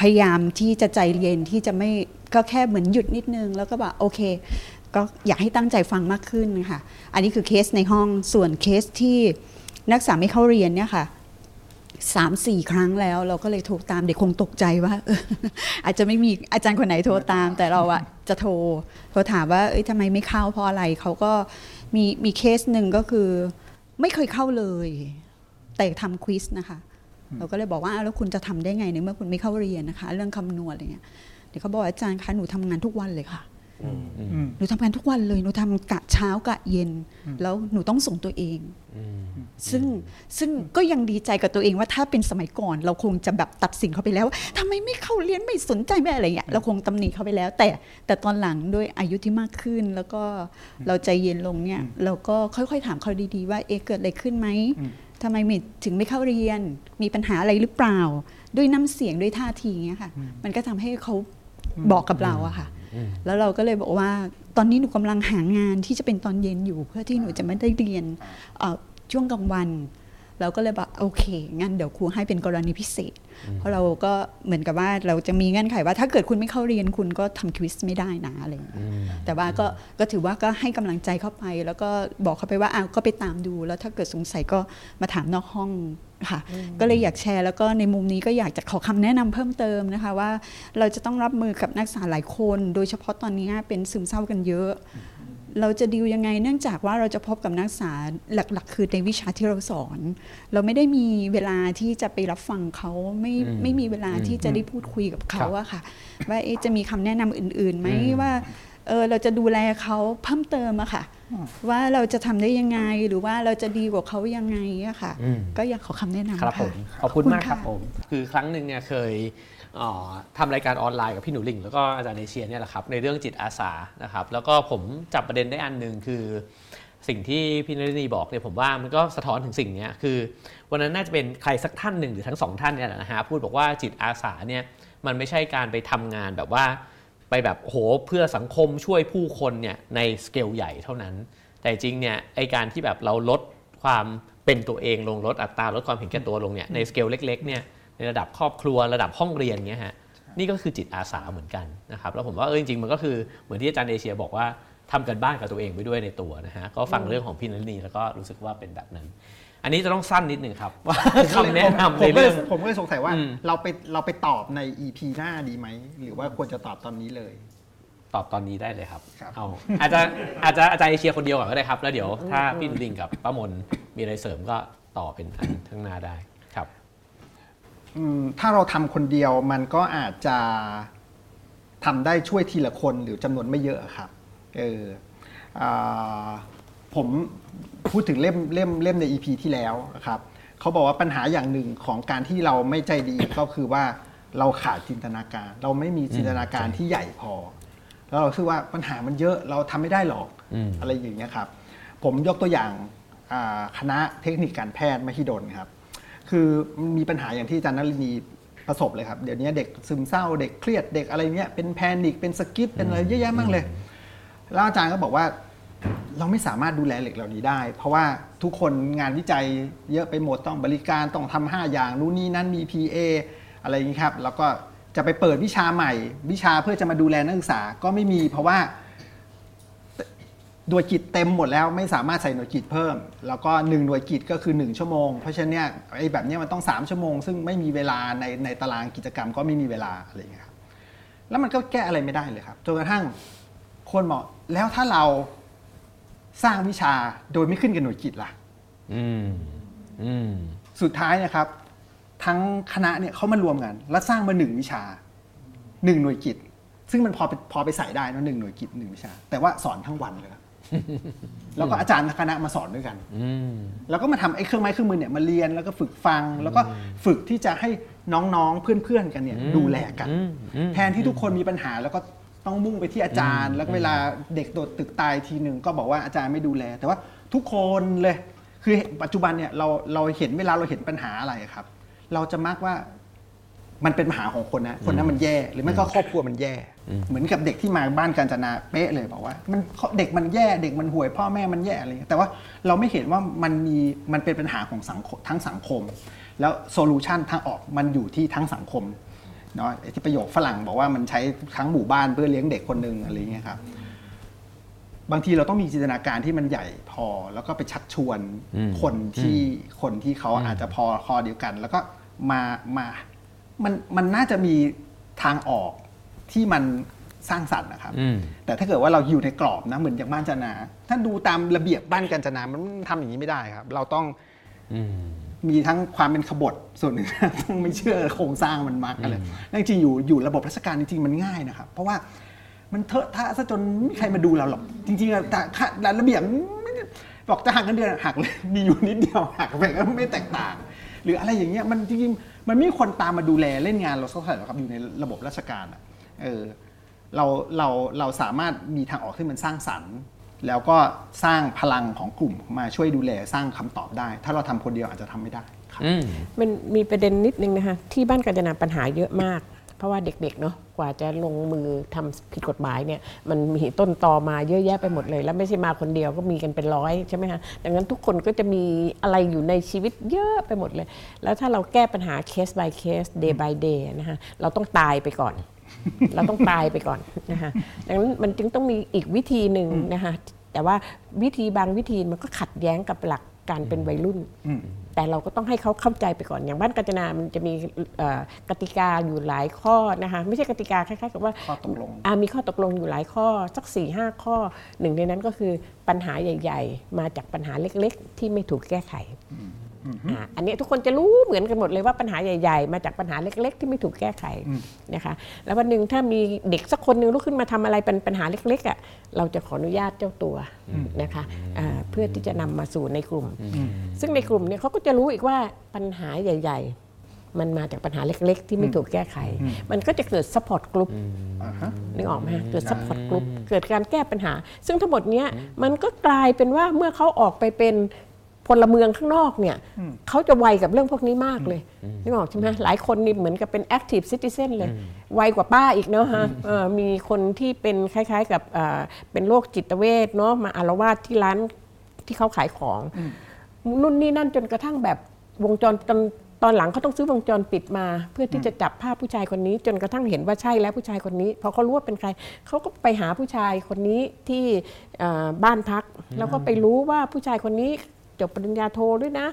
พยายามที่จะใจเย็นที่จะไม่ก็แค่เหมือนหยุดนิดนึง แล้วก็แบบโอเค ก็อยากให้ตั้งใจฟังมากขึ้นค่ะ อันนี้คือเคสในห้องส่วนเคสที่นักศึกษาไม่เข้าเรียนเนี่ยค่ะ สามสี่ครั้งแล้ว เราก็เลยโทรตามเด็กคงตกใจว่าเอออาจจะไม่มีอาจารย์คนไหนโทรตาม แต่เราอะจะโทรโทรถามว่าเอ้ยทำไมไม่เข้าเพราะอะไรเขาก็มีมีเคสหนึ่งก็คือ ไม่เคยเข้าเลย แต่ทำควิสนะคะ เราก็เลยบอกว่าอ้าวแล้วคุณจะทำได้ไงในเมื่อคุณไม่เข้าเรียนนะคะ เรื่องคำนวณอะไรเงี้ยเดี๋ยวเขาบอกว่าอาจารย์คะหนูทำงานทุกวันเลยค่ะอืม หนูทำงานทุกวันเลยหนูทำกะเช้ากะเย็น แล้วหนูต้องส่งตัวเองซึ่งซึ่งก็ยังดีใจกับตัวเองว่าถ้าเป็นสมัยก่อน เราคงจะแบบตัดสินเขาไปแล้วทำไมไม่เข้าเรียนไม่สนใจไม่อะไรเงี้ยเราคงตำหนิเขาไปแล้ว แต่แต่ตอนหลังด้วยอายุที่มากขึ้น แล้วก็เราใจเย็นลงเนี่ยเราก็ค่อยๆถามเขาดีๆว่าเอะเกิดอะไรขึ้นไหมทำไมไม่ถึงไม่เข้าเรียน มีปัญหาอะไรหรือเปล่า ด้วยน้ำเสียงด้วยท่าทีเงี้ยค่ะ มันก็ทำให้เขาบอกกับเราอะค่ะ แล้วเราก็เลยบอกว่าตอนนี้หนูกำลังหางานที่จะเป็นตอนเย็นอยู่ เพื่อที่หนูจะไม่ได้เรียนเอ่อช่วงกลางวันเราก็เลยบอกโอเค งั้นเดี๋ยวครูให้เป็นกรณีพิเศษ เพราะเราก็เหมือนกับว่าเราจะมีเงื่อนไขว่า ถ้าเกิดคุณไม่เข้าเรียนคุณก็ทำควิสไม่ได้นะอะไรอย่างเงี้ยแต่ว่าก็ก็ถือว่าก็ให้กำลังใจเข้าไป แล้วก็บอกเขาไปว่าอ้าวก็ไปตามดู แล้วถ้าเกิดสงสัยก็มาถามนอกห้อง ค่ะก็เลยอยากแชร์แล้วก็ในมุมนี้ก็อยากจะขอคำแนะนำเพิ่มเติมนะคะว่าเราจะต้องรับมือกับนักศึกษาหลายคน โดยเฉพาะตอนนี้เป็นซึมเศร้ากันเยอะ เราจะดิวยังไงเนื่องจากว่าเราจะพบกับนักศึกษาหลักๆ คือในวิชาที่เราสอน เราไม่ได้มีเวลาที่จะไปรับฟังเขาไม่ไม่มีเวลาที่จะได้พูดคุยกับเขาอะค่ะว่าเอ๊ะจะมีคำแนะนำอื่นๆไหมว่า เออเราจะดูแลเขาเพิ่มเติมอะค่ะ ว่าเราจะทำได้ยังไงหรือว่าเราจะดีกว่าเขายังไงอะค่ะอืมก็อยากขอคำแนะนำครับผค่ะมขอบคุณมากครับะผมคือครั้งหนึ่งเนี่ยเคยเอ่อทำรายการออนไลน์กับพี่หนูหลิงแล้วก็อาจารย์เอเชียเนี่ยแหละครับในเรื่องจิตอาสานะครับแล้วก็ผมจับประเด็นได้อันหนึ่งคือ สิ่งที่พี่นรินีบอกเนี่ยผมว่ามันก็สะท้อนถึงสิ่งเนี้ยคือ วันนั้นน่าจะเป็นใครสักท่านหนึ่งหรือทั้งสองท่านเนี่ยแหละนะฮะพูดบอกว่าจิตอาสาเนี่ยมันไม่ใช่การไปทำงานแบบว่า ไปแบบโหเพื่อสังคมช่วยผู้คนเนี่ยในสเกลใหญ่เท่านั้น แต่จริงเนี่ยไอการที่แบบเราลดความเป็นตัวเองลงลดอัตราลดความเห็นแก่ตัวลงเนี่ยในสเกลเล็กๆเนี่ยในระดับครอบครัวระดับห้องเรียนเงี้ยฮะนี่ก็คือจิตอาสาเหมือนกันนะครับแล้วผมว่าเออจริงๆมันก็คือเหมือนที่อาจารย์เอเชียบอกว่าทำกันบ้านกับตัวเองไปด้วยในตัวนะฮะก็ฟังเรื่องของพี่นันนีแล้วก็รู้สึกว่าเป็นแบบนั้น อันนี้จะต้องสั้นนิดนึงครับว่าคำแนะนำในผมก็เลเรื่ยอง ผมก็เลยสงสัยว่าอืมเราไปเราไปตอบใน EP หน้าดีไหม หรือว่าควรจะตอบตอนนี้เลย ตอบตอนนี้ได้เลยครับครับเอาอาจจะอาจจะอาจารย์เอเชียคนเดียวก่อนก็ได้ครับ แล้วเดี๋ยวถ้าพี่หนูลิงกับป้ามนมีอะไรเสริมก็ต่อเป็นอันข้างหน้าได้ครับอืมถ้าเราทำคนเดียวมันก็อาจจะทำได้ช่วยทีละคนหรือจำนวนไม่เยอะครับเอออ่าผม พูดถึงเล่มเล่มเล่มใน EP ที่แล้วนะครับเขาบอกว่าปัญหาอย่างหนึ่งของการที่เราไม่ใจดีก็คือว่าเราขาดจินตนาการ เราไม่มีจินตนาการที่ใหญ่พอ แล้วเราคิดว่าปัญหามันเยอะเราทำไม่ได้หรอกอืมอะไรอย่างเงี้ยครับ ผมยกตัวอย่างอ่าคณะเทคนิคการแพทย์มหิดลครับ คือมันมีปัญหาอย่างที่อาจารย์นลินีประสบเลยครับเดี๋ยวนี้เด็กซึมเศร้าเด็กเครียดเด็กอะไรเนี้ยเป็น panic เป็นสกิปเป็นอะไรเยอะแยะมากเลย แล้วอาจารย์ก็บอกว่า เราไม่สามารถดูแลเด็กเหล่านี้ได้ เพราะว่าทุกคนงานวิจัยเยอะไปหมดต้องบริการต้องทำห้าอย่างนู้นนี่นั่นมี PA อะไรอย่างนี้ครับ แล้วก็จะไปเปิดวิชาใหม่ วิชาเพื่อจะมาดูแลนักศึกษาก็ไม่มี เพราะว่าหน่วยกิจเต็มหมดแล้วไม่สามารถใส่หน่วยกิจเพิ่ม แล้วก็1หน่วยกิจก็คือ 1 ชั่วโมง เพราะฉะนั้นเนี่ยไอ้แบบเนี้ยมันต้อง 3 ชั่วโมง ซึ่งไม่มีเวลาในในตารางกิจกรรมก็ไม่มีเวลาอะไรอย่างเงี้ยครับแล้วมันก็แก้อะไรไม่ได้เลยครับจนกระทั่งคนบอกแล้วถ้าเรา สร้างวิชาโดยไม่ขึ้นกับหน่วยกิจล่ะอืมอืมสุดท้ายเนะครับ ทั้งคณะเนี่ยเขามารวมกัน แล้วสร้างมาหนึ่งวิชาหนึ่งหน่วยกิจ ซึ่งมันพอไปพอไปใส่ได้นะหนึ่งหน่วยกิจหนึ่งวิชา แต่ว่าสอนทั้งวันเลยครับแล้วก็อาจารย์คณะมาสอนด้วยกันอืมแล้วก็มาทำไอ้เครื่องไม้เครื่องมือเนี่ยมาเรียนแล้วก็ฝึกฟัง แล้วก็ฝึกที่จะให้น้องๆเพื่อนๆกันเนี่ย ดูแลกันอืมอืมแทนที่ทุกคนมีปัญหาแล้วก็ ต้องมุ่งไปที่อาจารย์ แล้วก็เวลาเด็กโดดตึกตายทีหนึ่งก็บอกว่าอาจารย์ไม่ดูแล แต่ว่าทุกคนเลย คือปัจจุบันเนี่ยเราเราเห็นเวลาเราเห็นปัญหาอะไรครับ เราจะมักว่ามันเป็นปัญหาของคนนะคนนั้นมันแย่หรือไม่ก็ครอบครัวมันแย่ เหมือนกับเด็กที่มาบ้านการจนาเป๊ะเลยบอกว่า มันเด็กมันแย่เด็กมันห่วยพ่อแม่มันแย่อะไรอย่างเงี้ยแต่ว่าเราไม่เห็นว่ามันมีมันเป็นปัญหาของสังคมทั้งสังคม แล้วโซลูชันทางออกมันอยู่ที่ทั้งสังคม เนาะไอ้ที่ประโยคฝรั่งบอกว่ามันใช้ทั้งหมู่บ้านเพื่อเลี้ยงเด็กคนหนึ่งอะไรอย่างเงี้ยครับบางทีเราต้องมีจินตนาการที่มันใหญ่พอ แล้วก็ไปชักชวนคนที่คนที่เขาอาจจะพอคอเดียวกัน แล้วก็มามามันมันน่าจะมีทางออกที่มันสร้างสรรค์นะครับอืมแต่ถ้าเกิดว่าเราอยู่ในกรอบนะเหมือนอย่างบ้านจนา ถ้าดูตามระเบียบบ้านกันจนามันทำอย่างนี้ไม่ได้ครับ เราต้องอื มมีทั้งความเป็นขบฏส่วนหนึ่งต้องไม่เชื่อโครงสร้างมันมากอะไรนั่นจริงๆอยู่อยู่ระบบราชการจริงๆมันง่ายนะครับ เพราะว่ามันเถอะทะซะจนไม่มีใครมาดูเราหรอก จริงๆอะแต่ค่าแต่ระเบียบไม่ได้บอกจะหักเงินเดือนหักเลยมีอยู่นิดเดียวหักไปก็ไม่แตกต่าง หรืออะไรอย่างเงี้ยมันจริงๆมันไม่มีคนตามมาดูแลเล่นงานเราสักเท่าไหร่หรอกครับอยู่ในระบบราชการอะเออเราเราเราสามารถมีทางออกที่มันสร้างสรรค์ แล้วก็สร้างพลังของกลุ่มมาช่วยดูแลสร้างคำตอบได้ ถ้าเราทำคนเดียวอาจจะทำไม่ได้ครับ อืม มันมีประเด็นนิดนึงนะคะ ที่บ้านกาญจนาปัญหาเยอะมาก เพราะว่าเด็กๆเนาะกว่าจะลงมือทำผิดกฎหมายเนี่ยมันมีต้นตอมาเยอะแยะไปหมดเลย แล้วไม่ใช่มาคนเดียวก็มีกันเป็นร้อยใช่ไหมคะดังนั้นทุกคนก็จะมีอะไรอยู่ในชีวิตเยอะไปหมดเลย แล้วถ้าเราแก้ปัญหา case by case day by day นะคะเราต้องตายไปก่อน เราต้องตายไปก่อนนะคะดังนั้นมันจึงต้องมีอีกวิธีหนึ่งนะคะแต่ว่าวิธีบางวิธีมันก็ขัดแย้งกับหลักการเป็นวัยรุ่น แต่เราก็ต้องให้เขาเข้าใจไปก่อน อย่างบ้านกาญจนามันจะมีเอ่อกติกาอยู่หลายข้อนะคะไม่ใช่กติกาคล้ายๆกับว่าข้อตกลงอ่ามีข้อตกลงอยู่หลายข้อสัก4ี่ห้าข้อหนึ่งในนั้นก็คือปัญหาใหญ่ ๆ มาจากปัญหาเล็ก ๆ ที่ไม่ถูกแก้ไข อ่าอันนี้ทุกคนจะรู้เหมือนกันหมดเลยว่าปัญหาใหญ่ ๆ มาจากปัญหาเล็ก ๆ ที่ไม่ถูกแก้ไขนะคะแล้ววันหนึ่งถ้ามีเด็กสักคนหนึ่งลุกขึ้นมาทำอะไรเป็นปัญหาเล็กๆอะเราจะขออนุญาตเจ้าตัวนะคะอ่าเพื่อที่จะนำมาสู่ในกลุ่ม ซึ่งในกลุ่มเนี่ยเขาก็จะรู้อีกว่าปัญหาใหญ่ ๆมันมาจากปัญหาเล็ก ๆ ที่ไม่ถูกแก้ไข มันก็จะเกิด support group อ่าฮะนึกออกไหมฮะเกิด support group เกิดการแก้ปัญหา ซึ่งทั้งหมดเนี้ยมันก็กลายเป็นว่าเมื่อเขาออกไปเป็น พลเมืองข้างนอกเนี่ยเขาจะไวกับเรื่องพวกนี้มากเลยนึกออกใช่ไหมหลายคนนี่เหมือนกับเป็น active citizen เลย ไวกว่าป้าอีกเนาะฮะเออมีคนที่เป็นคล้าย ๆ กับอ่าเป็นโรคจิตเวชเนาะมาอารวาสที่ร้านที่เขาขายของนู่นนี่นั่นจนกระทั่งแบบวงจรตอนตอนหลังเขาต้องซื้อวงจรปิดมา เพื่อที่จะจับภาพผู้ชายคนนี้ จนกระทั่งเห็นว่าใช่แล้วผู้ชายคนนี้พอเขารู้ว่าเป็นใครเขาก็ไปหาผู้ชายคนนี้ที่เอ่อบ้านพัก แล้วก็ไปรู้ว่าผู้ชายคนนี้ จบปริญญาโทด้วยนะ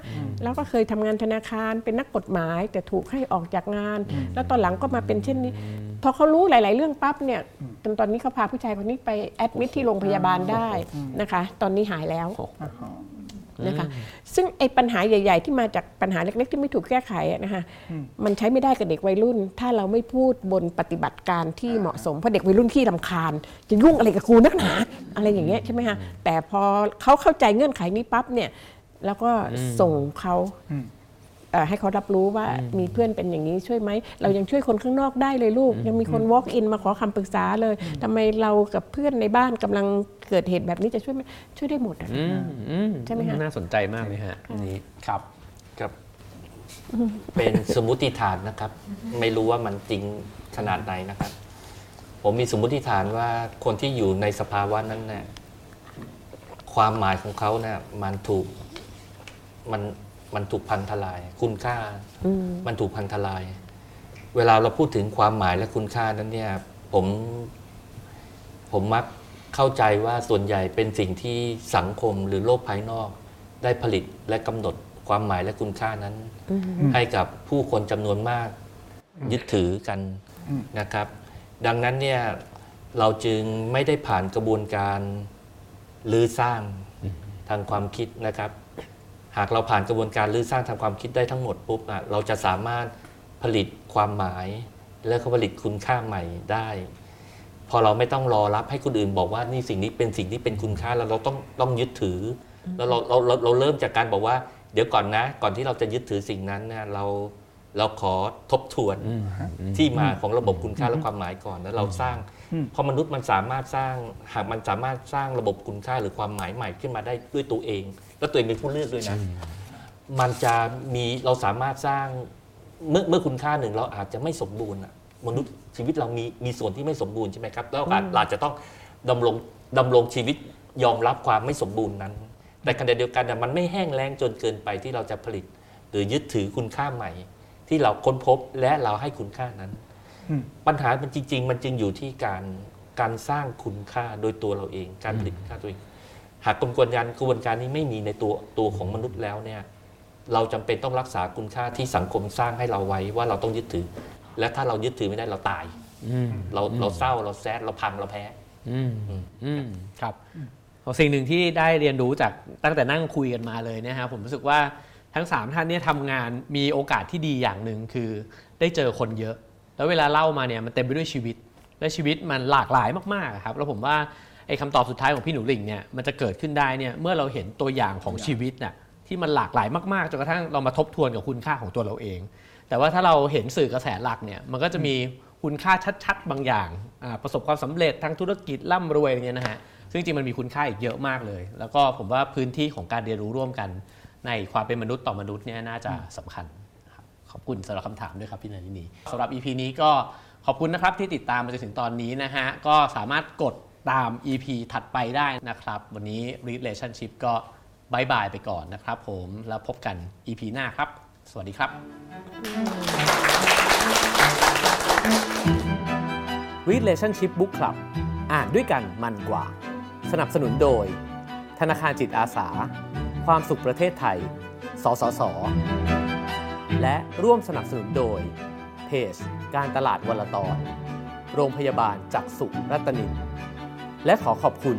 แล้วก็เคยทำงานธนาคารเป็นนักกฎหมาย แต่ถูกให้ออกจากงาน แล้วตอนหลังก็มาเป็นเช่นนี้พอเขารู้หลาย ๆ เรื่องปั๊บเนี่ยจนตอนนี้เขาพาผู้ชายคนนี้ไปแอดมิทที่โรงพยาบาลได้นะคะ ตอนนี้หายแล้วนะคะซึ่งไอ้ปัญหาใหญ่ ๆ ที่มาจากปัญหาเล็ก ๆ ที่ไม่ถูกแก้ไขอะนะคะมันใช้ไม่ได้กับเด็กวัยรุ่น ถ้าเราไม่พูดบนปฏิบัติการที่เหมาะสมเพราะเด็กวัยรุ่นขี้ลำคาญ จะยุ่งอะไรกับครูนักหนาอะไรอย่างเงี้ยใช่ไหมคะแต่พอเขาเข้าใจเงื่อนไขนี้ปั๊บเนี่ย แล้วก็ส่งเขาเอ่อให้เขารับรู้ว่ามีเพื่อนเป็นอย่างนี้ช่วยไหม เรายังช่วยคนข้างนอกได้เลยลูก ยังมีคน walk in มาขอคำปรึกษาเลย ทำไมเรากับเพื่อนในบ้านกำลังเกิดเหตุแบบนี้จะช่วยไหมช่วยได้หมดอะอืมอืมใช่ไหมคะน่าสนใจมากเลยฮะอันนี้ครับครับ เป็นสมมุติฐานนะครับ ไม่รู้ว่ามันจริงขนาดไหนนะครับ ผมมีสมมุติฐานว่าคนที่อยู่ในสภาวะนั้นเนี่ยความหมายของเขาเนี่ยมันถูก มันมันถูกพันทลาย คุณค่า มันถูกพันทลาย เวลาเราพูดถึงความหมายและคุณค่านั้นเนี่ย ผมผมมักเข้าใจว่าส่วนใหญ่เป็นสิ่งที่สังคมหรือโลกภายนอก ได้ผลิตและกำหนดความหมายและคุณค่านั้น ให้กับผู้คนจำนวนมาก ยึดถือกันนะครับ ดังนั้นเนี่ยเราจึงไม่ได้ผ่านกระบวนการรื้อสร้างทางความคิดนะครับ หากเราผ่านกระบวนการรื้อสร้างทางความคิดได้ทั้งหมดปุ๊บอะเราจะสามารถผลิตความหมาย และก็ผลิตคุณค่าใหม่ได้ พอเราไม่ต้องรอรับให้คนอื่นบอกว่านี่สิ่งนี้เป็นสิ่งที่เป็นคุณค่าแล้วเราต้องต้องยึดถือ แล้วเราเราเราเราเริ่มจากการบอกว่า เดี๋ยวก่อนนะ ก่อนที่เราจะยึดถือสิ่งนั้นเนี่ยเราเราขอทบทวนที่มาของระบบคุณค่าและความหมายก่อนแล้วเราสร้างเพราะมนุษย์มันสามารถสร้างหากมันสามารถสร้างระบบคุณค่าหรือความหมายใหม่ขึ้นมาได้ด้วยตัวเอง แล้วตัวเองเป็นผู้เลือกด้วยนะมันจะมีเราสามารถสร้างเมื่อเมื่อคุณค่าหนึ่งเราอาจจะไม่สมบูรณ์อะมนุษย์ชีวิตเรามีมีส่วนที่ไม่สมบูรณ์ใช่ไหมครับแล้วอาจเราอาจจะต้องดำรงดำรงชีวิตยอมรับความไม่สมบูรณ์นั้น แต่ขณะเดียวกันน่ะมันไม่แห้งแล้งจนเกินไปที่เราจะผลิต หรือยึดถือคุณค่าใหม่ ที่เราค้นพบและเราให้คุณค่านั้นอืมปัญหามันจริง ๆ มันจึงอยู่ที่การการสร้างคุณค่าโดยตัวเราเอง การผลิตคุณค่าตัวเอง หากกระบวนการกระบวนการนี้ไม่มีในตัวตัวของมนุษย์แล้วเนี่ยเราจำเป็นต้องรักษาคุณค่าที่สังคมสร้างให้เราไว้ว่าเราต้องยึดถือ และถ้าเรายึดถือไม่ได้เราตายอืมเราเราเศร้าเราแซดเราพังเราแพ้อืมอืมครับสิ่งหนึ่งที่ได้เรียนรู้จากตั้งแต่นั่งคุยกันมาเลยเนะฮะผมรู้สึกว่าทั้ง 3 ท่านเนี่ยทำงานมีโอกาสที่ดีอย่างหนึ่งคือได้เจอคนเยอะ แล้วเวลาเล่ามาเนี่ยมันเต็มไปด้วยชีวิต และชีวิตมันหลากหลายมากๆครับแล้วผมว่า ไอ้คำตอบสุดท้ายของพี่หนูหลิงเนี่ยมันจะเกิดขึ้นได้เนี่ยเมื่อเราเห็นตัวอย่างของชีวิตน่ะที่มันหลากหลายมากๆจนกระทั่งเรามาทบทวนกับคุณค่าของตัวเราเอง แต่ว่าถ้าเราเห็นสื่อกระแสหลักเนี่ยมันก็จะมีคุณค่าชัด ๆ บางอย่างประสบความสำเร็จทางธุรกิจร่ำรวยอย่างเงี้ยนะฮะซึ่งจริงมันมีคุณค่าอีกเยอะมากเลย แล้วก็ผมว่าพื้นที่ของการเรียนรู้ร่วมกัน ในความเป็นมนุษย์ต่อมนุษย์เนี่ยน่าจะสำคัญขอบคุณสำหรับคำถามด้วยครับพี่นันทินีสำหรับ EP นี้ก็ขอบคุณนะครับที่ติดตามมาจนถึงตอนนี้นะฮะก็สามารถกด ตาม EP ถัดไปได้นะครับ วันนี้ relationship ก็บายบายไปก่อนนะครับผมแล้วพบกัน EP หน้าครับ สวัสดีครับ Relationship Book Club อ่านด้วยกันมันกว่า สนับสนุนโดย ธนาคารจิตอาสา ความสุขประเทศไทย สสส และร่วมสนับสนุนโดย เพจ การตลาดวัลตอน โรงพยาบาลจักษุรัตนิน และขอขอบคุณ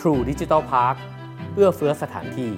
True Digital Park เอื้อเฟื้อสถานที่